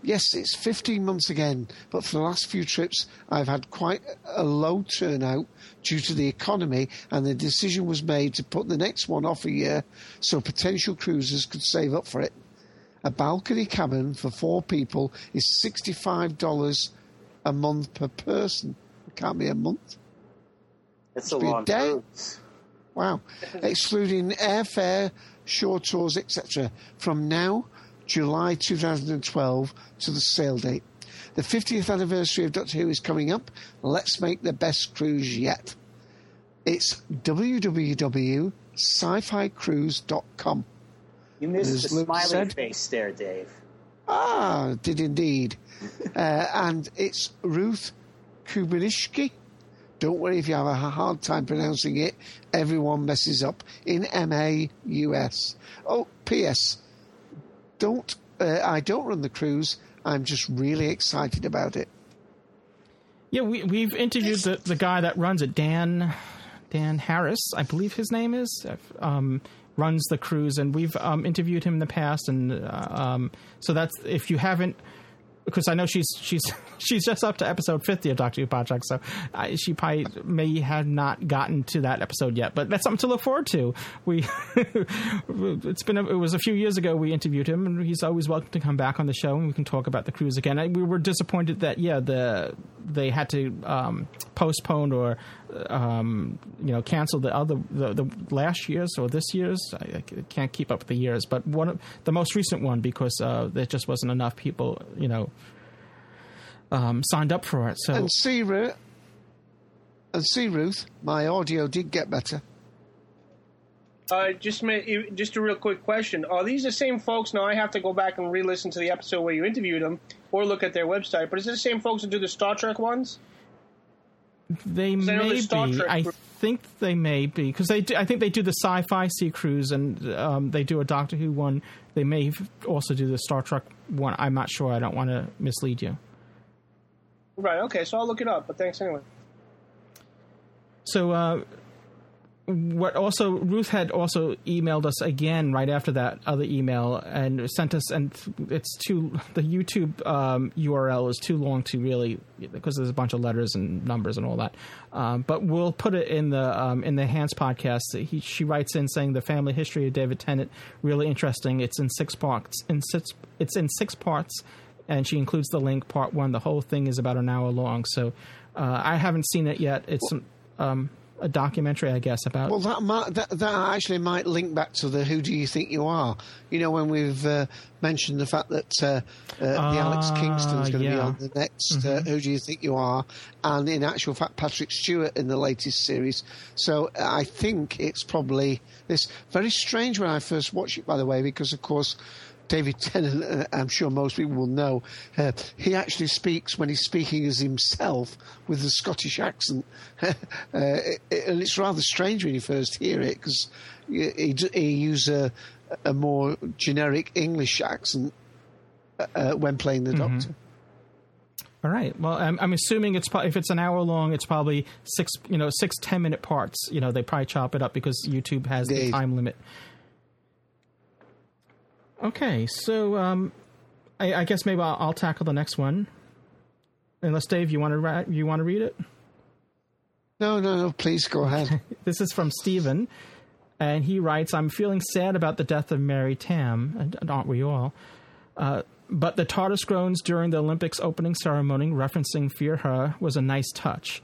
[SPEAKER 3] Yes, it's 15 months again, but for the last few trips, I've had quite a low turnout due to the economy, and the decision was made to put the next one off a year so potential cruisers could save up for it. A balcony cabin for four people is $65 a month per person. Can't be a month.
[SPEAKER 2] It's a long
[SPEAKER 3] day. Wow. Excluding airfare, shore tours, etc. From now, July 2012, to the sail date. The 50th anniversary of Doctor Who is coming up. Let's make the best cruise yet. It's www.scificruise.com.
[SPEAKER 2] You missed the smiley
[SPEAKER 3] said.
[SPEAKER 2] face there, Dave.
[SPEAKER 3] Ah, did indeed. uh, and it's Ruth Kubinishki. Don't worry if you have a hard time pronouncing it. Everyone messes up in M A U S. Oh, P.S. Don't uh, I don't run the cruise. I'm just really excited about it.
[SPEAKER 1] Yeah, we we've interviewed the, the guy that runs it, Dan Dan Harris, I believe his name is, um, runs the cruise, and we've um, interviewed him in the past, and uh, um, so that's if you haven't. Because I know she's she's she's just up to episode fifty of Doctor Who so uh, she probably may have not gotten to that episode yet. But that's something to look forward to. We it's been a, it was a few years ago we interviewed him, and he's always welcome to come back on the show, and we can talk about the cruise again. And we were disappointed that yeah the they had to um, postpone or um, you know cancel the other the, the last year's or this year's. I, I can't keep up with the years, but one of the most recent one because uh, there just wasn't enough people you know um, signed up for it. So
[SPEAKER 3] And see Ruth, and see Ruth, my audio did get better.
[SPEAKER 11] Uh, just ma- just a real quick question: Are these the same folks? Now I have to go back and re-listen to the episode where you interviewed them, or look at their website. But is it the same folks that do the Star Trek ones?
[SPEAKER 1] They may be. I think they may be because they. Do, I think they do the sci-fi sea cruise and um, they do a Doctor Who one. They may also do the Star Trek one. I'm not sure. I don't want to mislead you.
[SPEAKER 11] Right. Okay. So I'll look it up. But thanks anyway.
[SPEAKER 1] So, uh, what also Ruth had also emailed us again right after that other email and sent us, and it's too the YouTube um, URL is too long to really because there's a bunch of letters and numbers and all that. Um, but we'll put it in the um, in the Enhanced podcast. He, she writes in saying the family history of David Tennant really interesting. It's in six parts. In six, it's in six parts and she includes the link part one. The whole thing is about an hour long, so uh, I haven't seen it yet. It's um, a documentary, I guess, about.
[SPEAKER 3] Well, that, might, that that actually might link back to the "Who do you think you are?" You know, when we've uh, mentioned the fact that uh, uh, the Alex
[SPEAKER 1] Ah,
[SPEAKER 3] Kingston is going to be on the next uh,
[SPEAKER 1] Mhm.
[SPEAKER 3] "Who do you think you are?" and in actual fact, Patrick Stewart in the latest series. So I think it's probably this very strange when I first watched it, by the way, because of course. David Tennant, uh, I'm sure most people will know, uh, he actually speaks when he's speaking as himself with a Scottish accent. uh, it, it- and it's rather strange when you first hear it because he, he, he uses a, a more generic English accent uh, uh, when playing the
[SPEAKER 1] Mhm.
[SPEAKER 3] Doctor.
[SPEAKER 1] All right. Well, I'm, I'm assuming it's if it's an hour long, it's probably six, you know, six ten minute parts. You know, they probably chop it up because YouTube has the time limit. Okay, so um, I, I guess maybe I'll, I'll tackle the next one. Unless Dave, you want to ra- you want to read it?
[SPEAKER 3] No, no, no. Please go ahead.
[SPEAKER 1] This is from Stephen, and he writes, "I'm feeling sad about the death of Mary Tamm, and aren't we all? Uh, but the TARDIS groans during the Olympics opening ceremony, referencing Fear Her, was a nice touch.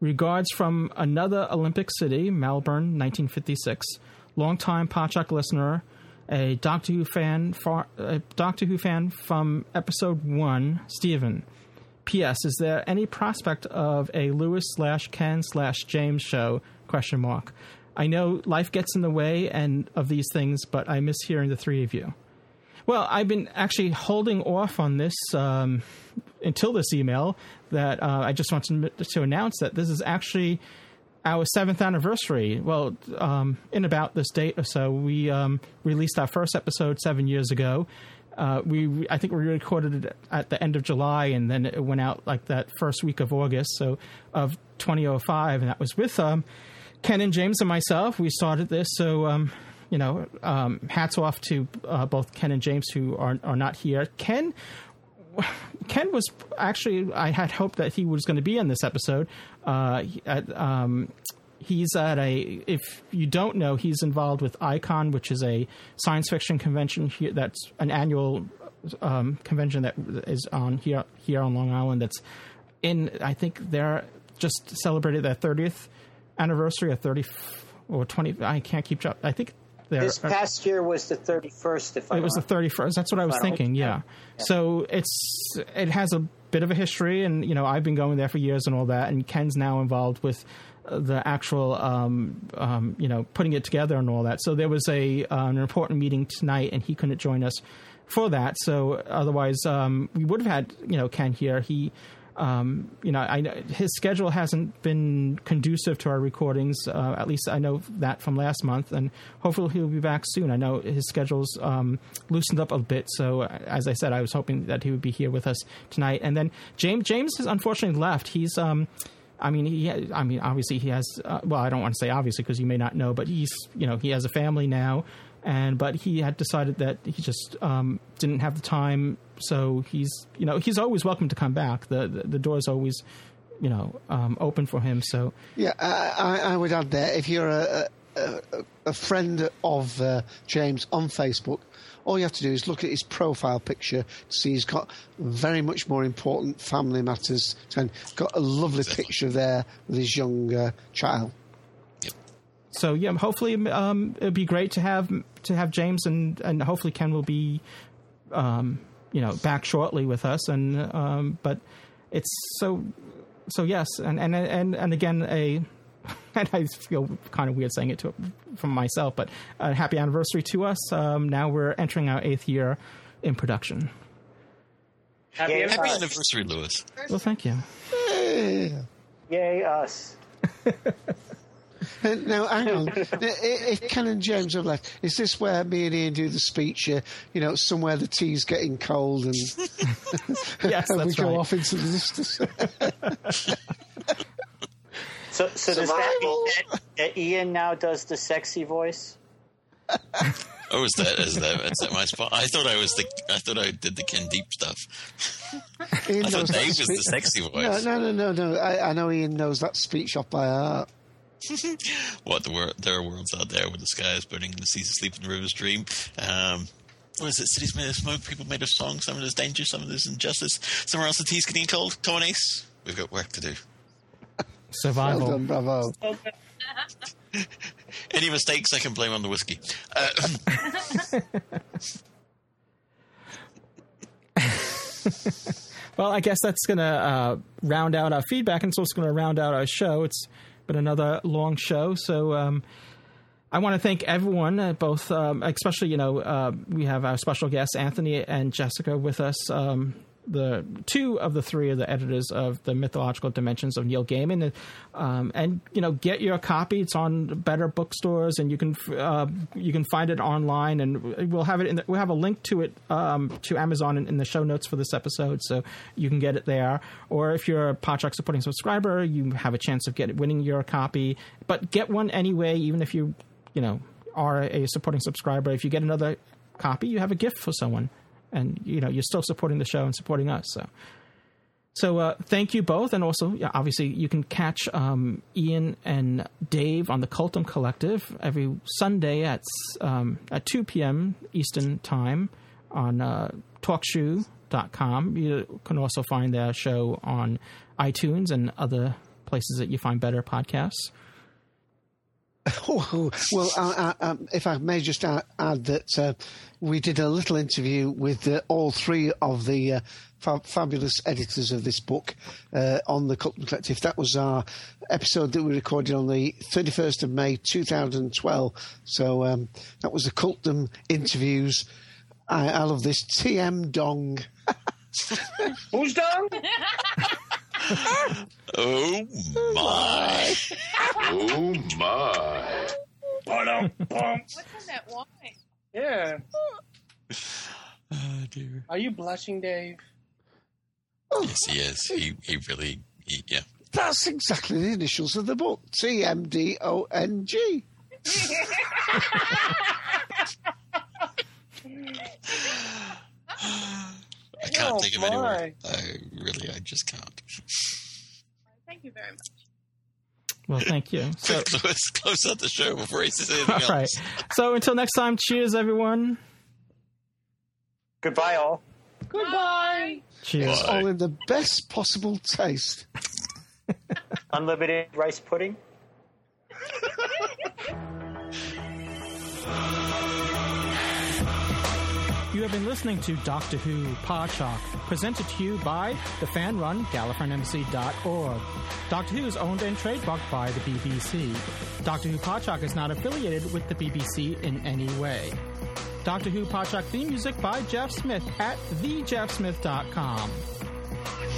[SPEAKER 1] Regards from another Olympic city, Melbourne, 1956. Longtime Podshock listener, a Doctor Who fan, far, a Doctor Who fan from episode one, Stephen." P.S. Is there any prospect of a Louis slash Ken slash James show? Question mark. I know life gets in the way and of these things, but I miss hearing the three of you. Well, I've been actually holding off on this um, until this email. That uh, I just wanted to, to announce that this is actually our seventh anniversary. Well, um, in about this date or so, we um, released our first episode seven years ago. Uh, we, I think, we recorded it at the end of July, and then it went out like that first week of August, so of 2005, and that was with um, Ken and James and myself. We started this, so um, you know, um, hats off to uh, both Ken and James who are are not here. Ken Ken was actually I had hoped that he was going to be in this episode. Uh, at, um, he's at a if you don't know he's involved with Icon, which is a science fiction convention here. That's an annual um, convention that is on here here on Long Island. That's in I think they're just celebrated their thirtieth anniversary or thirty or twenty. I can't keep track. I think they're
[SPEAKER 2] This past year was the 31st, if I
[SPEAKER 1] it was the 31st. That's what I was
[SPEAKER 2] Wow.
[SPEAKER 1] thinking. Yeah. So it's it has a bit of a history, and you know I've been going there for years and all that. And Ken's now involved with uh, the actual um, um, you know putting it together and all that. So there was a uh, an important meeting tonight, and he couldn't join us for that. So otherwise, um, we would have had you know Ken here. He. Um, you know, I his schedule hasn't been conducive to our recordings. Uh, at least I know that from last month, and hopefully he'll be back soon. I know his schedule's um, loosened up a bit, so uh, as I said, I was hoping that he would be here with us tonight. And then James, James has unfortunately left. He's, um, I mean, he, I mean, obviously he has. Uh, well, I don't want to say obviously because you may not know, but he's, you know, he has a family now, and but he had decided that he just um, didn't have the time. So he's, you know, he's always welcome to come back. The the, the door's always, you know, um, open for him. So
[SPEAKER 3] Yeah, I, I, I would add there if you're a, a, a- a friend of uh, James on Facebook, all you have to do is look at his profile picture to see he's got very much more important family matters. And got a lovely picture there with his young uh, child.
[SPEAKER 1] so yeah, hopefully um, it'd be great to have to have James and and hopefully Ken will be, um, you know, back shortly with us. And um, but it's so so yes, and and and and again a. And I feel kind of weird saying it to from myself, but a happy anniversary to us. Um, now we're entering our eighth year in production.
[SPEAKER 2] Happy,
[SPEAKER 4] Happy anniversary, Louis.
[SPEAKER 1] Well, thank you.
[SPEAKER 3] Yeah.
[SPEAKER 2] Yay, us.
[SPEAKER 3] Uh, now, hang on. I- if Ken and James have left, is this where me and Ian do the speech? Uh, you know, somewhere the tea's getting cold and,
[SPEAKER 1] Yes,
[SPEAKER 3] and we
[SPEAKER 1] that's
[SPEAKER 3] go
[SPEAKER 1] right.
[SPEAKER 3] off into the distance.
[SPEAKER 2] So, so does that mean that, that Ian now does the sexy voice?
[SPEAKER 4] Oh, is that is that is that my spot? I thought I was the I thought I did the Ken Deep stuff.
[SPEAKER 3] Ian
[SPEAKER 4] I thought Dave was the
[SPEAKER 3] speech-
[SPEAKER 4] sexy
[SPEAKER 3] No,
[SPEAKER 4] voice.
[SPEAKER 3] no, no, no, no. I, I know Ian knows that speech off by heart.
[SPEAKER 4] What the world? there are worlds out there where the sky is burning and the seas asleep in the river's dream. Um, what is it? Cities made of smoke, people made of song. Some of there's danger, some of there's injustice. Somewhere else the tea's getting cold. Come on, Ace. We've got work to do.
[SPEAKER 1] Survival.
[SPEAKER 3] Well done, bravo.
[SPEAKER 4] Any mistakes, I can blame on the whiskey. Uh,
[SPEAKER 1] Well, I guess that's going to uh, round out our feedback, and it's also going to round out our show. It's been another long show, so um, I want to thank everyone, uh, both, um, especially you know, uh, we have our special guests Anthony and Jessica with us. Um, the two of the three of the editors of the mythological dimensions of Neil Gaiman, um, and you know, get your copy. It's on better bookstores, and you can uh, you can find it online, and we'll have it. In the, we'll have a link to it um, to Amazon in, in the show notes for this episode, so you can get it there. Or if you're a Podshock supporting subscriber, you have a chance of getting winning your copy. But get one anyway, even if you you know are a supporting subscriber. If you get another copy, you have a gift for someone and you know you're still supporting the show and supporting us. So, so uh, thank you both, and also yeah, obviously you can catch um, Ian and Dave on the Cultum Collective every Sunday at um, at two p.m. Eastern time on uh. You can also find their show on iTunes and other places that you find better podcasts.
[SPEAKER 3] Oh, well, uh, uh, um, if I may just add, add that uh, we did a little interview with uh, all three of the uh, fa- fabulous editors of this book uh, on the Cultum Collective. That was our episode that we recorded on the 31st of May 2012. So um, that was the Cultum interviews. I, I love this. TM Dong.
[SPEAKER 11] Who's done?
[SPEAKER 4] oh my!
[SPEAKER 5] Oh my!
[SPEAKER 11] Ba-dum.
[SPEAKER 12] What's in that wine?
[SPEAKER 11] Yeah.
[SPEAKER 4] Oh dear.
[SPEAKER 11] Are you blushing, Dave?
[SPEAKER 4] Oh, yes, he is. He he really he, yeah.
[SPEAKER 3] That's exactly the initials of the book. T M D O N G.
[SPEAKER 4] I oh, can't
[SPEAKER 11] Oh,
[SPEAKER 4] take him anywhere. I really, I just can't.
[SPEAKER 12] Thank you very much.
[SPEAKER 1] Well, thank you. So,
[SPEAKER 4] Let's close out the show before he says anything
[SPEAKER 1] all
[SPEAKER 4] else.
[SPEAKER 1] right. So until next time, cheers, everyone.
[SPEAKER 2] Goodbye, all.
[SPEAKER 11] Goodbye.
[SPEAKER 1] Cheers.
[SPEAKER 3] It's all in the best possible taste.
[SPEAKER 2] Unlimited rice pudding.
[SPEAKER 1] You have been listening to Doctor Who Podshock, presented to you by the fan-run GallifreyanEmbassy.org. Doctor Who is owned and trademarked by the BBC. Doctor Who Podshock is not affiliated with the BBC in any way. Doctor Who Podshock theme music by Jeff Smith at thejeffsmith.com.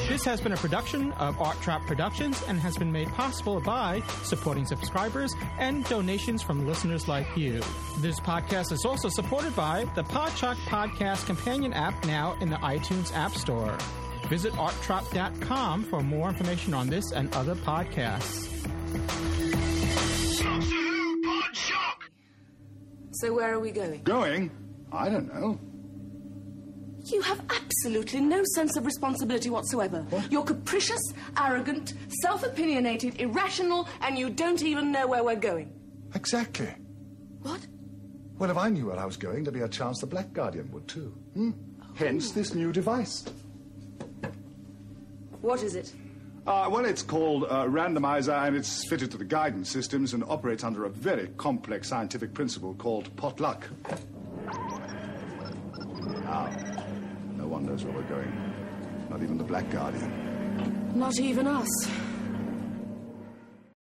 [SPEAKER 1] This has been a production of Art Trap Productions and has been made possible by supporting subscribers and donations from listeners like you. This podcast is also supported by the Podshock Podcast Companion app now in the iTunes App Store. Visit arttrap.com for more information on this and other podcasts.
[SPEAKER 16] So where are we going?
[SPEAKER 17] Going? I don't know.
[SPEAKER 16] You have absolutely no sense of responsibility whatsoever. You're capricious, arrogant, self opinionated, irrational, and you don't even know where we're going.
[SPEAKER 17] Exactly.
[SPEAKER 16] What?
[SPEAKER 17] Well, if I knew where I was going, there'd be a chance the Black Guardian would too. Hmm? Hence this new device.
[SPEAKER 16] What is it?
[SPEAKER 17] Uh, well, it's called a randomizer, and it's fitted to the guidance systems and operates under a very complex scientific principle called potluck. Now, no one knows where we're going. Not even the Black Guardian.
[SPEAKER 16] Not even us.